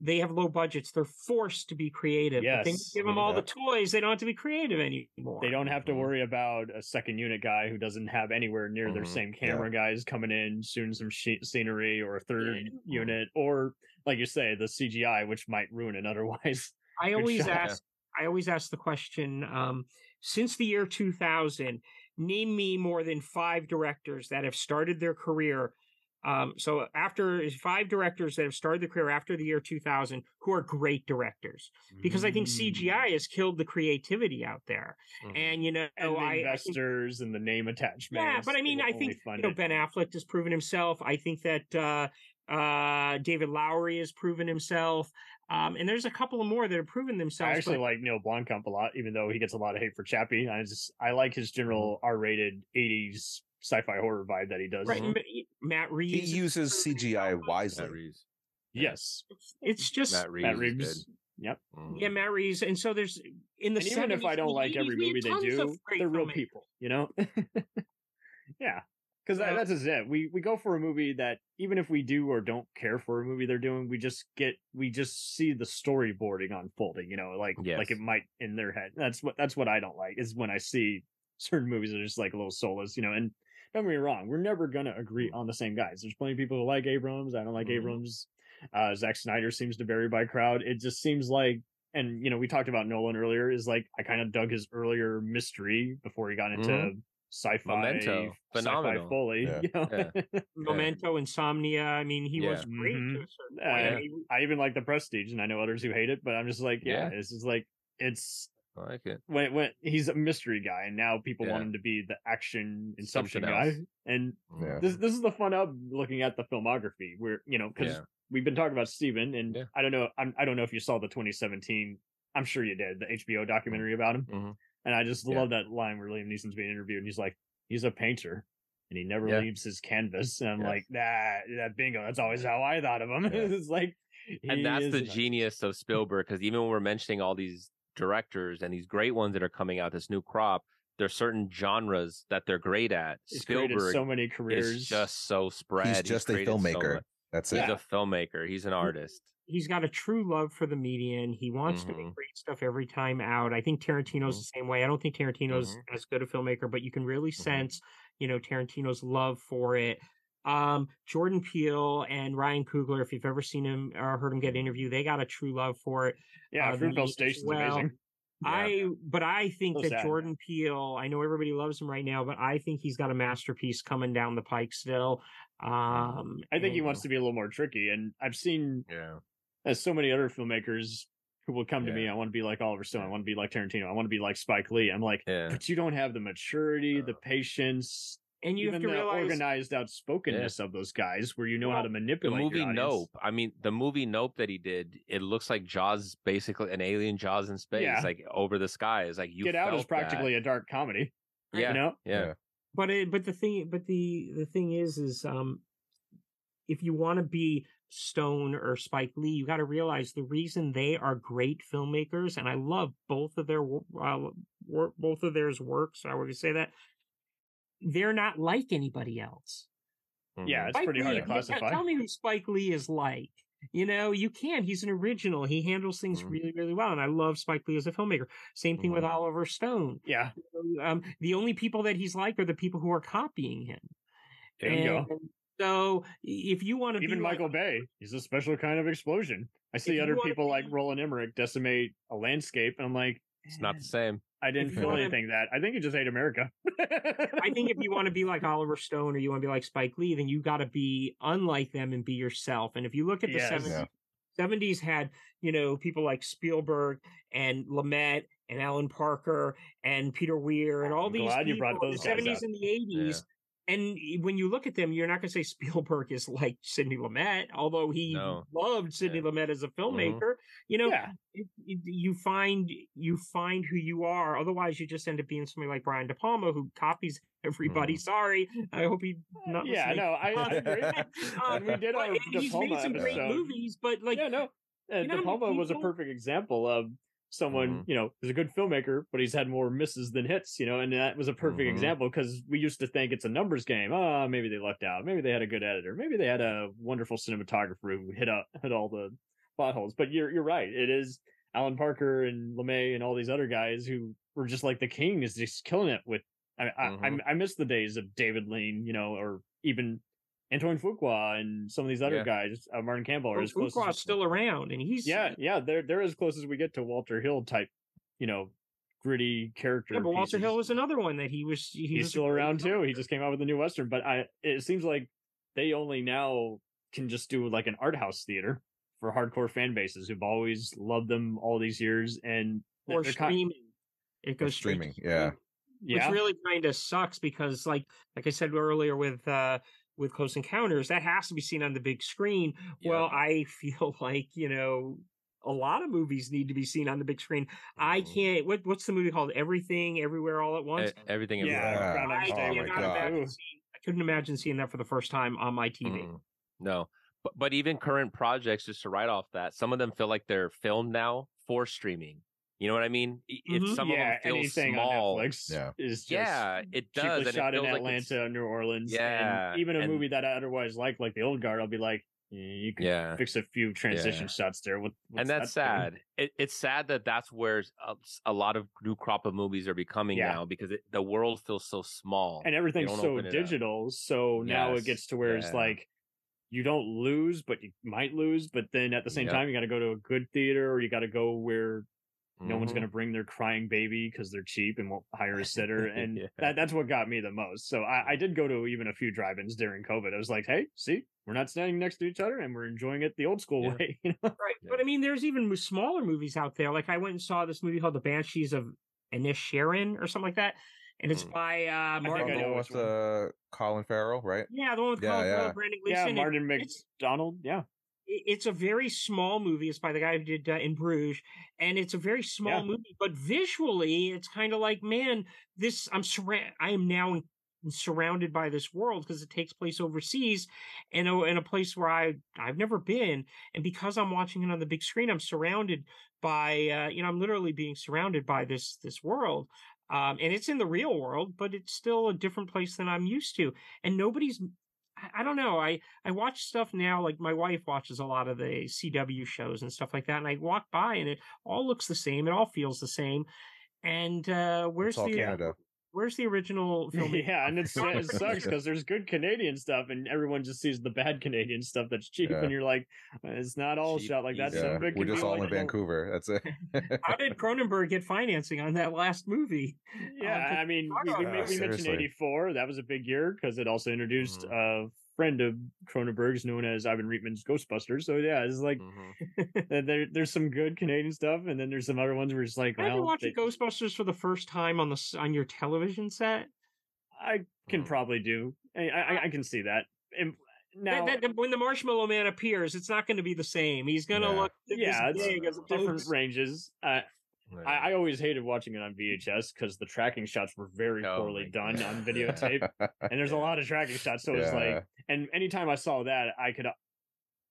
they have low budgets. They're forced to be creative. But then you Yes. give them all Yeah. the toys, they don't have to be creative anymore. They don't have to Mhm. worry about a second unit guy who doesn't have anywhere near their Mhm. same camera guys coming in, shooting some she- scenery, or a third Yeah. unit, or like you say, the CGI, which might ruin it otherwise. I always shot. ask. I always ask the question. Um, since the year 2000, name me more than five directors that have started their career. Um, so after five directors that have started their career after the year 2000, who are great directors, because I think Mm. CGI has killed the creativity out there. Mhm. And you know, and the I, I think investors and the name attachment. Yeah, but I mean, I think you know. Ben Affleck has proven himself. I think that uh, uh, David Lowery has proven himself, um, and there's a couple of more that have proven themselves. I actually but- like Neill Blomkamp a lot, even though he gets a lot of hate for Chappie. I just I like his general Mm-hmm. R-rated '80s sci-fi horror vibe that he does. right, Mhm. Ma- Matt He uses CGI wisely. Matt Reeves. Yes, It's, it's just Matt Reeves. Matt Reeves. good. Yep. Mhm. yeah, Matt Reeves, and so there's in the and even if I don't like every movie they do, they're real filmmakers. people, you know. yeah, because Yeah. that's just it. We we go for a movie that even if we do or don't care for a movie they're doing, we just get we just see the storyboarding unfolding. You know, like Yes. like it might in their head. That's what that's what I don't like is when I see certain movies that are just like a little soulless. You know, and don't get me wrong, we're never gonna agree on the same guys. There's plenty of people who like Abrams. I don't like Mhm. Abrams. Uh, Zack Snyder seems to vary by crowd. It just seems like, and you know, we talked about Nolan earlier. Is like I kind of dug his earlier mystery before he got into Mhm. sci-fi, Memento. sci-fi Phenomenal. fully. Yeah. You know? Yeah. Memento, Insomnia. I mean, he was Yeah. great to a certain point. Uh, I I even like the Prestige, and I know others who hate it, but I'm just like, yeah, Yeah. it's just like it's I like it. when when he's a mystery guy, and now people want him to be the action Inception guy, else. and Yeah. this this is the fun of looking at the filmography where you know because Yeah. we've been talking about Steven and Yeah. I don't know I'm, I don't know if you saw the 2017 I'm sure you did the HBO documentary about him Mhm. and I just Yeah. love that line where Liam Neeson's being interviewed and he's like he's a painter and he never Yeah. leaves his canvas and I'm like that that bingo that's always how I thought of him Yeah. it's like and that's the genius of Spielberg because even when we're mentioning all these directors and these great ones that are coming out, this new crop, there's certain genres that they're great at. He's Spielberg so many careers is just so spread. He's just a created so filmmaker. much. That's He's it. a filmmaker. He's an artist. he's got a true love for the medium. He wants to Mhm. make great stuff every time out. I think Tarantino's the same way. I don't think Tarantino's Mhm. as good a filmmaker, but you can really Mhm. sense, you know, Tarantino's love for it. Um, Jordan Peele and Ryan Coogler, if you've ever seen him or heard him get interviewed, they got a true love for it. yeah uh, Fruitvale the- Station's well, amazing I, but I think So that sad. Jordan Peele, I know everybody loves him right now, but I think he's got a masterpiece coming down the pike still. Um, I think he wants to be a little more tricky and I've seen Yeah. as so many other filmmakers who will come to me, I want to be like Oliver Stone, I want to be like Tarantino, I want to be like Spike Lee. I'm like, Yeah. but you don't have the maturity, the patience, and you even have to the realize organized outspokenness of those guys, where you know how to manipulate. The movie your. Nope. I mean, the movie Nope that he did, it looks like Jaws, basically an alien Jaws in space, Yeah. like over the sky. It's like you Get Out is practically that. a dark comedy. yeah, You know, yeah, but it, but the thing but the the thing is is um if you want to be stone or spike lee you got to realize the reason they are great filmmakers and i love both of their uh, work both of theirs works i would say that they're not like anybody else yeah, it's Spike pretty hard to classify. tell me who spike lee is like you know you can he's an original he handles things Mhm. really really well and i love spike lee as a filmmaker same thing with Mhm. oliver stone Yeah, um, the only people that he's like are the people who are copying him. there you go. So if you want to Even be Michael like, Bay, he's a special kind of explosion. I see other people like Roland Emmerich decimate a landscape, and I'm like, It's not the same. I didn't feel anything that. I think you just hate America. I think if you want to be like Oliver Stone or you want to be like Spike Lee, then you got to be unlike them and be yourself. And if you look at the Yes. 70s, Yeah. 70s had, you know, people like Spielberg and Lumet and Alan Parker and Peter Weir and all I'm these glad you people brought in those the guys 70s up. and the 80s. And when you look at them, you're not going to say Spielberg is like Sidney Lumet, although he No. loved Sidney Lumet as a filmmaker. You know, it, it- you find you find who you are. Otherwise, you just end up being somebody like Brian De Palma who copies everybody. Sorry, I hope he not. yeah, listening. no, I, I agree. Um, we did but our De he's made some great episode- movies, but like yeah, no, uh, you know De how many Palma was a perfect example of someone, Mhm. you know, is a good filmmaker, but he's had more misses than hits, you know, and that was a perfect Mhm. example because we used to think it's a numbers game. Oh, maybe they lucked out. Maybe they had a good editor. Maybe they had a wonderful cinematographer who hit up hit all the potholes. But you're you're right. It is Alan Parker and Lumet and all these other guys who were just like the king is just killing it with. I I, Mhm. I, I miss the days of David Lean, you know, or even Antoine Fuqua and some of these other Yeah. guys, uh, Martin Campbell, are well, as close Fuqua's as still around, and he's yeah, yeah, they're they're as close as we get to Walter Hill type, you know, gritty character. Yeah, but Walter pieces. Hill was another one that he was. He He's was still great around too. He just came out with a new western, but I it seems like they only now can just do like an art house theater for hardcore fan bases who've always loved them all these years and or they're kind- streaming. It goes straight to streaming, yeah. yeah, which really kind of sucks because like like I said earlier with uh with Close Encounters, that has to be seen on the big screen. Well, I feel like, you know, a lot of movies need to be seen on the big screen. I Mhm. can't what what's the movie called? Everything Everywhere All at Once? E- everything. yeah, everywhere. Groundhog I Oh my God. seeing, I couldn't imagine seeing that for the first time on my TV. Mm, no, but but even current projects, just to write off that, some of them feel like they're filmed now for streaming. You know what I mean? I- If Mhm. some yeah, of them feel small, on Netflix Yeah. is just yeah, it does. cheaply and it shot in feels like it's- Atlanta, New Orleans. Yeah, and even a and- movie that I otherwise like, like the old guard, I'll be like, "Eh, you can Yeah. fix a few transition Yeah. shots there. What, and that's that sad. It, it's sad that that's where a, a lot of new crop of movies are becoming Yeah. now because it, the world feels so small and everything's so open it up. digital. So now it gets to where it's like you don't lose, but you might lose. But then at the same Yep. time, you got to go to a good theater, or you got to go where no one's Mhm. going to bring their crying baby because they're cheap and won't hire a sitter. And Yeah. that, that's what got me the most. So I, I did go to even a few drive-ins during COVID. I was like, hey, see, we're not standing next to each other and we're enjoying it the old school Yeah. way. you know? Right. But I mean there's even smaller movies out there. Like I went and saw this movie called The Banshees of Inisherin or something like that. And it's Mm. by uh think Martin I know Oh, which with uh, Colin Farrell, right? Yeah, the one with Yeah, Colin Farrell, yeah. Brendan Yeah, Gleeson. Martin McDonagh. Yeah. It- it's a very small movie. It's by the guy who did uh, In Bruges, and it's a very small Yeah. movie. But visually, it's kind of like, man, this. I'm surra- I am now in, surrounded by this world because it takes place overseas, in a in a place where I I've never been, and because I'm watching it on the big screen, I'm surrounded by uh, you know I'm literally being surrounded by this this world. Um, and it's in the real world, but it's still a different place than I'm used to. And nobody's I- don't know. I I watch stuff now. Like my wife watches a lot of the CW shows and stuff like that, and I walk by and it all looks the same. It all feels the same. And uh where's It's all the Canada. Where's the original film? Yeah, and it's, it sucks because there's good Canadian stuff, and everyone just sees the bad Canadian stuff that's cheap, Yeah. and you're like, it's not all Cheap, shot like that. easy. Some Yeah, of we're can just be all like in Vancouver. That's it. How did Cronenberg get financing on that last movie? Yeah, Um, I mean, we, we, Yeah, we mentioned '84. That was a big year because it also introduced Mhm. a friend of Cronenberg's, known as Ivan Reitman's Ghostbusters. So yeah, it's like Mhm. there- there, there's some good Canadian stuff, and then there's some other ones where it's like, Have you watched they- Ghostbusters for the first time on the on your television set? I can Mm. probably do. I, I, I can see that. And now, That- that- when the Marshmallow Man appears, it's not going to be the same. He's going to Yeah. look yeah, this big as it's a different ranges. Uh, Right. I, I always hated watching it on VHS because the tracking shots were very Oh poorly done God. on videotape, and there's a lot of tracking shots. So it's like, and anytime I saw that, I could,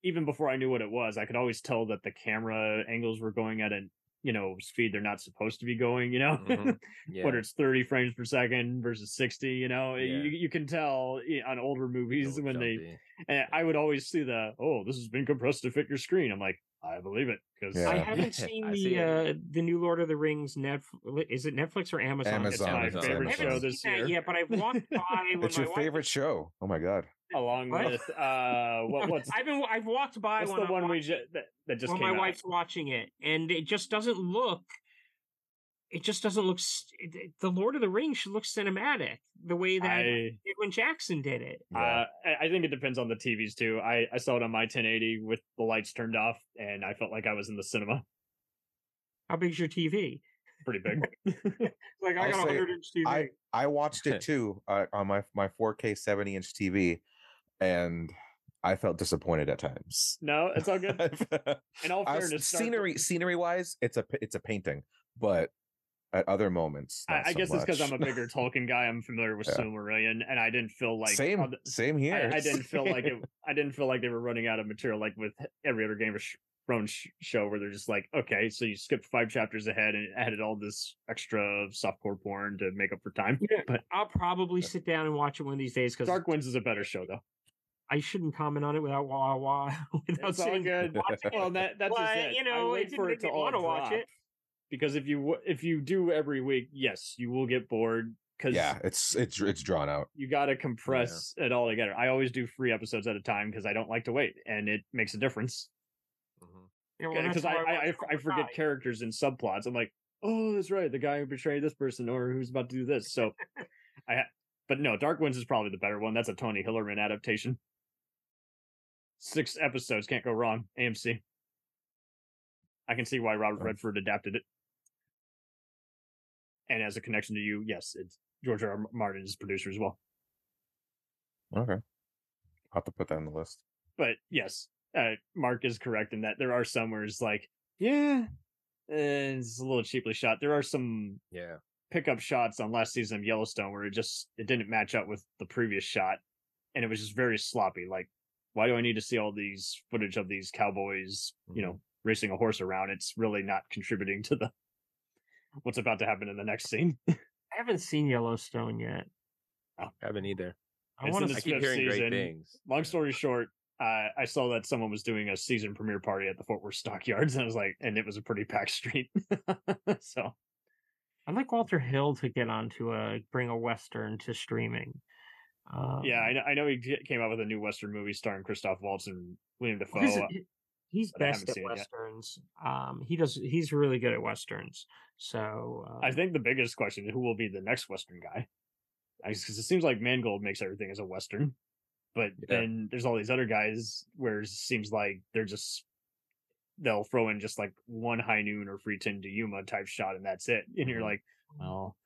even before I knew what it was, I could always tell that the camera angles were going at a you know speed they're not supposed to be going. You know, Mhm. Yeah. whether it's 30 frames per second versus 60. You know, Yeah. you you can tell on older movies when they. jumpy. And I would always see the oh, this has been compressed to fit your screen. I'm like, I believe it because Yeah. I haven't seen I the it. uh, the new Lord of the Rings Netflix. Is it Netflix or Amazon? Amazon. it's my Amazon. favorite Amazon. show this seen year. that yet, but I've walked by. when it's your my wife- favorite show. Oh my god. along What? with uh what what's I've been I've walked by what's when the I'm one we watching- just that, that just when came my out? wife's watching it, and it just doesn't look. It just doesn't look. it- it- The Lord of the Rings should look cinematic the way that I, when Jackson did it. uh, I I think it depends on the TVs too. I, I saw it on my 1080 with the lights turned off, and I felt like I was in the cinema. How big's your TV? Pretty big. Like I I'll got a hundred inch TV. I I watched it too uh, on my my 4K 70 inch TV, and I felt disappointed at times. No, it's all good. In all fairness, Dark- scenery scenery wise, it's a it's a painting, but at other moments, I, I so guess it's because. I'm a bigger Tolkien guy. I'm familiar with Yeah. Silmarillion, and I didn't feel like same on the- same here. I, I didn't feel like it. I didn't feel like they were running out of material like with every other Game of Thrones sh- show, where they're just like, okay, so you skipped five chapters ahead and added all this extra softcore porn to make up for time. But I'll probably sit down and watch it one of these days because Dark Winds is a better show, though. I shouldn't comment on it without wah wah without It's all sitting good. watching Well, that that's But, just it. you I know, wait it didn't for make it to me all want to watch it. Because if you if you do every week, yes, you will get bored. Because yeah, it's it's it's drawn out. you got to compress it all together. I always do three episodes at a time because I don't like to wait, and it makes a difference. Mm-hmm. Yeah, well, Because that's I, I, I, I forget Cobra characters and subplots. I'm like, oh, that's right, the guy who betrayed this person or who's about to do this. So, I. ha- But no, Dark Winds is probably the better one. That's a Tony Hillerman adaptation. Six episodes can't go wrong. AMC. I can see why Robert Redford adapted it. And as a connection to you, yes, it's George R. R. Martin is producer as well. Okay, I'll have to put that on the list. but yes, uh, Mark is correct in that there are some where it's like, yeah, eh, it's a little cheaply shot. There are some Yeah. pickup shots on last season of Yellowstone where it just it didn't match up with the previous shot, and it was just very sloppy. Like, why do I need to see all these footage of these cowboys, you know, racing a horse around? It's really not contributing to the what's about to happen in the next scene. I haven't seen Yellowstone yet. I haven't either. I want to keep fifth hearing great things. Long story short, uh, I saw that someone was doing a season premiere party at the Fort Worth Stockyards, and I was like, and it was a pretty packed street. so I'd like Walter Hill to get onto a bring a western to streaming. Um, yeah, I know, I know he came out with a new Western movie starring Christoph Waltz and William Dafoe. He's, he's but best at seen it yet. westerns. Um, he does. He's really good at westerns. So um, I think the biggest question is who will be the next Western guy, because it seems like Mangold makes everything as a Western, but Yeah. then there's all these other guys where it seems like they're just they'll throw in just like one High Noon or 3:10 to Yuma type shot and that's it, and you're Mhm. like, well,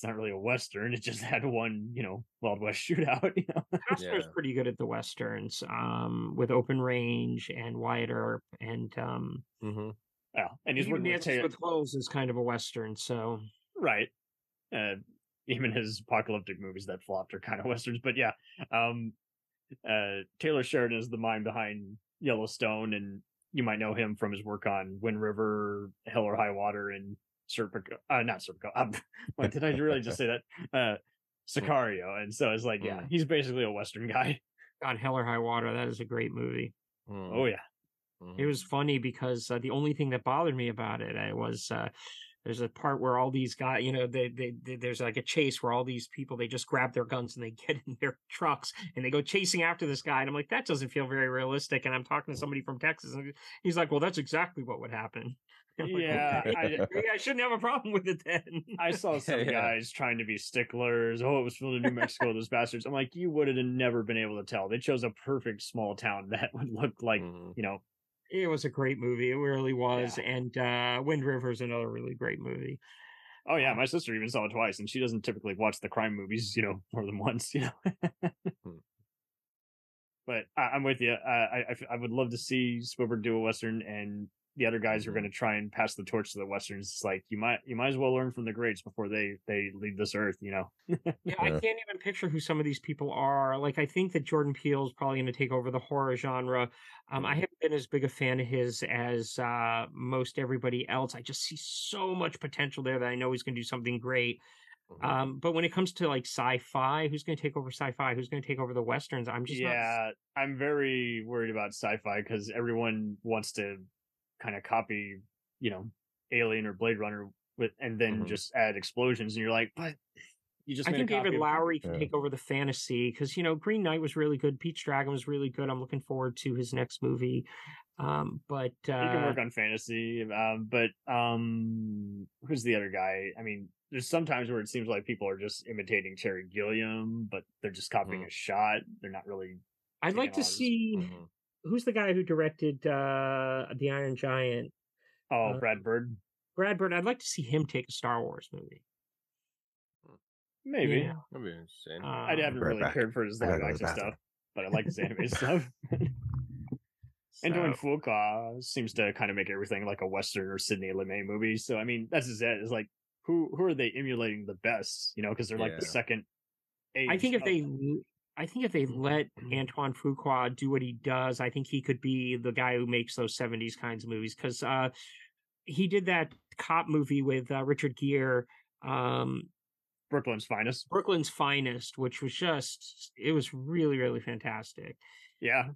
it's not really a Western. It just had one, you know, Wild West shootout. You know, Costner's Yeah. pretty good at the westerns. Um, with Open Range and Wyatt Earp and um, Mm-hmm. yeah, and he's Even working with Dances Taylor, with Clothes is kind of a western. So right uh even his apocalyptic movies that flopped are kind of westerns but yeah um uh taylor sheridan is the mind behind yellowstone and you might know him from his work on wind river hell or high water and serpico uh not serpico um, what did i really just say that uh sicario and so it's like yeah Mm. he's basically a western guy God, Hell or High Water. That is a great movie. oh yeah It was funny because uh, the only thing that bothered me about it uh, was uh, there's a part where all these guys, you know, they, they, they there's like a chase where all these people they just grab their guns and they get in their trucks and they go chasing after this guy, and I'm like, that doesn't feel very realistic. And I'm talking to somebody from Texas, and he's like, well, that's exactly what would happen. I'm like, Yeah, I- I shouldn't have a problem with it then. I saw some Yeah. guys trying to be sticklers. Oh, it was filmed in New Mexico, those bastards. I'm like, you would have never been able to tell. They chose a perfect small town that would look like, Mhm. you know, it was a great movie. It really was. And uh, Wind River is another really great movie. oh yeah, my sister even saw it twice, and she doesn't typically watch the crime movies, you know, more than once, you know. Hmm. but I, I'm with you. I, I, I would love to see Spielberg do a western, and the other guys Mm-hmm. are going to try and pass the torch to the westerns. It's like you might you might as well learn from the greats before they they leave this earth, you know. Yeah, I can't even picture who some of these people are. Like, I think that Jordan Peele is probably going to take over the horror genre. Um, I haven't been as big a fan of his as uh, most everybody else. I just see so much potential there that I know he's going to do something great. Mm-hmm. Um, but when it comes to like sci-fi, who's going to take over sci-fi? Who's going to take over the westerns? I'm just not yeah, I'm very worried about sci-fi because everyone wants to kind of copy, you know, Alien or Blade Runner with, and then Mhm. just add explosions, and you're like, but you just I think David of- Lowery can Yeah. take over the fantasy because you know Green Knight was really good, Pete's Dragon was really good. I'm looking forward to his next movie. Um, but uh, He can work on fantasy, um, but um, who's the other guy? I mean, there's sometimes where it seems like people are just imitating Terry Gilliam, but they're just copying a shot. They're not really. I'd like to see Mm-hmm. Who's the guy who directed uh, the Iron Giant. Oh, Uh, Brad Bird. Brad Bird. I'd like to see him take a Star Wars movie. Maybe. Yeah. That'd be interesting. I Um, haven't Right really back. cared for his live gotta go to action stuff, but I like his anime stuff. And doing so- Fuqua seems to kind of make everything like a Western or Sydney Lumet movie. So I mean, that's just it. It's like who who are they emulating the best? You know, because they're like the second. Age I think if of- they, I think if they let Antoine Fuqua do what he does, I think he could be the guy who makes those '70s kinds of movies. Because uh, he did that cop movie with uh, Richard Gere, um, Brooklyn's finest, Brooklyn's Finest, which was just, it was really, really fantastic. yeah,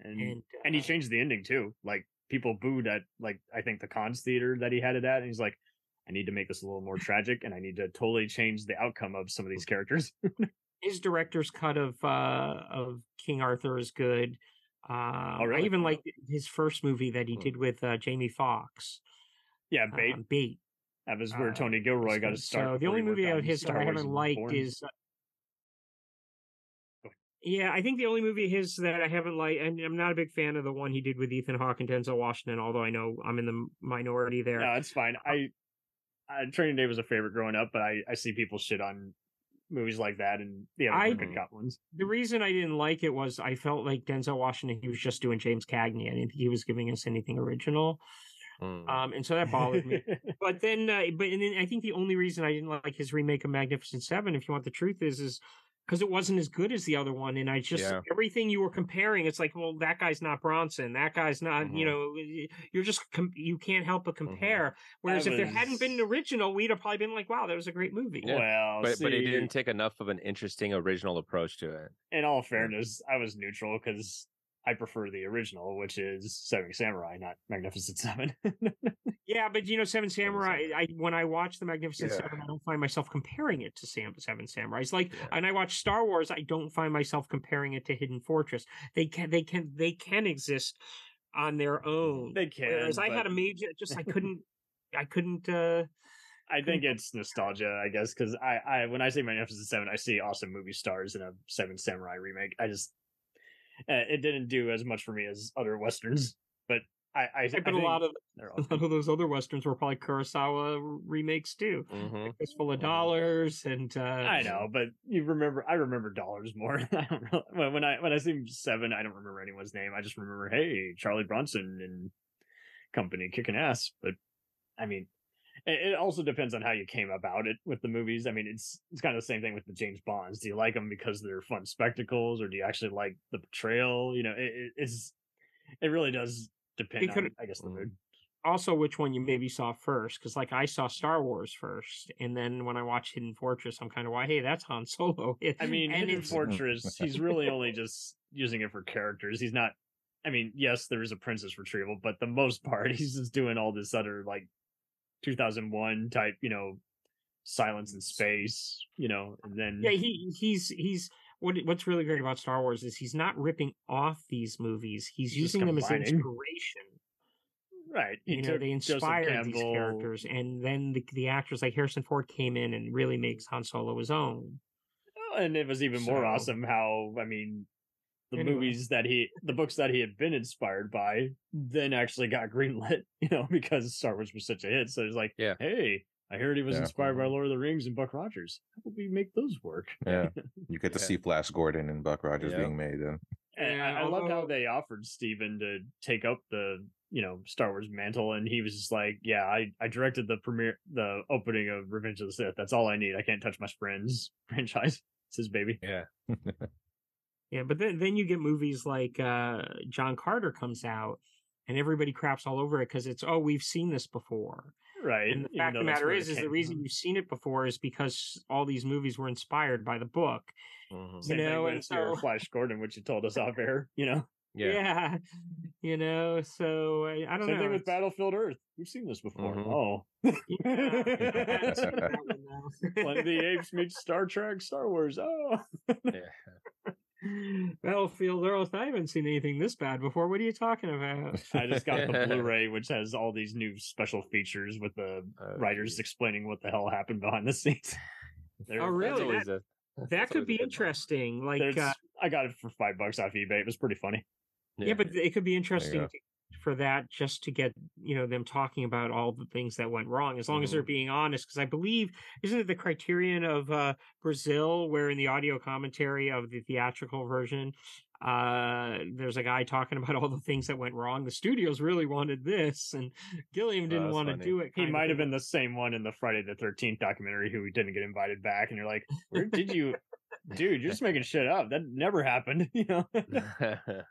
and And, and he uh, changed the ending too. Like people booed at like I think the cons theater that he had it at, and he's like, I need to make this a little more tragic, and I need to totally change the outcome of some of these characters. his director's cut of uh of King Arthur is good. Uh, Oh, really? I even liked his first movie that he did with uh, Jamie Foxx. yeah, Bait. Uh, Bait. that was where uh, Tony Gilroy got his start. So the only movie of his that I haven't liked is. uh, Yeah, I think the only movie of his that I haven't liked, and I'm not a big fan of the one he did with Ethan Hawke and Denzel Washington. Although I know I'm in the minority there. No, it's fine. I, I Training Day was a favorite growing up, but I I see people shit on movies like that and the other I- good cop ones. The reason I didn't like it was I felt like Denzel Washington he was just doing James Cagney. I didn't think he was giving us anything original. Mm. Um, and so that bothered me. but then, uh, but and then I think the only reason I didn't like his remake of Magnificent Seven, if you want the truth, is is because it wasn't as good as the other one, and I just Yeah. everything you were comparing, it's like, well, that guy's not Bronson, that guy's not, you Mhm. know, you're just com- you can't help but compare. Whereas That if there hadn't been an original, we'd have probably been like, wow, that was a great movie. Yeah. Well, but but he didn't take enough of an interesting original approach to it. in all fairness, I was neutral because I prefer the original, which is Seven Samurai, not Magnificent Seven. Yeah, but you know, Seven Samurai. I when I watch the Magnificent Yeah. Seven, I don't find myself comparing it to Sam Seven Samurais. Like, Yeah. and I watch Star Wars, I don't find myself comparing it to Hidden Fortress. They can, they can, they can exist on their own. they can. Whereas I had a major, just I couldn't, I couldn't. uh I think it's nostalgia, I guess, because I, I when I say Magnificent Seven, I see awesome movie stars in a Seven Samurai remake. I just uh, it didn't do as much for me as other westerns, but I, I, I But a lot of a lot of those other westerns were probably Kurosawa remakes too. Mm-hmm. Fistful of Dollars and uh I know, but you remember. I remember dollars more. I don't really, when when I when I see seven, I don't remember anyone's name. I just remember, hey, Charlie Bronson and company kicking ass. But I mean, it, it also depends on how you came about it with the movies. I mean, it's it's kind of the same thing with the James Bonds. Do you like them because they're fun spectacles, or do you actually like the portrayal? You know, it, it, it's it really does depend It on, I guess, the Mm-hmm. mood. also which one you maybe saw first because like i saw star wars first and then when i watched hidden fortress i'm kind of why hey that's han solo I mean, and Hidden Fortress, he's really only just using it for characters. He's not. I mean, yes, there is a princess retrieval, but the most part, he's just doing all this other like 2001 type, you know, silence in space, you know, and then yeah he he's he's what what's really great about star wars is he's not ripping off these movies he's He's using them as inspiration. Right, he you know they inspired these characters and then the, the actors like harrison ford came in and really makes han solo his own. Oh, and it was even more awesome how I mean. The Anyway. movies that he, the books that he had been inspired by, then actually got greenlit, you know, because Star Wars was such a hit. So it's like, Yeah. hey, I heard he was Yeah. inspired by mm-hmm. Lord of the Rings and Buck Rogers. How would we make those work? Yeah, you get to Yeah. see Flash Gordon and Buck Rogers Yeah. being made. And And Yeah, I, I love how they offered Steven to take up the you know Star Wars mantle, and he was just like, "Yeah, I I directed the premiere, the opening of Revenge of the Sith. That's all I need. I can't touch my friends franchise. It's his baby." Yeah. Yeah, but then then you get movies like uh John Carter comes out and everybody craps all over it because it's oh we've seen this before. Right. And the fact of the matter is, is the reason from. you've seen it before is because all these movies were inspired by the book. Mhm. Same you thing know, with and your so- Flash Gordon, which you told us off air. You know, Yeah. you know. So I, I don't same know. thing with Battlefield Earth. We've seen this before. Mhm. Oh, Yeah, I've seen that one. Planet of the Apes meets Star Trek, Star Wars. Oh, Yeah. Battlefield Earth. I haven't seen anything this bad before. What are you talking about? I just got the Blu-ray, which has all these new special features with the Oh, writers geez. explaining what the hell happened behind the scenes. They're- Oh, really? That, a- that that's could be good one. interesting. Like, uh, I got it for five bucks off eBay. It was pretty funny. yeah. but it could be interesting go. to, for that just to get you know them talking about all the things that went wrong as long as they're being honest because i believe isn't it the criterion of uh brazil where in the audio commentary of the theatrical version uh there's a guy talking about all the things that went wrong the studios really wanted this and gilliam didn't that's want to do it He might have been the same one in the Friday the Thirteenth documentary who didn't get invited back, and you're like, "Where did you, dude? You're just making shit up. That never happened." You know.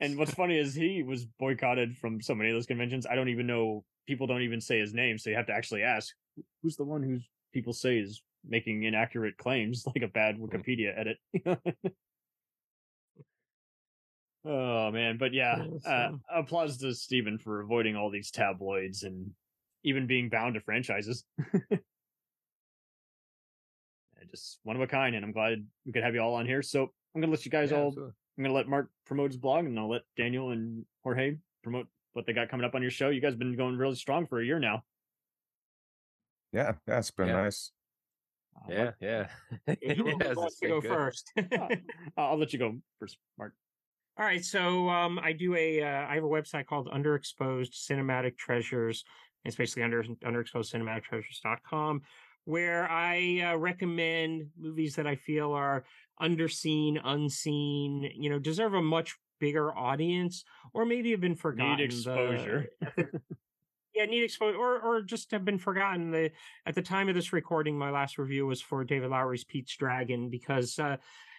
and what's funny is he was boycotted from so many of those conventions. I don't even know. People don't even say his name, so you have to actually ask, "Who's the one who's people say is making inaccurate claims, like a bad Wikipedia edit?" Oh man, but yeah, uh, applause to Steven for avoiding all these tabloids and even being bound to franchises. Just one of a kind, and I'm glad we could have you all on here. So I'm gonna let you guys Yeah, all. absolutely. I'm gonna let Mark promote his blog, and I'll let Daniel and Jorge promote what they got coming up on your show. You guys have been going really strong for a year now. Yeah, yeah, it's been Yeah. nice. Uh, yeah, Mark- yeah. Who Yes, wants it's to go good. first I'll let you go first, Mark. All right, so um, I do a uh, I have a website called Underexposed Cinematic Treasures. It's basically under underexposedcinematictreasures.com where I uh, recommend movies that I feel are underseen, unseen, you know, deserve a much bigger audience, or maybe have been forgotten. Need The- exposure. yeah, need exposure, or or just have been forgotten. The at the time of this recording, my last review was for David Lowery's Pete's Dragon because uh,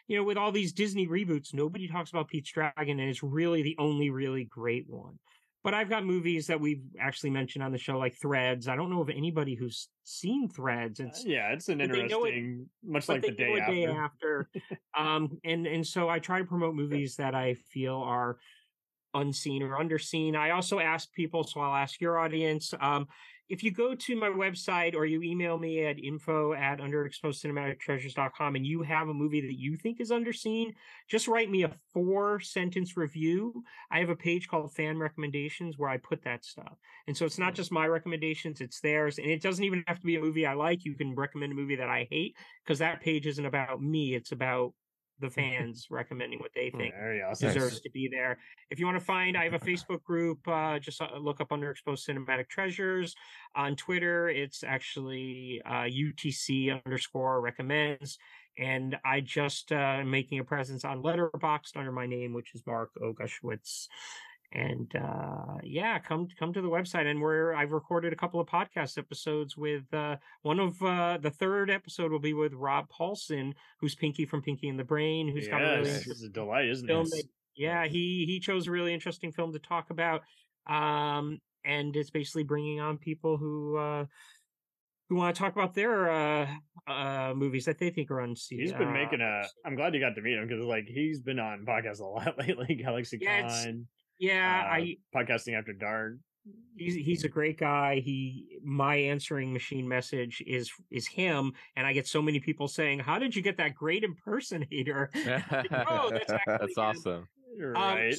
you know with all these Disney reboots, nobody talks about Pete's Dragon, and it's really the only really great one. But I've got movies that we've actually mentioned on the show, like Threads. I don't know of anybody who's seen Threads. It's yeah, it's an know it- interesting, much like the day after. day after. um, and and so I try to promote movies that I feel are unseen or underseen. I also ask people, so I'll ask your audience. Um, if you go to my website or you email me at info at underexposedcinematictreasures.com and you have a movie that you think is underseen, just write me a four sentence review. I have a page called fan recommendations where I put that stuff. And so it's not just my recommendations, it's theirs. And it doesn't even have to be a movie I like. You can recommend a movie that I hate because that page isn't about me. It's about the fans recommending what they think There you deserves Nice. to be there. If you want to find, I have a Facebook group. Uh, just uh, look up Underexposed Cinematic Treasures. On Twitter, it's actually uh, UTC underscore recommends. And I just uh, am making a presence on Letterboxd under my name, which is Mark Oguschewitz. And uh, yeah, come come to the website, and where I've recorded a couple of podcast episodes with uh, one of uh, the third episode will be with Rob Paulsen, who's Pinky from Pinky and the Brain, who's got a really Yes, this is a delight, isn't film it? that- yeah he he chose a really interesting film to talk about um and it's basically bringing on people who uh who want to talk about their uh uh movies that they think are unseen He's been making a. I'm glad you got to meet him because like he's been on podcasts a lot lately. Galaxy Yeah, Con, yeah uh, i podcasting after dark. he's he's a great guy he my answering machine message is is him and i get so many people saying how did you get that great impersonator oh that's That's awesome. Um, right.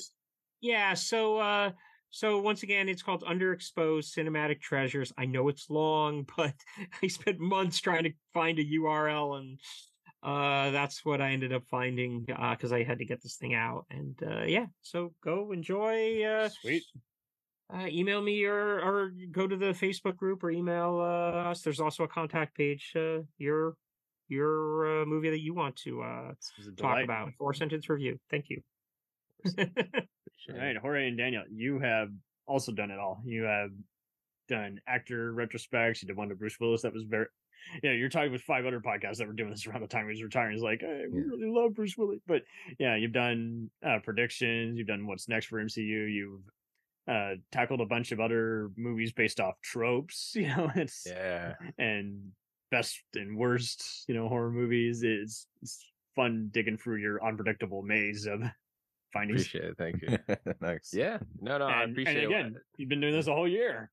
yeah, so uh so once again it's called Underexposed Cinematic Treasures. I know it's long, but I spent months trying to find a URL and uh that's what I ended up finding uh cuz I had to get this thing out and uh yeah, so go enjoy uh Sweet. uh, email me or or go to the Facebook group or email uh, us. There's also a contact page. Uh, your your uh, movie that you want to uh, This was a talk about. Four sentence review. Thank you. All right, Jorge and Daniel, you have also done it all. You have done actor retrospects. You did one to Bruce Willis that was very. Yeah, you're talking with five other podcasts that were doing this around the time he was retiring. He's like, hey, we Yeah. really love Bruce Willis. But yeah, you've done uh, predictions. You've done what's next for MCU. You've uh, tackled a bunch of other movies based off tropes. You know, it's Yeah. and best and worst, you know, horror movies. It's, it's fun digging through your unpredictable maze of findings. Appreciate it. Thank you. Thanks. Yeah. No, no, I and, appreciate and it. again, you've been doing this a whole year.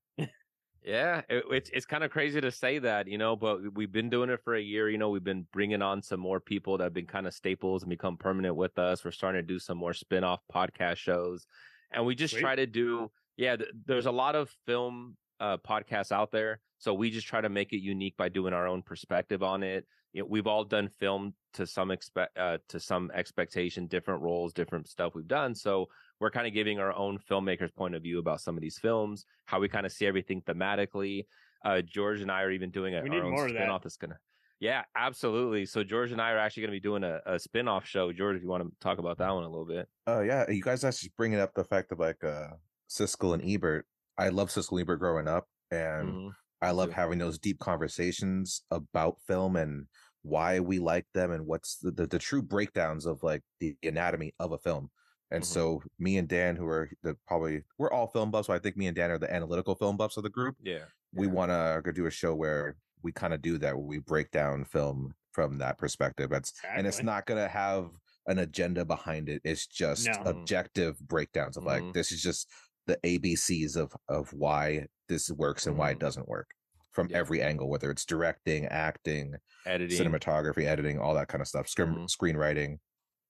Yeah, it, it's it's kind of crazy to say that, you know, but we've been doing it for a year. You know, we've been bringing on some more people that have been kind of staples and become permanent with us. We're starting to do some more spin-off podcast shows, and we just Sweet. try to do. Yeah, th- there's a lot of film uh, podcasts out there, So we just try to make it unique by doing our own perspective on it. You know, we've all done film to some expect uh, to some expectation, different roles, different stuff we've done. So we're kind of giving our own filmmaker's point of view about some of these films, how we kind of see everything thematically. Uh, George and I are even doing a, We our own more of that. spin-off that's gonna. Yeah, absolutely. So George and I are actually going to be doing a, a spin-off show. George, if you want to talk about that one a little bit. Oh yeah, you guys actually bringing up the fact of like uh Siskel and Ebert. I love Siskel and Ebert growing up, and Mhm. I love too. having those deep conversations about film and why we like them and what's the, the, the true breakdowns of like the anatomy of a film. And Mhm. so me and Dan, who are the probably we're all film buffs, so I think me and Dan are the analytical film buffs of the group. Yeah. We want to go do a show where we kind of do that, where we break down film from that perspective. That's and it's not gonna have an agenda behind it. It's just No. Objective breakdowns of like Mhm. this is just the ABCs of of why this works and why it Mhm. doesn't work from Yeah. every angle, whether it's directing, acting, Editing. cinematography, editing, all that kind of stuff, screen, Mhm. screenwriting.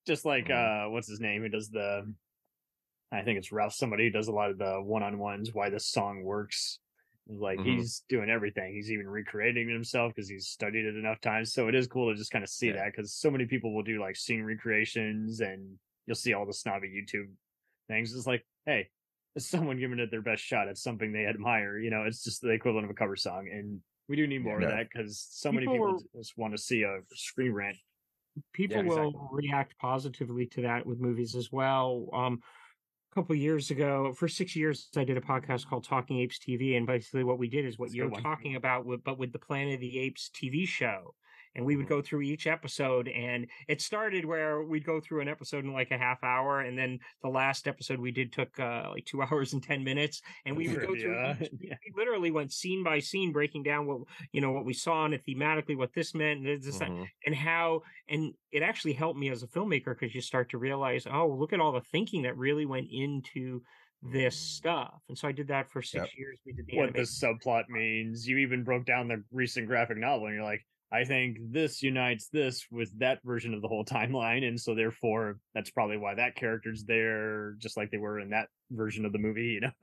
Just like Mhm. uh, what's his name? Who does the? I think it's Ralph. Somebody who does a lot of the one-on-ones. Why this song works. Like Mhm. he's doing everything. He's even recreating himself because he's studied it enough times. So it is cool to just kind of see Yeah. that because so many people will do like scene recreations, and you'll see all the snobby YouTube things. It's like, hey, it's someone giving it their best shot at something they admire. You know, it's just the equivalent of a cover song, and we do need more Yeah. of that because so many People people just want to see a screen rant. People Yeah, will react positively to that with movies as well. Um, a couple years ago, for six years, I did a podcast called Talking Apes TV, and basically what we did is what That's you're talking about, with, but with the Planet of the Apes TV show. And we would go through each episode, and it started where we'd go through an episode in like a half hour, and then the last episode we did took uh, like two hours and ten minutes, and we would go through. Trivia, Each, we literally went scene by scene, breaking down what you know what we saw and it thematically, what this meant, and this, Mhm. and how and it actually helped me as a filmmaker because you start to realize oh look at all the thinking that really went into this stuff and so i did that for six Yep. years we did the what the subplot means. You even broke down the recent graphic novel, and you're like, I think this unites this with that version of the whole timeline, and so therefore that's probably why that character's there, just like they were in that version of the movie. You know,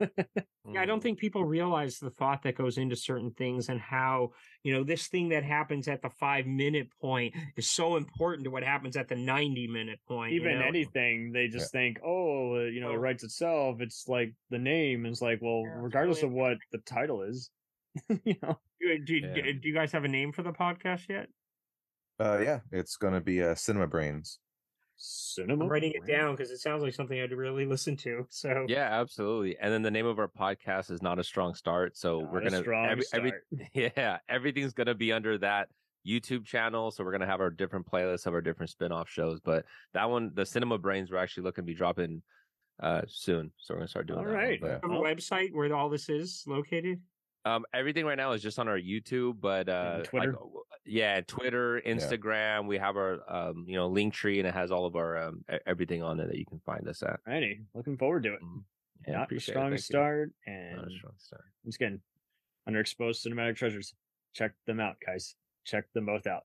yeah i don't Mhm. think people realize the thought that goes into certain things and how you know this thing that happens at the five minute point is so important to what happens at the 90 minute point you even know? anything they just think, oh, uh, you know, it writes itself. It's like the name is like, well, Yeah, regardless really of what the title is, you know, do, do, Yeah. do you guys have a name for the podcast yet Uh, yeah, it's gonna be uh, Cinema Brains. cinema. i'm writing it down because it sounds like something i'd really listen to so Yeah, absolutely. And then the name of our podcast is not a strong start. So Not we're gonna strong every, every start. yeah everything's gonna be under that YouTube channel. So we're gonna have our different playlists of our different spin-off shows. But that one, the Cinema Brains, we're actually looking to be dropping uh soon. So we're gonna start doing All that. one. right. But, have a website where all this is located um, everything right now is just on our YouTube, but uh, Twitter? like, uh, yeah, Twitter, Instagram. We have our um, you know, link tree, and it has all of our um, everything on it that you can find us at. Alrighty, looking forward to it. Mhm. Yeah, Not a strong Thank you. start, and Not a strong start. once again, underexposed cinematic treasures. Check them out, guys. Check them both out.